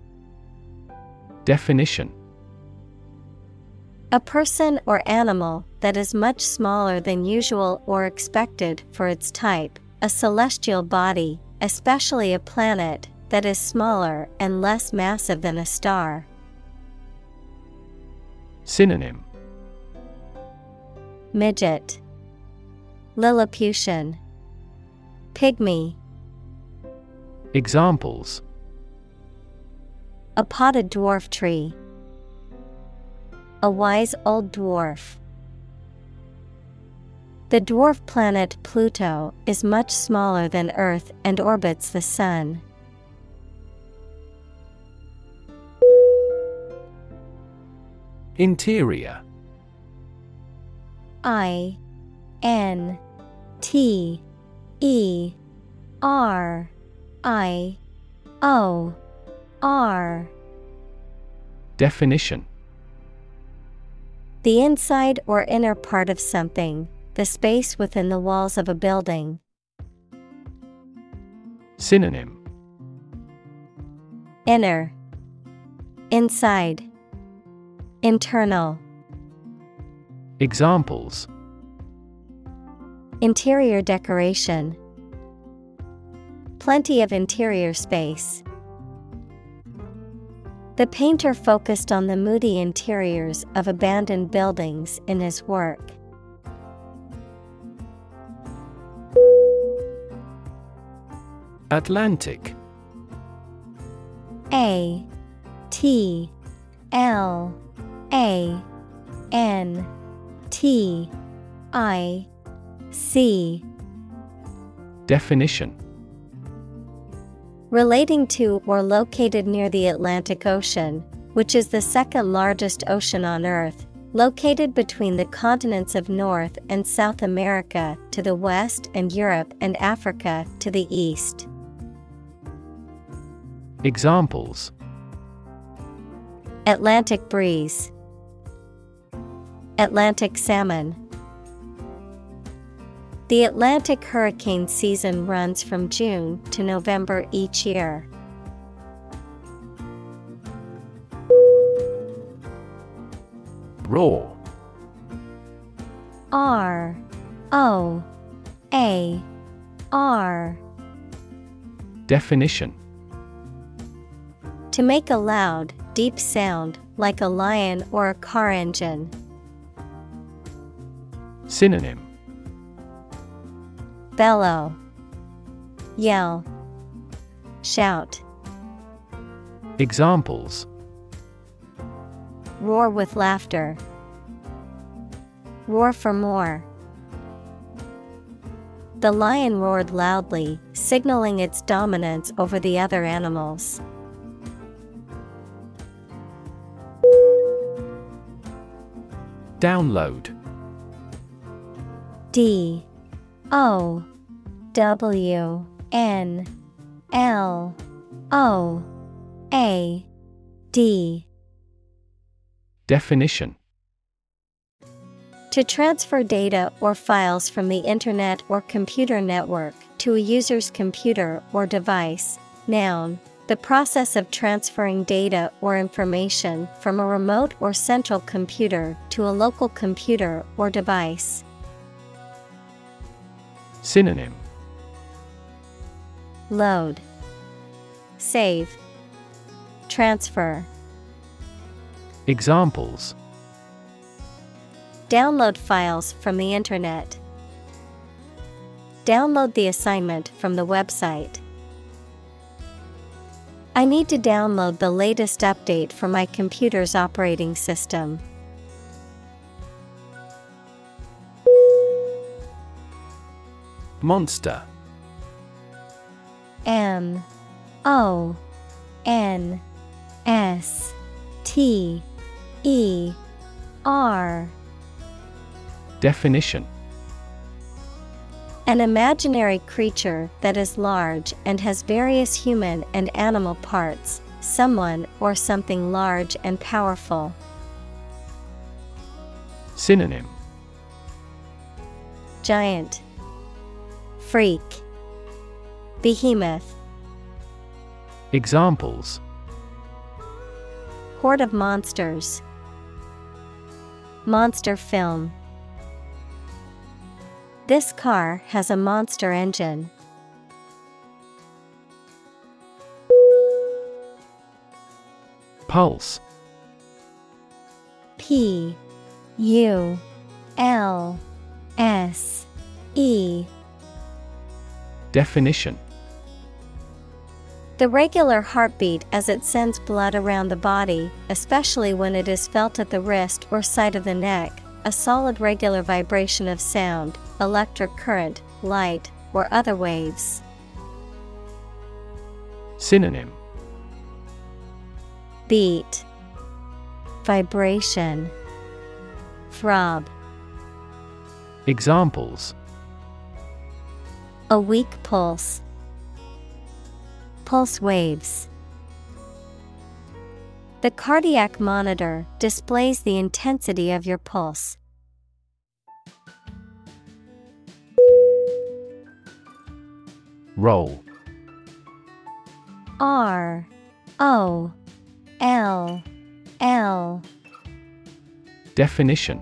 Speaker 2: Definition.
Speaker 1: A person or animal that is much smaller than usual or expected for its type, a celestial body, especially a planet, that is smaller and less massive than a star.
Speaker 2: Synonym.
Speaker 1: Midget, Lilliputian, Pygmy,
Speaker 2: Examples
Speaker 1: a potted dwarf tree, a wise old dwarf. The dwarf planet Pluto is much smaller than Earth and orbits the Sun.
Speaker 2: Interior
Speaker 1: I N T E R I O R
Speaker 2: Definition.
Speaker 1: The inside or inner part of something, the space within the walls of a building.
Speaker 2: Synonym.
Speaker 1: Inner. Inside. Internal.
Speaker 2: Examples.
Speaker 1: Interior decoration. Plenty of interior space. The painter focused on the moody interiors of abandoned buildings in his work.
Speaker 2: Atlantic.
Speaker 1: A T L A N T I C.
Speaker 2: Definition
Speaker 1: Relating to or located near the Atlantic Ocean, which is the second largest ocean on Earth, located between the continents of North and South America to the west and Europe and Africa to the east.
Speaker 2: Examples
Speaker 1: Atlantic breeze, Atlantic salmon. The Atlantic hurricane season runs from June to November each year.
Speaker 2: Raw
Speaker 1: R. O. A. R.
Speaker 2: Definition.
Speaker 1: To make a loud, deep sound, like a lion or a car engine.
Speaker 2: Synonym
Speaker 1: Bellow, Yell, Shout,
Speaker 2: Examples
Speaker 1: Roar with laughter. Roar for more. The lion roared loudly, signaling its dominance over the other animals.
Speaker 2: Download
Speaker 1: D O W N L O A D
Speaker 2: Definition
Speaker 1: To transfer data or files from the Internet or computer network to a user's computer or device. Noun. The process of transferring data or information from a remote or central computer to a local computer or device.
Speaker 2: Synonym
Speaker 1: Load, Save, Transfer.
Speaker 2: Examples
Speaker 1: Download files from the Internet. Download the assignment from the website. I need to download the latest update for my computer's operating system.
Speaker 2: Monster.
Speaker 1: M O N S T E R.
Speaker 2: Definition.
Speaker 1: An imaginary creature that is large and has various human and animal parts, someone or something large and powerful.
Speaker 2: Synonym.
Speaker 1: Giant Freak Behemoth.
Speaker 2: Examples.
Speaker 1: Horde of monsters. Monster film. This car has a monster engine.
Speaker 2: Pulse.
Speaker 1: P U L S E
Speaker 2: Definition.
Speaker 1: The regular heartbeat as it sends blood around the body, especially when it is felt at the wrist or side of the neck, a solid regular vibration of sound, electric current, light, or other waves.
Speaker 2: Synonym.
Speaker 1: Beat. Vibration. Throb.
Speaker 2: Examples
Speaker 1: A weak pulse. Pulse waves. The cardiac monitor displays the intensity of your pulse.
Speaker 2: Roll.
Speaker 1: R. O. L. L.
Speaker 2: Definition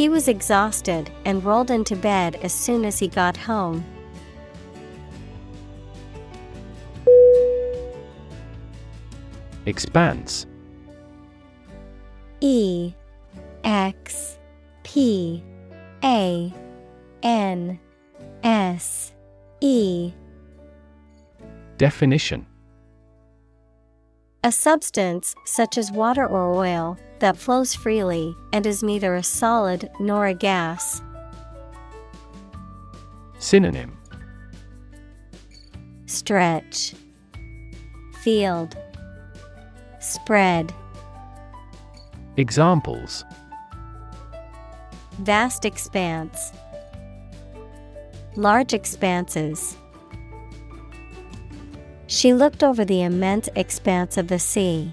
Speaker 1: He was exhausted and rolled into bed as soon as he got home.
Speaker 2: Expanse.
Speaker 1: E X P A N S E.
Speaker 2: Definition.
Speaker 1: A substance, such as water or oil, that flows freely and is neither a solid nor a gas.
Speaker 2: Synonym
Speaker 1: Stretch, Field, Spread,
Speaker 2: Examples
Speaker 1: Vast expanse, Large expanses. She looked over the immense expanse of the sea.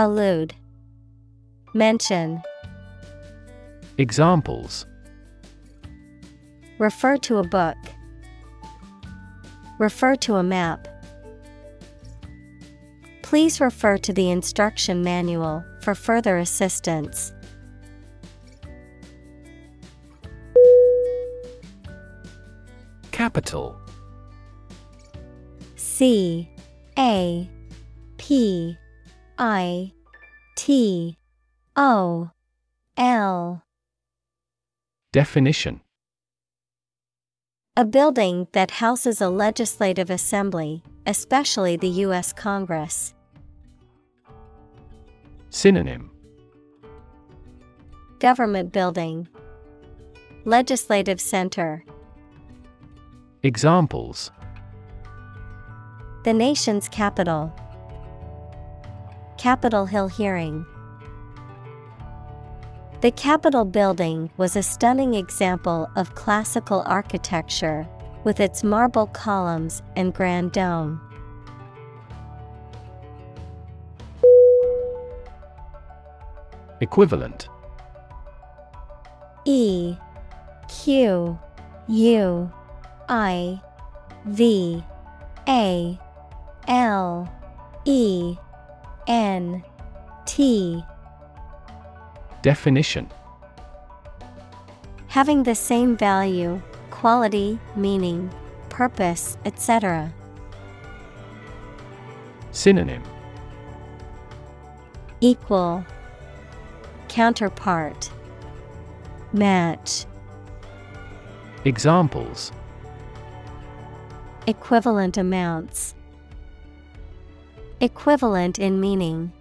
Speaker 1: Allude, Mention,
Speaker 2: Examples.
Speaker 1: Refer to a book, Refer to a map. Please refer to the instruction manual for further assistance.
Speaker 2: Capitol.
Speaker 1: C A P I T O L
Speaker 2: Definition
Speaker 1: A building that houses a legislative assembly, especially the U.S. Congress.
Speaker 2: Synonym
Speaker 1: Government building, Legislative center.
Speaker 2: Examples
Speaker 1: The nation's capital. Capitol Hill hearing. The Capitol building was a stunning example of classical architecture, with its marble columns and grand dome.
Speaker 2: Equivalent
Speaker 1: E Q U I V A L E N T.
Speaker 2: Definition.
Speaker 1: Having the same value, quality, meaning, purpose, etc.
Speaker 2: Synonym.
Speaker 1: Equal. Counterpart. Match.
Speaker 2: Examples.
Speaker 1: Equivalent amounts Equivalent in meaning.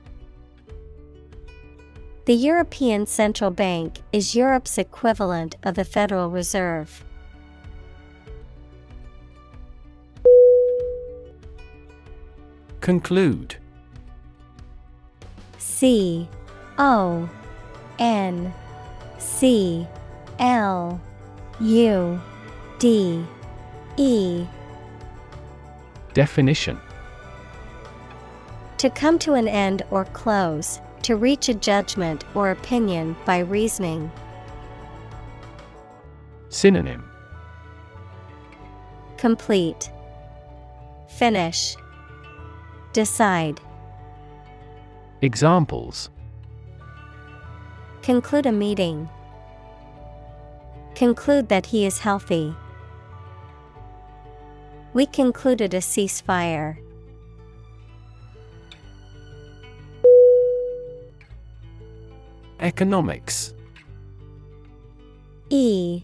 Speaker 1: The European Central Bank is Europe's equivalent of the Federal Reserve.
Speaker 2: Conclude
Speaker 1: C O N C L U D E
Speaker 2: Definition
Speaker 1: To come to an end or close, to reach a judgment or opinion by reasoning.
Speaker 2: Synonym
Speaker 1: Complete Finish Decide
Speaker 2: Examples
Speaker 1: Conclude a meeting. Conclude that he is healthy. We concluded a ceasefire.
Speaker 2: Economics.
Speaker 1: E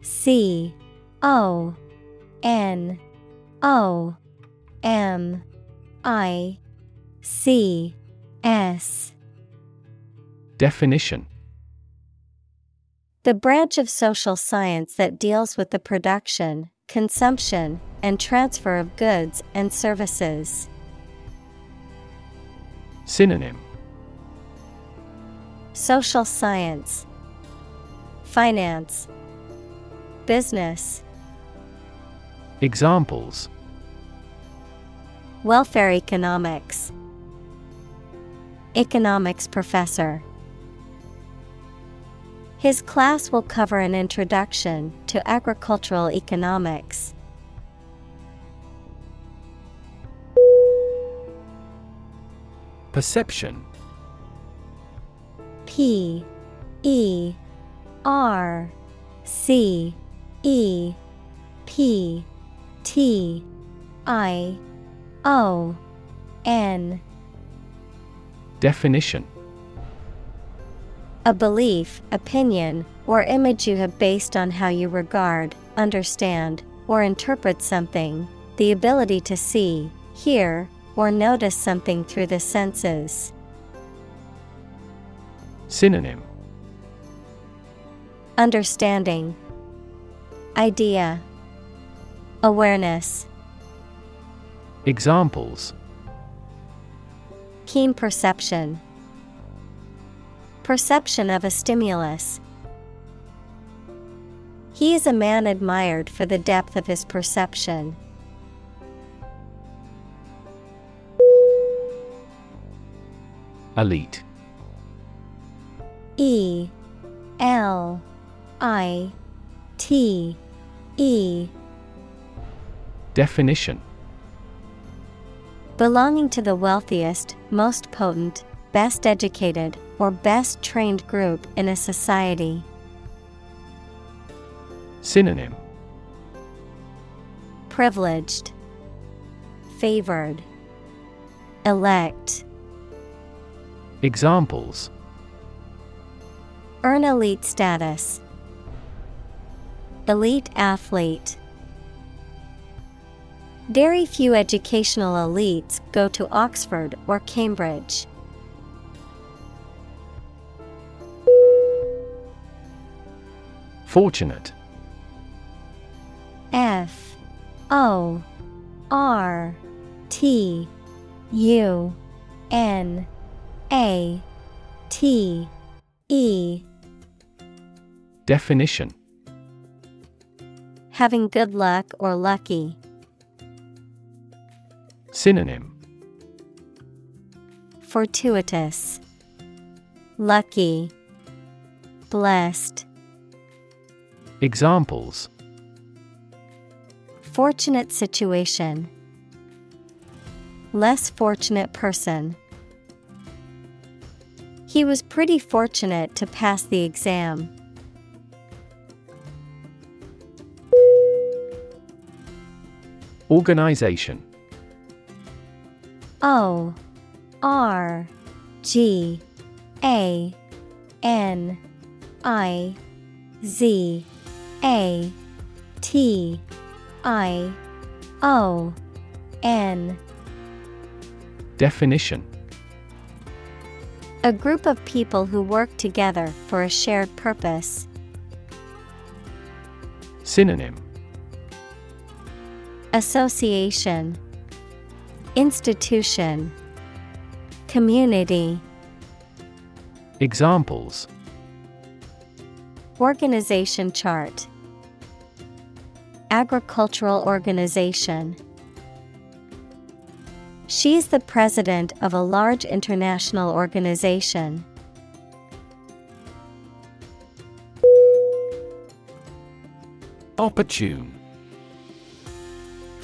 Speaker 1: C O N O M I C S.
Speaker 2: Definition.
Speaker 1: The branch of social science that deals with the production, consumption, and transfer of goods and services.
Speaker 2: Synonym
Speaker 1: Social science, Finance, Business,
Speaker 2: Examples
Speaker 1: Welfare economics, Economics professor. His class will cover an introduction to agricultural economics.
Speaker 2: Perception
Speaker 1: P E R C E P T I O N
Speaker 2: Definition
Speaker 1: A belief, opinion, or image you have based on how you regard, understand, or interpret something, the ability to see, hear, or notice something through the senses.
Speaker 2: Synonym.
Speaker 1: Understanding, Idea, Awareness,
Speaker 2: Examples.
Speaker 1: Keen perception, Perception of a stimulus. He is a man admired for the depth of his perception.
Speaker 2: Elite
Speaker 1: E L I T E.
Speaker 2: Definition.
Speaker 1: Belonging to the wealthiest, most potent, best educated, or best trained group in a society.
Speaker 2: Synonym.
Speaker 1: Privileged, Favored, Elect.
Speaker 2: Examples
Speaker 1: Earn elite status. Elite athlete. Very few educational elites go to Oxford or Cambridge.
Speaker 2: Fortunate
Speaker 1: F O R T U N A T E
Speaker 2: Definition
Speaker 1: Having good luck or lucky.
Speaker 2: Synonym
Speaker 1: Fortuitous, Lucky, Blessed.
Speaker 2: Examples
Speaker 1: Fortunate situation. Less fortunate person. He was pretty fortunate to pass the exam.
Speaker 2: Organization.
Speaker 1: O R G A N I Z A T I O N.
Speaker 2: Definition.
Speaker 1: A group of people who work together for a shared purpose.
Speaker 2: Synonym
Speaker 1: Association Institution Community
Speaker 2: Examples.
Speaker 1: Organization chart Agricultural organization. She's the president of a large international organization.
Speaker 2: Opportune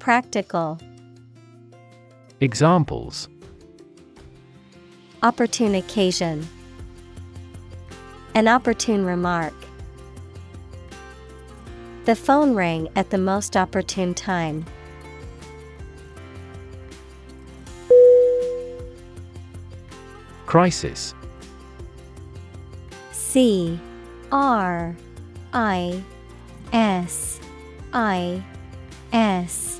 Speaker 1: Practical,
Speaker 2: Examples.
Speaker 1: Opportune occasion, An opportune remark. The phone rang at the most opportune time.
Speaker 2: Crisis.
Speaker 1: C R I S I S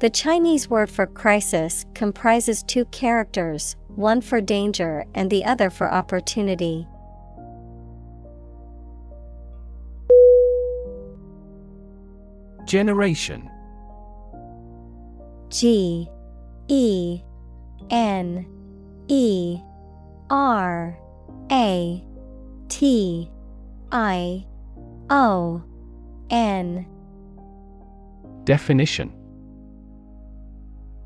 Speaker 1: The Chinese word for crisis comprises two characters, one for danger and the other for opportunity.
Speaker 2: Generation.
Speaker 1: G E N E R A T I O N.
Speaker 2: Definition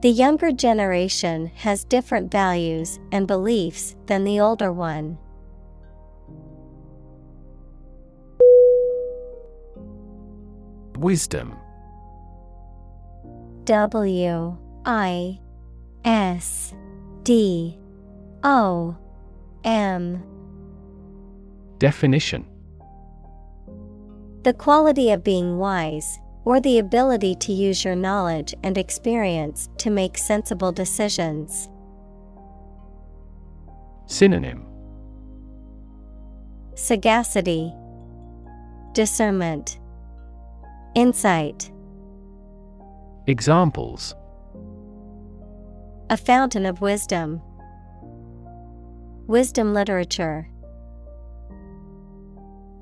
Speaker 1: The younger generation has different values and beliefs than the older one.
Speaker 2: Wisdom.
Speaker 1: W I S D O M.
Speaker 2: Definition.
Speaker 1: The quality of being wise, or the ability to use your knowledge and experience to make sensible decisions.
Speaker 2: Synonym
Speaker 1: Sagacity, Discernment, Insight.
Speaker 2: Examples
Speaker 1: A fountain of wisdom. Wisdom literature.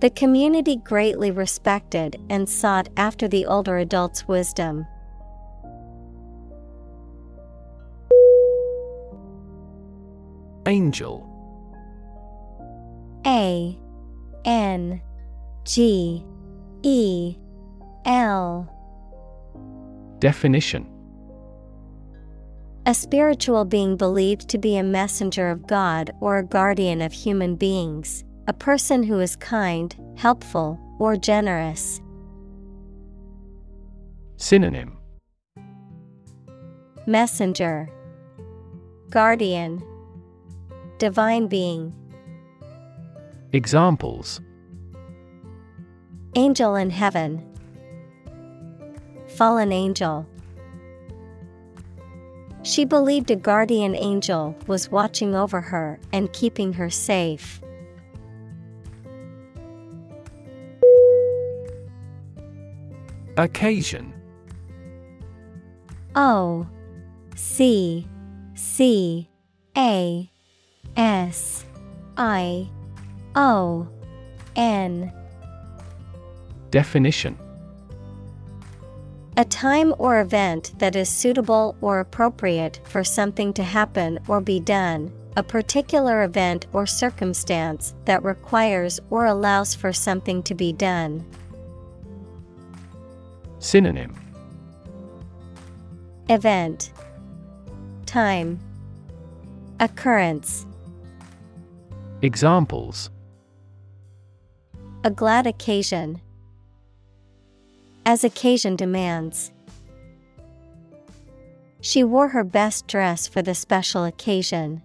Speaker 1: The community greatly respected and sought after the older adult's wisdom.
Speaker 2: Angel.
Speaker 1: A N G E L.
Speaker 2: Definition.
Speaker 1: A spiritual being believed to be a messenger of God or a guardian of human beings, a person who is kind, helpful, or generous.
Speaker 2: Synonym.
Speaker 1: Messenger. Guardian. Divine being.
Speaker 2: Examples.
Speaker 1: Angel in heaven. Fallen angel. She believed a guardian angel was watching over her and keeping her safe.
Speaker 2: Occasion.
Speaker 1: O C C A S I O N.
Speaker 2: Definition.
Speaker 1: A time or event that is suitable or appropriate for something to happen or be done, a particular event or circumstance that requires or allows for something to be done.
Speaker 2: Synonym
Speaker 1: Event Time Occurrence
Speaker 2: Examples
Speaker 1: A glad occasion. As occasion demands. She wore her best dress for the special occasion.